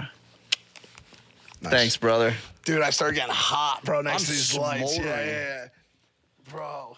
Nice. Thanks, brother. Dude. I started getting hot, bro. Next I'm to these lights. Yeah, yeah, yeah. bro.